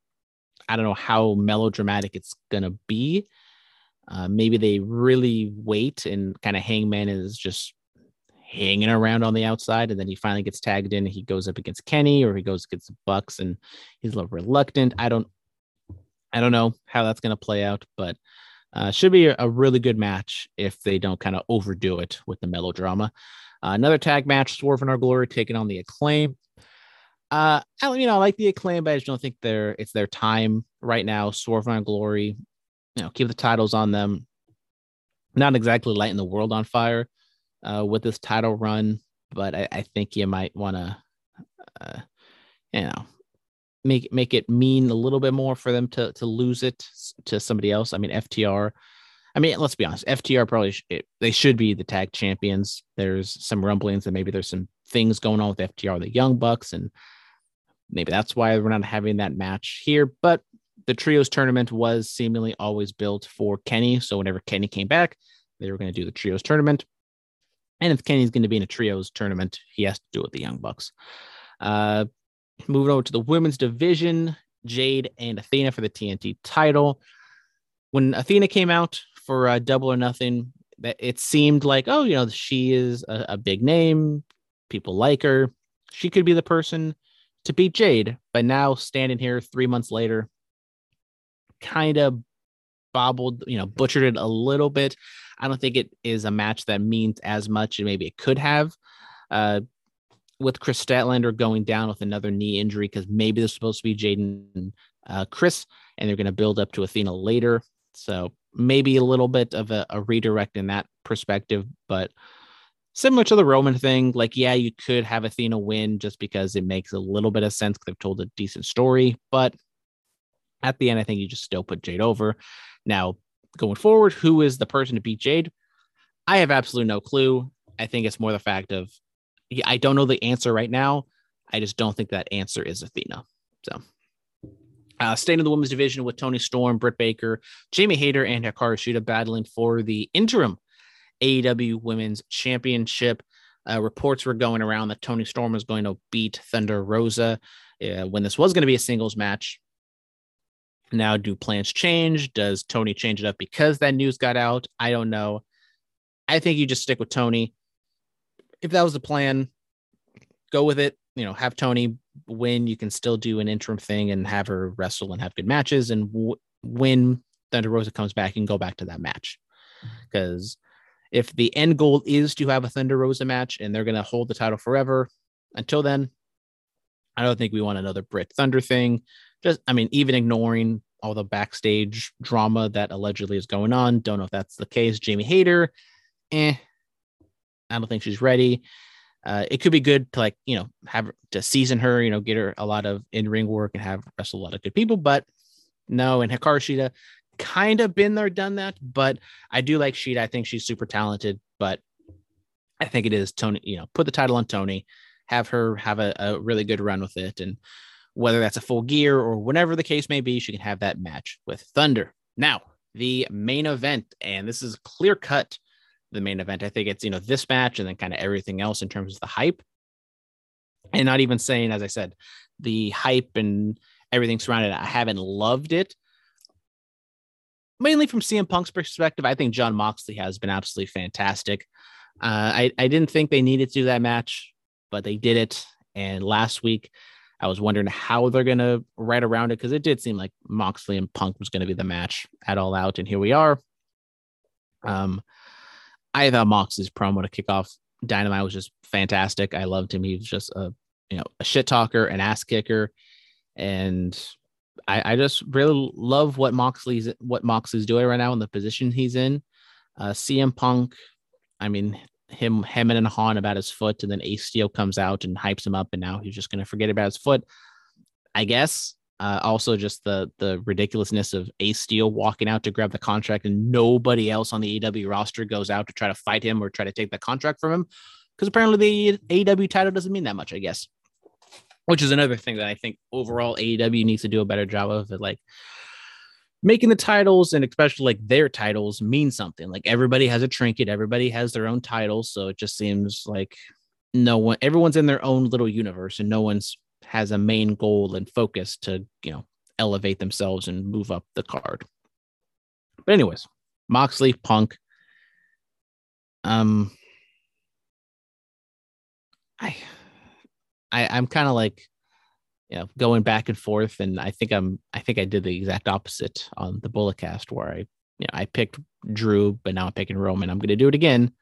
I don't know how melodramatic it's going to be. Uh, maybe they really wait and kind of Hangman is just hanging around on the outside, and then he finally gets tagged in. he goes up against Kenny, or he goes against the Bucks, and he's a little reluctant. I don't I don't know how that's going to play out, but uh, should be a, really good match if they don't kind of overdo it with the melodrama. Uh, another tag match: Swerve and Our Glory taking on the Acclaim. Uh, I you know I like the Acclaim, but I just don't think they're it's their time right now. Swerve and Our Glory, you know, keep the titles on them. Not exactly lighting the world on fire uh, with this title run, but I, I think you might want to, uh, you know, make make it mean a little bit more for them to to lose it to somebody else. I mean, FTR. I mean, let's be honest. FTR probably sh- it, they should be the tag champions. There's some rumblings that maybe there's some things going on with FTR, the Young Bucks, and maybe that's why we're not having that match here. But the trios tournament was seemingly always built for Kenny. So whenever Kenny came back, they were going to do the trios tournament. And if Kenny's going to be in a trios tournament, he has to do it with the Young Bucks. Uh, moving over to the women's division, Jade and Athena for the TNT title. When Athena came out for uh, Double or Nothing, it seemed like, oh, you know, she is a, a big name. People like her. She could be the person to beat Jade. But now, standing here three months later, kind of bobbled, you know, butchered it a little bit. I don't think it is a match that means as much, and maybe it could have. Uh, with Kris Statlander going down with another knee injury because maybe this is supposed to be Jaden uh, Kris, and they're going to build up to Athena later. So maybe a little bit of a, a, redirect in that perspective, but similar to the Roman thing, like, yeah, you could have Athena win just because it makes a little bit of sense because they've told a decent story. But at the end, I think you just still put Jade over. Now, going forward, who is the person to beat Jade? I have absolutely no clue. I think it's more the fact of I don't know the answer right now. I just don't think that answer is Athena. So, uh, staying in the women's division with Toni Storm, Britt Baker, Jamie Hayter, and Hikaru Shida battling for the interim AEW Women's Championship. Uh, reports were going around that Toni Storm was going to beat Thunder Rosa uh, when this was going to be a singles match. Now, do plans change? Does Tony change it up because that news got out? I don't know. I think you just stick with Toni if that was the plan, go with it. You know, have Toni win. You can still do an interim thing and have her wrestle and have good matches. And w- when Thunder Rosa comes back, and go back to that match. Because if the end goal is to have a Thunder Rosa match and they're going to hold the title forever, until then, I don't think we want another Britt Thunder thing. Just, I mean, even ignoring all the backstage drama that allegedly is going on. Don't know if that's the case. Jamie Hayter, eh, I don't think she's ready. Uh, it could be good to like you know have to season her, you know, get her a lot of in ring work and have wrestle a lot of good people. But no, and Hikaru Shida kind of been there, done that. But I do like Shida. I think she's super talented. But I think it is Toni. You know, put the title on Toni, have her have a, a really good run with it, and whether that's a full gear or whatever the case may be, she can have that match with Thunder. Now, the main event, and this is clear cut the main event. I think it's, you know, this match and then kind of everything else in terms of the hype. And not even saying, as I said, the hype and everything surrounding it, I haven't loved it. Mainly from CM Punk's perspective, I think Jon Moxley has been absolutely fantastic. Uh, I, I didn't think they needed to do that match, but they did it. And last week, I was wondering how they're going to write around it because it did seem like Moxley and Punk was going to be the match at All Out. And here we are. Um, I thought Mox's promo to kick off Dynamite was just fantastic. I loved him. He was just a you know a shit talker, an ass kicker, and I, I just really love what Moxley's what Moxley's doing right now in the position he's in. Uh, CM Punk, I mean him hemming and hawing about his foot, and then Ace Steel comes out and hypes him up, and now he's just gonna forget about his foot. I guess uh, also, just the the ridiculousness of Ace Steel walking out to grab the contract and nobody else on the AEW roster goes out to try to fight him or try to take the contract from him because apparently the AEW title doesn't mean that much, I guess. Which is another thing that I think overall AEW needs to do a better job of, it, like making the titles and especially like their titles mean something. Like everybody has a trinket, everybody has their own title, so it just seems like no one, everyone's in their own little universe, and no one's has a main goal and focus to, you know, elevate themselves and move up the card. But anyways, Moxley, Punk. Um I I I'm kind of like you know going back and forth and I think I'm I think I did the exact opposite on the bullet cast where I you know I picked Drew but now I'm picking Roman. I'm going to do it again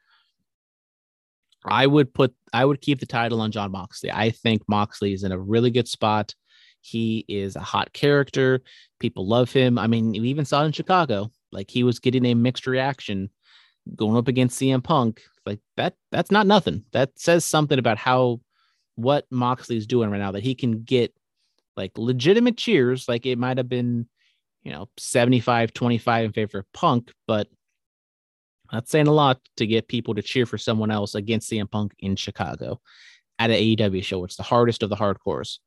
I would put I would keep the title on Jon Moxley. I think Moxley is in a really good spot. He is a hot character. People love him. I mean, we even saw it in Chicago. Like he was getting a mixed reaction going up against CM Punk. Like that that's not nothing. That says something about how what Moxley's doing right now that he can get like legitimate cheers. Like it might have been, you know, 75 25 in favor of Punk, but that's saying a lot to get people to cheer for someone else against CM Punk in Chicago at an AEW show. It's the hardest of the hardcores.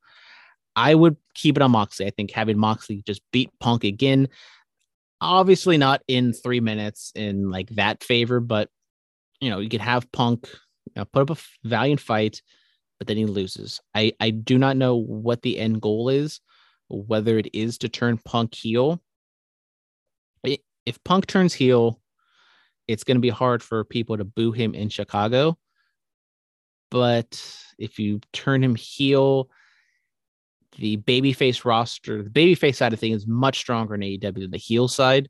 I would keep it on Moxley. I think having Moxley just beat Punk again, obviously not in three minutes in like that favor, but you know, you could have Punk you know, put up a valiant fight, but then he loses. I, I do not know what the end goal is, whether it is to turn Punk heel. If Punk turns heel, it's going to be hard for people to boo him in Chicago. But if you turn him heel, the babyface roster, the babyface side of things is much stronger in AEW than the heel side.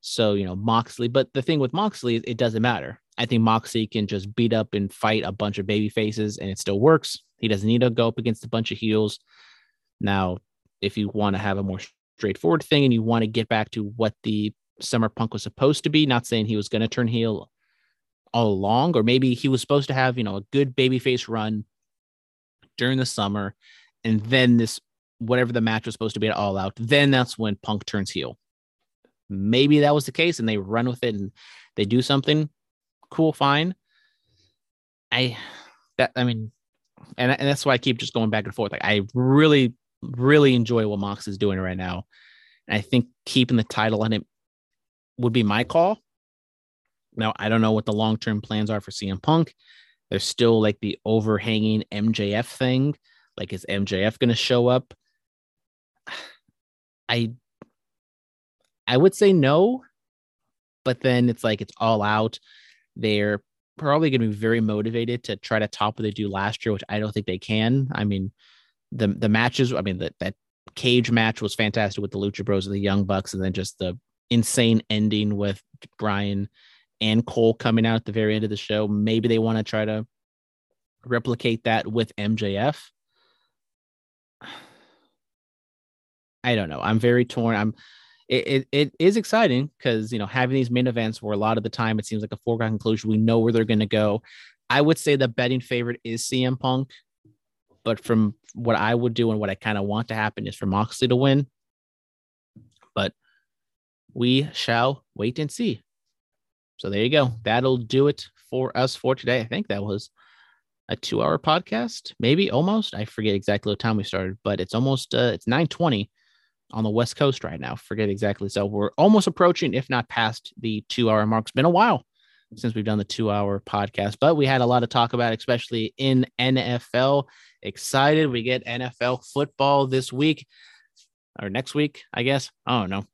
So, you know, Moxley, but the thing with Moxley is it doesn't matter. I think Moxley can just beat up and fight a bunch of baby faces and it still works. He doesn't need to go up against a bunch of heels. Now, if you want to have a more straightforward thing and you want to get back to what the Summer Punk was supposed to be, not saying he was going to turn heel all along, or maybe he was supposed to have, you know, a good babyface run during the summer, and then this whatever the match was supposed to be at all out, then that's when Punk turns heel. Maybe that was the case, and they run with it and they do something cool, fine. I that I mean, and, and that's why I keep just going back and forth. Like I really, really enjoy what Mox is doing right now. And I think keeping the title on him would be my call. Now, I don't know what the long term plans are for CM Punk. There's still like the overhanging MJF thing. Like, is MJF going to show up? I I would say no, but then it's like it's all out. They're probably going to be very motivated to try to top what they do last year, which I don't think they can. I mean, the the matches. I mean, that that cage match was fantastic with the Lucha Bros and the Young Bucks, and then just the insane ending with Bryan and Cole coming out at the very end of the show. Maybe they want to try to replicate that with MJF. I don't know. I'm very torn. I'm it, it, it is exciting because you know having these main events where a lot of the time it seems like a foregone conclusion. We know where they're going to go. I would say the betting favorite is CM Punk, but from what I would do and what I kind of want to happen is for Moxley to win. We shall wait and see. So there you go. That'll do it for us for today. I think that was a two hour podcast, maybe almost. I forget exactly what time we started, but it's almost uh, it's 920 on the West Coast right now. Forget exactly. So we're almost approaching, if not past the two hour mark. It's been a while since we've done the two hour podcast, but we had a lot to talk about, especially in NFL. Excited. We get NFL football this week or next week, I guess. I don't know.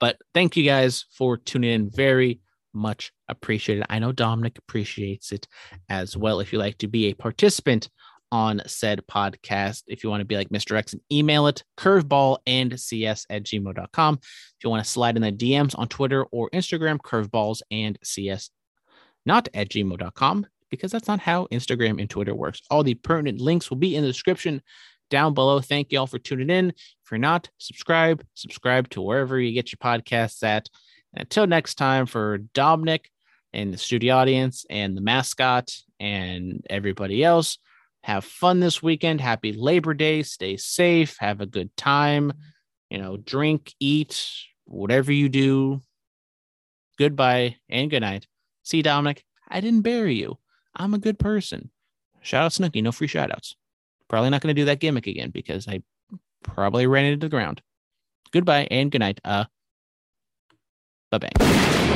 But thank you guys for tuning in. Very much appreciated. I know Dominic appreciates it as well. If you like to be a participant on said podcast. If you want to be like Mr. X and email it, curveball and cs at gmail.com. If you want to slide in the DMs on Twitter or Instagram, curveballs and cs not at gmail.com because that's not how Instagram and Twitter works. All the pertinent links will be in the description down below. Thank you all for tuning in. If you're not, subscribe, subscribe to wherever you get your podcasts at. until next time, for Dominic and the studio audience and the mascot and everybody else, have fun this weekend. Happy Labor Day. Stay safe. Have a good time. You know, drink, eat, whatever you do. Goodbye and good night. See, Dominic, I didn't bury you. I'm a good person. Shout out Snooki. No free shout outs. Probably not going to do that gimmick again because I probably ran into the ground. Goodbye and good night. Uh, bye bye.